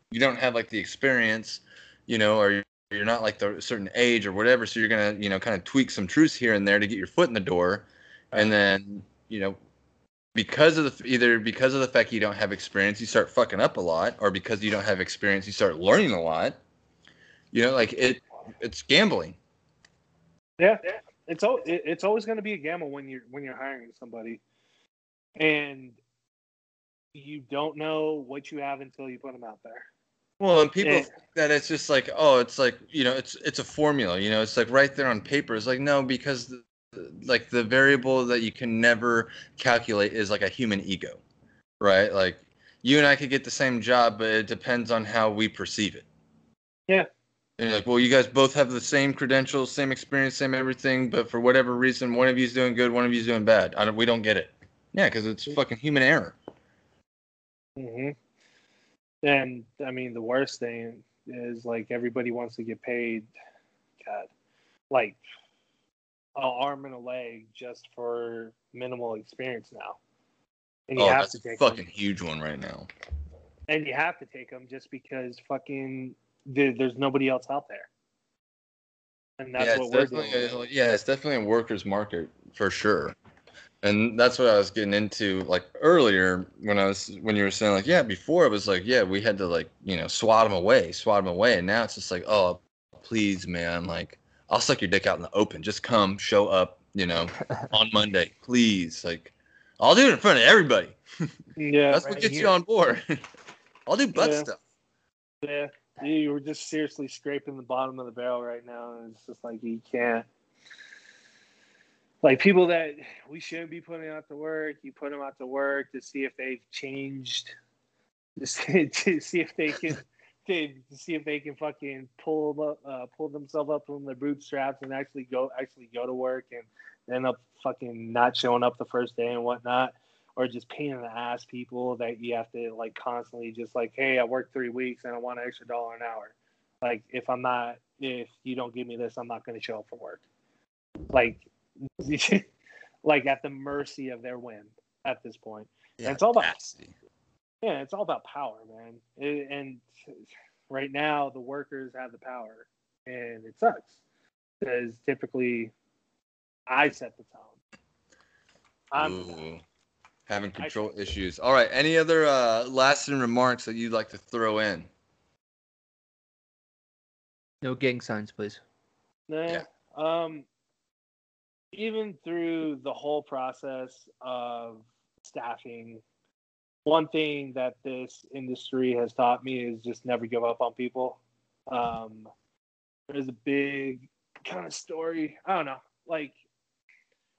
S1: you don't have like the experience, you know, or you're not like the certain age or whatever, so you're gonna, you know, kind of tweak some truths here and there to get your foot in the door, and then, you know, because of the either because of the fact you don't have experience, you start fucking up a lot, or because you don't have experience, you start learning a lot. You know, like it, it's gambling.
S3: Yeah, it's all it's always going to be a gamble when you're when you're hiring somebody, and you don't know what you have until you put them out there.
S1: Well, and people think that it's just like, oh, it's like you know, it's it's a formula. You know, it's like right there on paper. It's like no, because the, like the variable that you can never calculate is like a human ego, right? Like you and I could get the same job, but it depends on how we perceive it.
S3: Yeah.
S1: And like, well, you guys both have the same credentials, same experience, same everything, but for whatever reason, one of you's doing good, one of you's doing bad. I don't, we don't get it. Yeah, because it's fucking human error.
S3: hmm And I mean, the worst thing is like everybody wants to get paid. God, like an arm and a leg just for minimal experience now. And
S1: Oh,
S3: have
S1: that's
S3: to
S1: a
S3: take
S1: fucking
S3: them.
S1: huge one right now.
S3: And you have to take them just because fucking there, there's nobody else out there. And that's
S1: yeah,
S3: what we're doing.
S1: a, yeah, it's definitely a workers' market for sure. And that's what I was getting into like earlier when I was when you were saying like yeah before it was like yeah we had to like you know swat them away swat them away and now it's just like oh please man like I'll suck your dick out in the open just come show up you know *laughs* on Monday please like I'll do it in front of everybody *laughs*
S3: Yeah,
S1: that's what
S2: right
S1: gets
S2: here.
S1: you on board *laughs* I'll do butt
S3: Yeah.
S1: stuff
S3: yeah. You were just seriously scraping the bottom of the barrel right now, and it's just like you can't. Like people that we shouldn't be putting out to work, you put them out to work to see if they've changed, to see, to see if they can, to, to see if they can fucking pull them up, uh, pull themselves up from their bootstraps and actually go actually go to work and end up fucking not showing up the first day and whatnot or just pain in the ass people that you have to like constantly just like, hey, I worked three weeks and I want an extra dollar an hour. Like if I'm not, if you don't give me this, I'm not going to show up for work. Like, *laughs* like at the mercy of their whim at this point.
S1: yeah
S3: it's all about-
S1: nasty.
S3: Yeah, it's all about power, man. It, and right now, the workers have the power, and it sucks because typically I set the tone. I'm
S1: Ooh, having control issues. All right. Any other uh, lasting remarks that you'd like to throw in?
S2: No gang signs, please.
S3: Nah.
S1: Yeah.
S3: Um, even through the whole process of staffing, one thing that this industry has taught me is just never give up on people. Um, there's a big kind of story. I don't know. Like,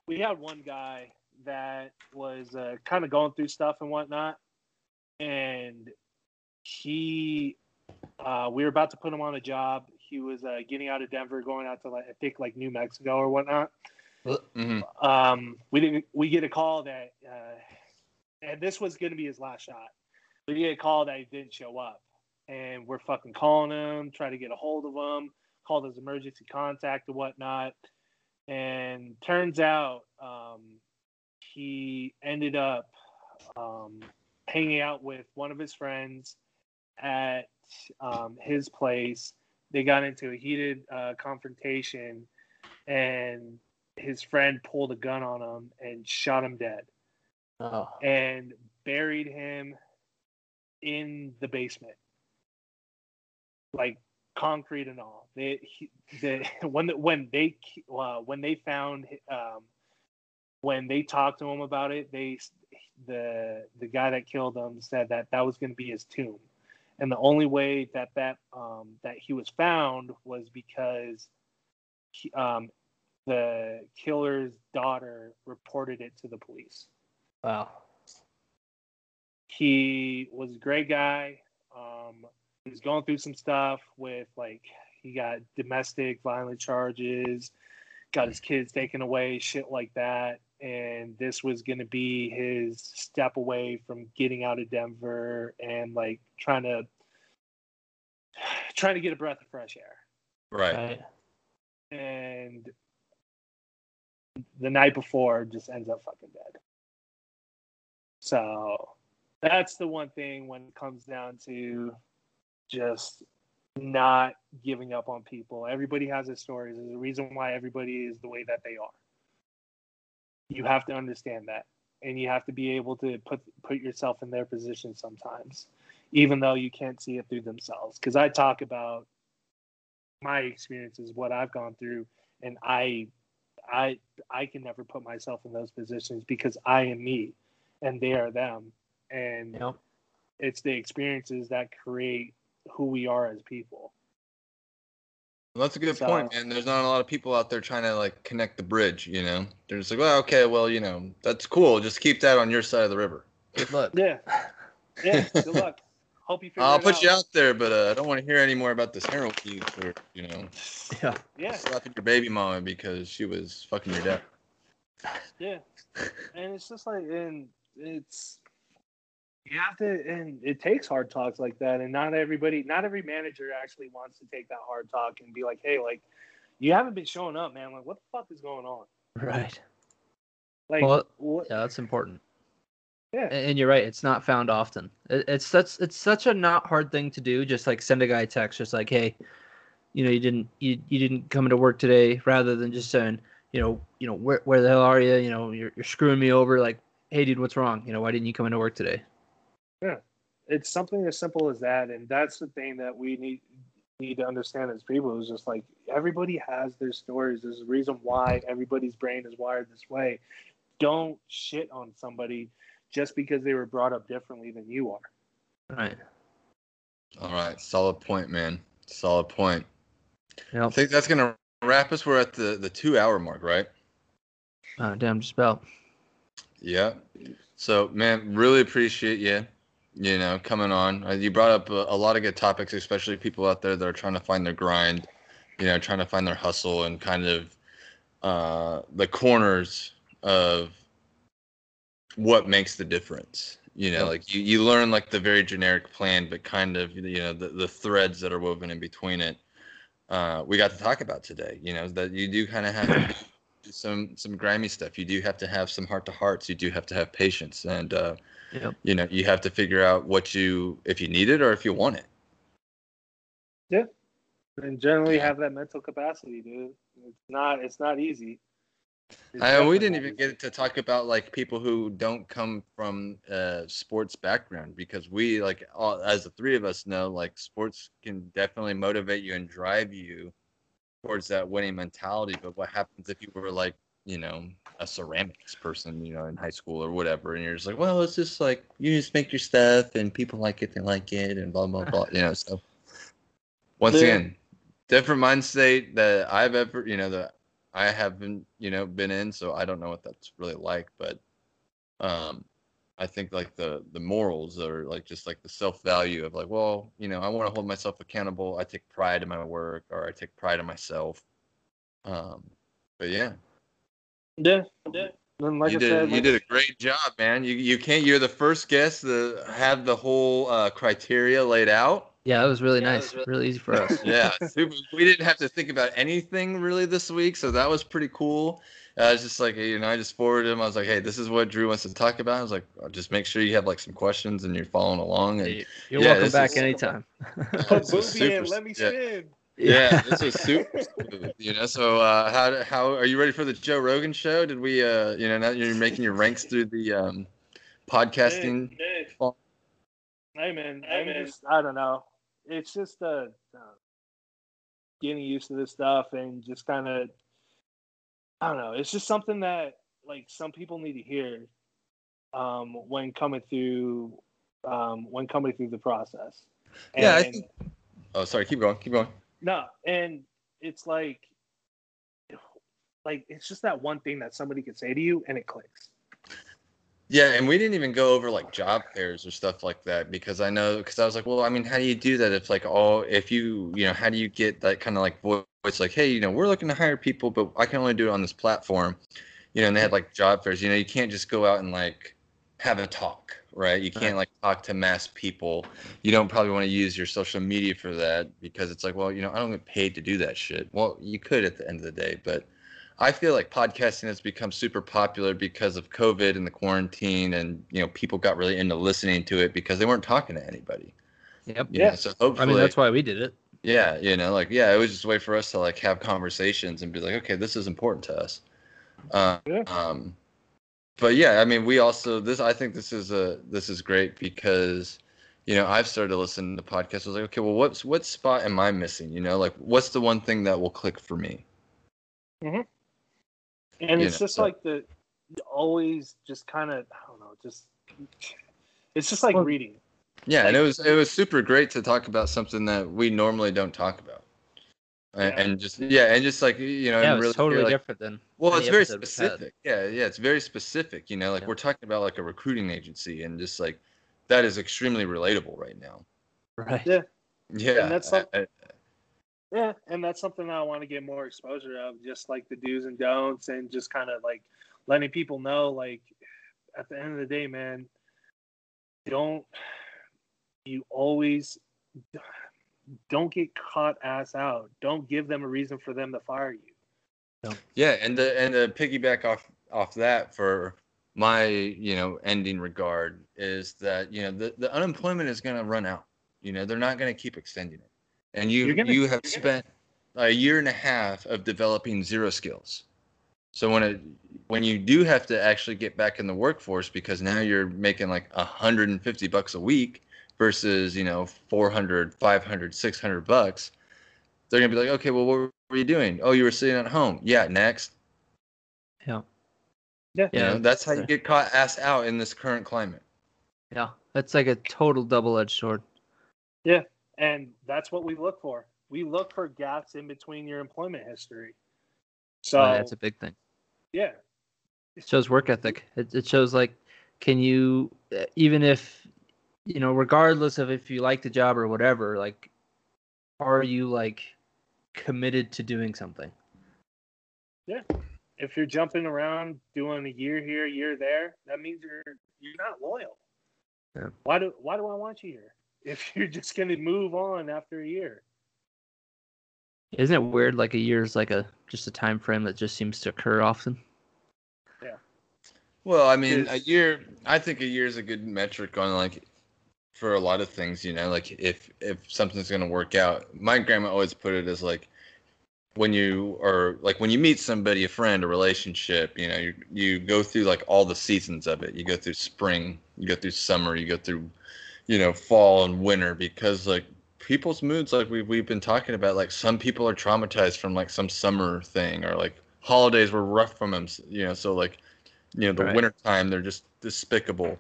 S3: we had one guy that was uh, kind of going through stuff and whatnot, and he, uh, we were about to put him on a job. He was uh, getting out of Denver, going out to like I think like New Mexico or whatnot
S1: hmm
S3: um, we didn't we get a call that uh, and this was going to be his last shot. We get a call that he didn't show up. And we're fucking calling him trying to get a hold of him called his emergency contact and whatnot. And turns out um, he ended up um, hanging out with one of his friends at um, his place. They got into a heated uh, confrontation and his friend pulled a gun on him and shot him dead
S2: Oh,
S3: and buried him in the basement. Like concrete and all. They he, the *laughs* when when they uh, when they found um when they talked to him about it they the the guy that killed him said that that was going to be his tomb. And the only way that that um that he was found was because he, um the killer's daughter reported it to the police.
S2: Wow.
S3: He was a great guy. Um, he was going through some stuff with like he got domestic violent charges, got his kids taken away, shit like that. And this was going to be his step away from getting out of Denver and like trying to *sighs* trying to get a breath of fresh air.
S1: Right.
S2: Right.
S3: and the night before just ends up fucking dead. So that's the one thing when it comes down to just not giving up on people. Everybody has their stories. There's a reason why everybody is the way that they are. You have to understand that. And you have to be able to put put yourself in their position sometimes, even though you can't see it through themselves. Because I talk about my experiences, what I've gone through, and I, I, I can never put myself in those positions because I am me, and they are them, and
S2: Yep.
S3: it's the experiences that create who we are as people.
S1: Well, that's a good
S3: So-
S1: point, man. There's not a lot of people out there trying to like connect the bridge. You know, they're just like, well, okay, well, you know, that's cool. Just keep that on your side of the river.
S2: Good luck.
S3: Yeah, yeah. Good luck. *laughs* Hope you. Figure
S1: I'll
S3: it
S1: put
S3: out.
S1: you out there, but uh, I don't want to hear any more about this heroin use or you know,
S2: Yeah.
S3: Yeah,
S1: slapping your baby mama because she was fucking your dad.
S3: yeah. And it's just like, and it's you have to, and it takes hard talks like that, and not everybody, not every manager actually wants to take that hard talk and be like, hey, like, you haven't been showing up, man. Like, what the fuck is going on?
S2: Right.
S3: Like,
S2: Well,
S3: what?
S2: Yeah, that's important.
S3: Yeah.
S2: And you're right. It's not found often. It's such it's such a not hard thing to do. Just like send a guy a text, just like, hey, you know, you didn't you, you didn't come into work today, rather than just saying, you know, you know, where where the hell are you? You know, you're you're screwing me over. Like, hey, dude, what's wrong? You know, why didn't you come into work today?
S3: Yeah, it's something as simple as that and that's the thing that we need need to understand as people is just like everybody has their stories there's a reason why everybody's brain is wired this way don't shit on somebody just because they were brought up differently than you are
S2: Right.
S1: All right, solid point, man. Solid point. I
S2: Yep.
S1: think that's gonna wrap us. We're at the the two hour mark, right?
S2: Uh, damn, just about.
S1: Yeah. So, man, really appreciate you, you know, coming on. Uh, You brought up a, a lot of good topics, especially people out there that are trying to find their grind, you know, trying to find their hustle and kind of uh, the corners of what makes the difference. You know,
S2: Yeah.
S1: like you, you learn like the very generic plan, but kind of, you know, the, the threads that are woven in between it. Uh, we got to talk about today, you know, that you do kind of have some some grimy stuff. You do have to have some heart to hearts. You do have to have patience, and uh,
S2: Yep.
S1: you know you have to figure out what you if you need it or if you want it.
S3: Yeah, and generally have that mental capacity dude it's not it's not easy It's
S1: And we didn't even
S3: easy.
S1: get to talk about like people who don't come from a sports background because we like all, as the three of us know like sports can definitely motivate you and drive you towards that winning mentality. But what happens if you were like you know a ceramics person you know in high school or whatever and you're just like well it's just like you just make your stuff and people like it they like it and blah blah blah you know so once
S3: Yeah.
S1: again different mind state that I've ever you know that I haven't, you know, been in, so I don't know what that's really like. But um, I think like the the morals are like just like the self value of like, well, you know, I want to hold myself accountable. I take pride in my work, or I take pride in myself. Um, but yeah,
S3: yeah yeah and like
S1: you
S3: I
S1: did
S3: said,
S1: you
S3: like-
S1: did a great job, man. You you can't. You're the first guest to have the whole uh, criteria laid out.
S2: Yeah, that was really
S3: Yeah,
S2: nice.
S3: was
S2: really easy for us.
S1: yeah, super. we didn't have to think about anything really this week, so that was pretty cool. I was just like, you know, I just forwarded him. I was like, hey, this is what Drew wants to talk about. I was like, "Oh, just make sure you have like some questions and you're following along. And
S2: You're
S1: Yeah,
S2: welcome back
S1: is-
S2: anytime.
S3: put *laughs* *laughs*
S1: this was
S3: booby in let me
S1: yeah.
S3: spin
S1: yeah, this was super *laughs* smooth. You know, so uh, how how are you ready for the Joe Rogan show? Did we, uh, you know, now you're making your ranks through the um, podcasting?
S3: Hey,
S1: Well-
S3: hey man, I'm just I don't know. It's just uh, uh getting used to this stuff and just kind of I don't know. It's just something that like some people need to hear um, when coming through um, when coming through the process.
S1: Yeah, I think- Oh, sorry. Keep going. Keep going.
S3: no, and it's like like it's just that one thing that somebody could say to you and it clicks.
S1: Yeah, and we didn't even go over like job fairs or stuff like that because I know because I was like, well, I mean, how do you do that if like all if you you know how do you get that kind of like voice like, hey, you know, we're looking to hire people, but I can only do it on this platform, you know, and they had like job fairs. You know, you can't just go out and like have a talk, right? You can't like talk to mass people. You don't probably want to use your social media for that because it's like, well, you know, I don't get paid to do that shit. Well, you could at the end of the day, but I feel like podcasting has become super popular because of COVID and the quarantine, and you know, people got really into listening to it because they weren't talking to anybody.
S2: Yep.
S1: you know?
S3: Yeah.
S1: So hopefully,
S2: I mean, that's why we did it.
S1: Yeah, you know, like yeah, it was just a way for us to like have conversations and be like, okay, this is important to us. Uh,
S3: Yeah.
S1: Um, but yeah, I mean, we also this. I think this is a this is great because you know I've started listening to podcasts. I was like, okay, well, what's what spot am I missing? You know, like what's the one thing that will click for me? Hmm.
S3: and
S1: You
S3: it's
S1: know,
S3: just
S1: so-
S3: like the always just kind of I don't know, just it's just like
S2: Well,
S3: reading.
S1: Yeah, and it was it was super great to talk about something that we normally don't talk about. And,
S3: Yeah.
S1: and just yeah, and just like you know,
S2: Yeah,
S1: and
S2: it was
S1: really
S2: totally
S1: like,
S2: different than.
S1: Well, it's very
S2: episode we've had.
S1: specific. Yeah, yeah, it's very specific. You know, like
S2: Yeah.
S1: we're talking about like a recruiting agency, and just like that is extremely relatable right now.
S2: Right.
S3: Yeah.
S1: Yeah, And
S3: that's
S1: I-
S3: some-
S1: I-
S3: Yeah, and that's something I want to get more exposure of, just like the do's and don'ts, and just kind of like letting people know, like at the end of the day, man, don't you always don't get caught ass out. Don't give them a reason for them to fire you.
S1: Yeah, and the and the piggyback off off that for my you know ending regard is that you know the, the unemployment is going to run out. You know they're not going to keep extending it, and you
S3: You're gonna-
S1: you have
S3: you're gonna-
S1: spent a year and a half of developing zero skills. So when it when you do have to actually get back in the workforce because now you're making like 150 bucks a week versus you know 400 500 600 bucks they're gonna be like okay well what were you doing oh you were sitting at home yeah next
S2: Yeah.
S3: Yeah.
S1: you
S2: Yeah,
S1: know, that's how you get caught ass out in this current climate.
S2: Yeah. That's like a total double edged sword. Yeah.
S3: And that's what we look for. We look for gaps in between your employment history. So
S2: Uh, that's a big thing.
S3: yeah,
S2: It shows work ethic. It, it shows like, can you, even if, you know, regardless of if you like the job or whatever, like, are you like committed to doing something? Yeah.
S3: If you're jumping around doing a year here, a year there, that means you're you're not loyal.
S2: Yeah.
S3: Why do why do I want you here *laughs* if you're just gonna move on after a year?
S2: Isn't it weird? Like a year is like a just a time frame that just seems to occur often. Yeah.
S1: Well, I mean, a year. I think a year is a good metric on like for a lot of things. You know, like if if something's gonna work out. My grandma always put it as like when you are like when you meet somebody, a friend, a relationship. You know, you you go through like all the seasons of it. You go through spring, you go through summer, you go through, you know, fall and winter because like people's moods like we we've been talking about like some people are traumatized from like some summer thing or like holidays were rough from them you know so like you know the
S2: Right.
S1: winter time they're just despicable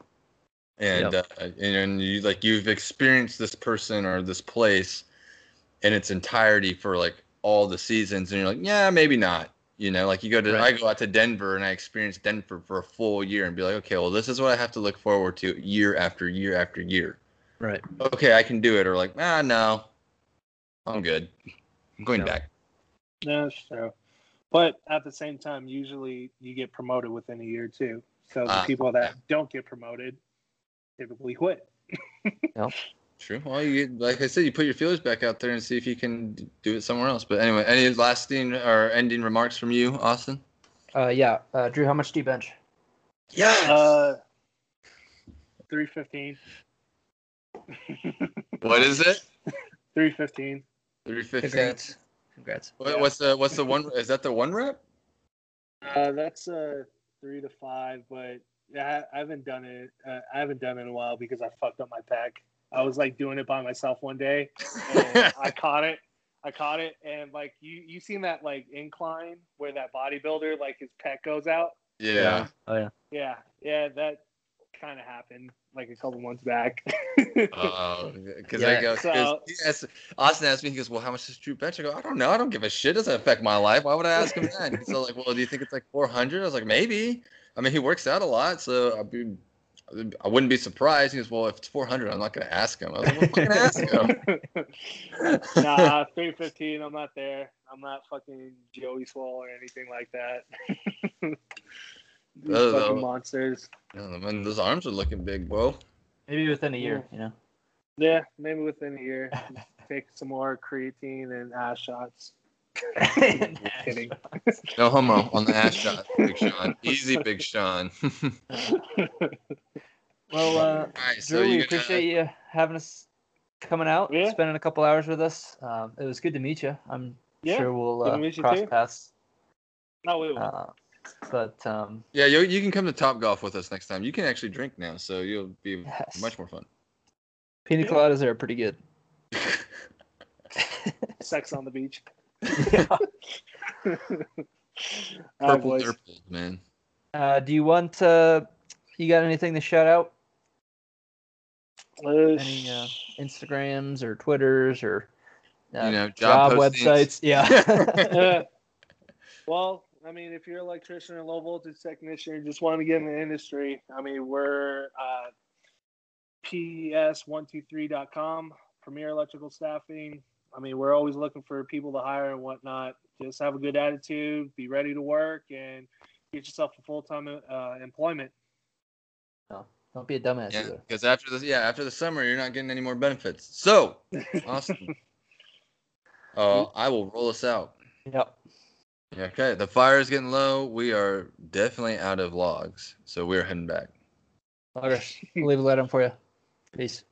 S1: and
S2: Yep.
S1: uh, and you like you've experienced this person or this place in its entirety for like all the seasons and you're like yeah maybe not you know like you go to
S2: Right.
S1: i go out to denver and i experience denver for a full year and be like okay well this is what i have to look forward to year after year after year
S2: Right.
S1: okay i can do it or like ah no i'm good i'm going
S2: No.
S1: back
S3: No, that's true. But at the same time, usually you get promoted within a year too. So the
S1: Ah,
S3: people that don't get promoted typically quit. *laughs* no.
S1: True. Well, you like I said, you put your feelers back out there and see if you can do it somewhere else. But anyway, any lasting or ending remarks from you, Austin?
S2: Uh, yeah. Uh, Drew, how much do you bench?
S1: Yeah.
S3: Uh, three fifteen. *laughs*
S1: what is it?
S3: Three fifteen.
S1: Three fifteen.
S2: Congrats. Congrats.
S1: What, what's the what's the one? Is that the one rep?
S3: Uh, that's uh three to five, but yeah, I, I haven't done it. Uh, I haven't done it in a while because I fucked up my pack. I was like doing it by myself one day, and *laughs* I caught it. I caught it, and like you, you seen that like incline where that bodybuilder like his pec goes out.
S1: Yeah.
S2: Oh yeah.
S3: Yeah, yeah, that kind of happened like a couple months back.
S1: Uh, because *laughs*
S2: Yeah.
S1: I go. 'cause
S3: So-
S1: he asked- Austin asked me. He goes, "Well, how much does Drew bench?" I go, "I don't know. I don't give a shit. It doesn't affect my life. Why would I ask him that?" He's so like, "Well, do you think it's like 400?" I was like, "Maybe. I mean, he works out a lot, so I'd be." I wouldn't be surprised. He goes, "Well, if it's 400, I'm not gonna ask him." I was like, "Well, ask him." *laughs*
S3: nah, three fifteen. I'm not there. I'm not fucking Joey Swoll or anything like that. *laughs* These
S1: Oh,
S3: fucking
S1: no.
S3: monsters.
S1: Yeah, man, those arms are looking big, bro.
S2: Maybe within a year. You know.
S3: Yeah, maybe within a year. Take some more creatine and ass shots. Kidding.
S1: No homo on the ass shot, Big Sean. Easy, Big Sean. *laughs*
S2: Well, uh,
S1: All right, so
S2: Drew, we
S1: you gonna-
S2: appreciate you having us coming out,
S3: Yeah.
S2: spending a couple hours with us. Um, it was good to meet you. I'm
S3: Yeah,
S2: sure we'll uh, cross
S3: too.
S2: paths.
S3: No, we will.
S2: Uh, but um,
S1: Yeah, you, you can come to Top Golf with us next time. You can actually drink now, so you'll be
S2: Yes.
S1: much more fun.
S2: pina coladas are pretty good. *laughs*
S3: Sex on the beach.
S2: Yeah. *laughs*
S3: All right,
S1: Purple
S3: boys.
S1: Nurples, man.
S2: Uh, do you want? Uh, you got anything to shout out?
S3: Uh,
S2: Any uh, Instagrams or Twitters or uh,
S1: You know,
S2: job,
S1: job
S2: websites? Yeah. *laughs* *laughs*
S3: Well, I mean, if you're an electrician or low voltage technician, and just want to get in the industry, I mean, we're uh, PES123.com, Premier Electrical Staffing. I mean, we're always looking for people to hire and whatnot. Just have a good attitude, be ready to work, and get yourself a full time uh, employment.
S2: No, don't be a dumbass
S1: Yeah,
S2: either.
S1: because after this, yeah, after the summer, you're not getting any more benefits. So, *laughs* Austin, Uh, I will roll us out.
S2: Yep.
S1: Okay, the fire is getting low. We are definitely out of logs, so we're heading back.
S2: Loggers, we'll leave a letter for you. Peace.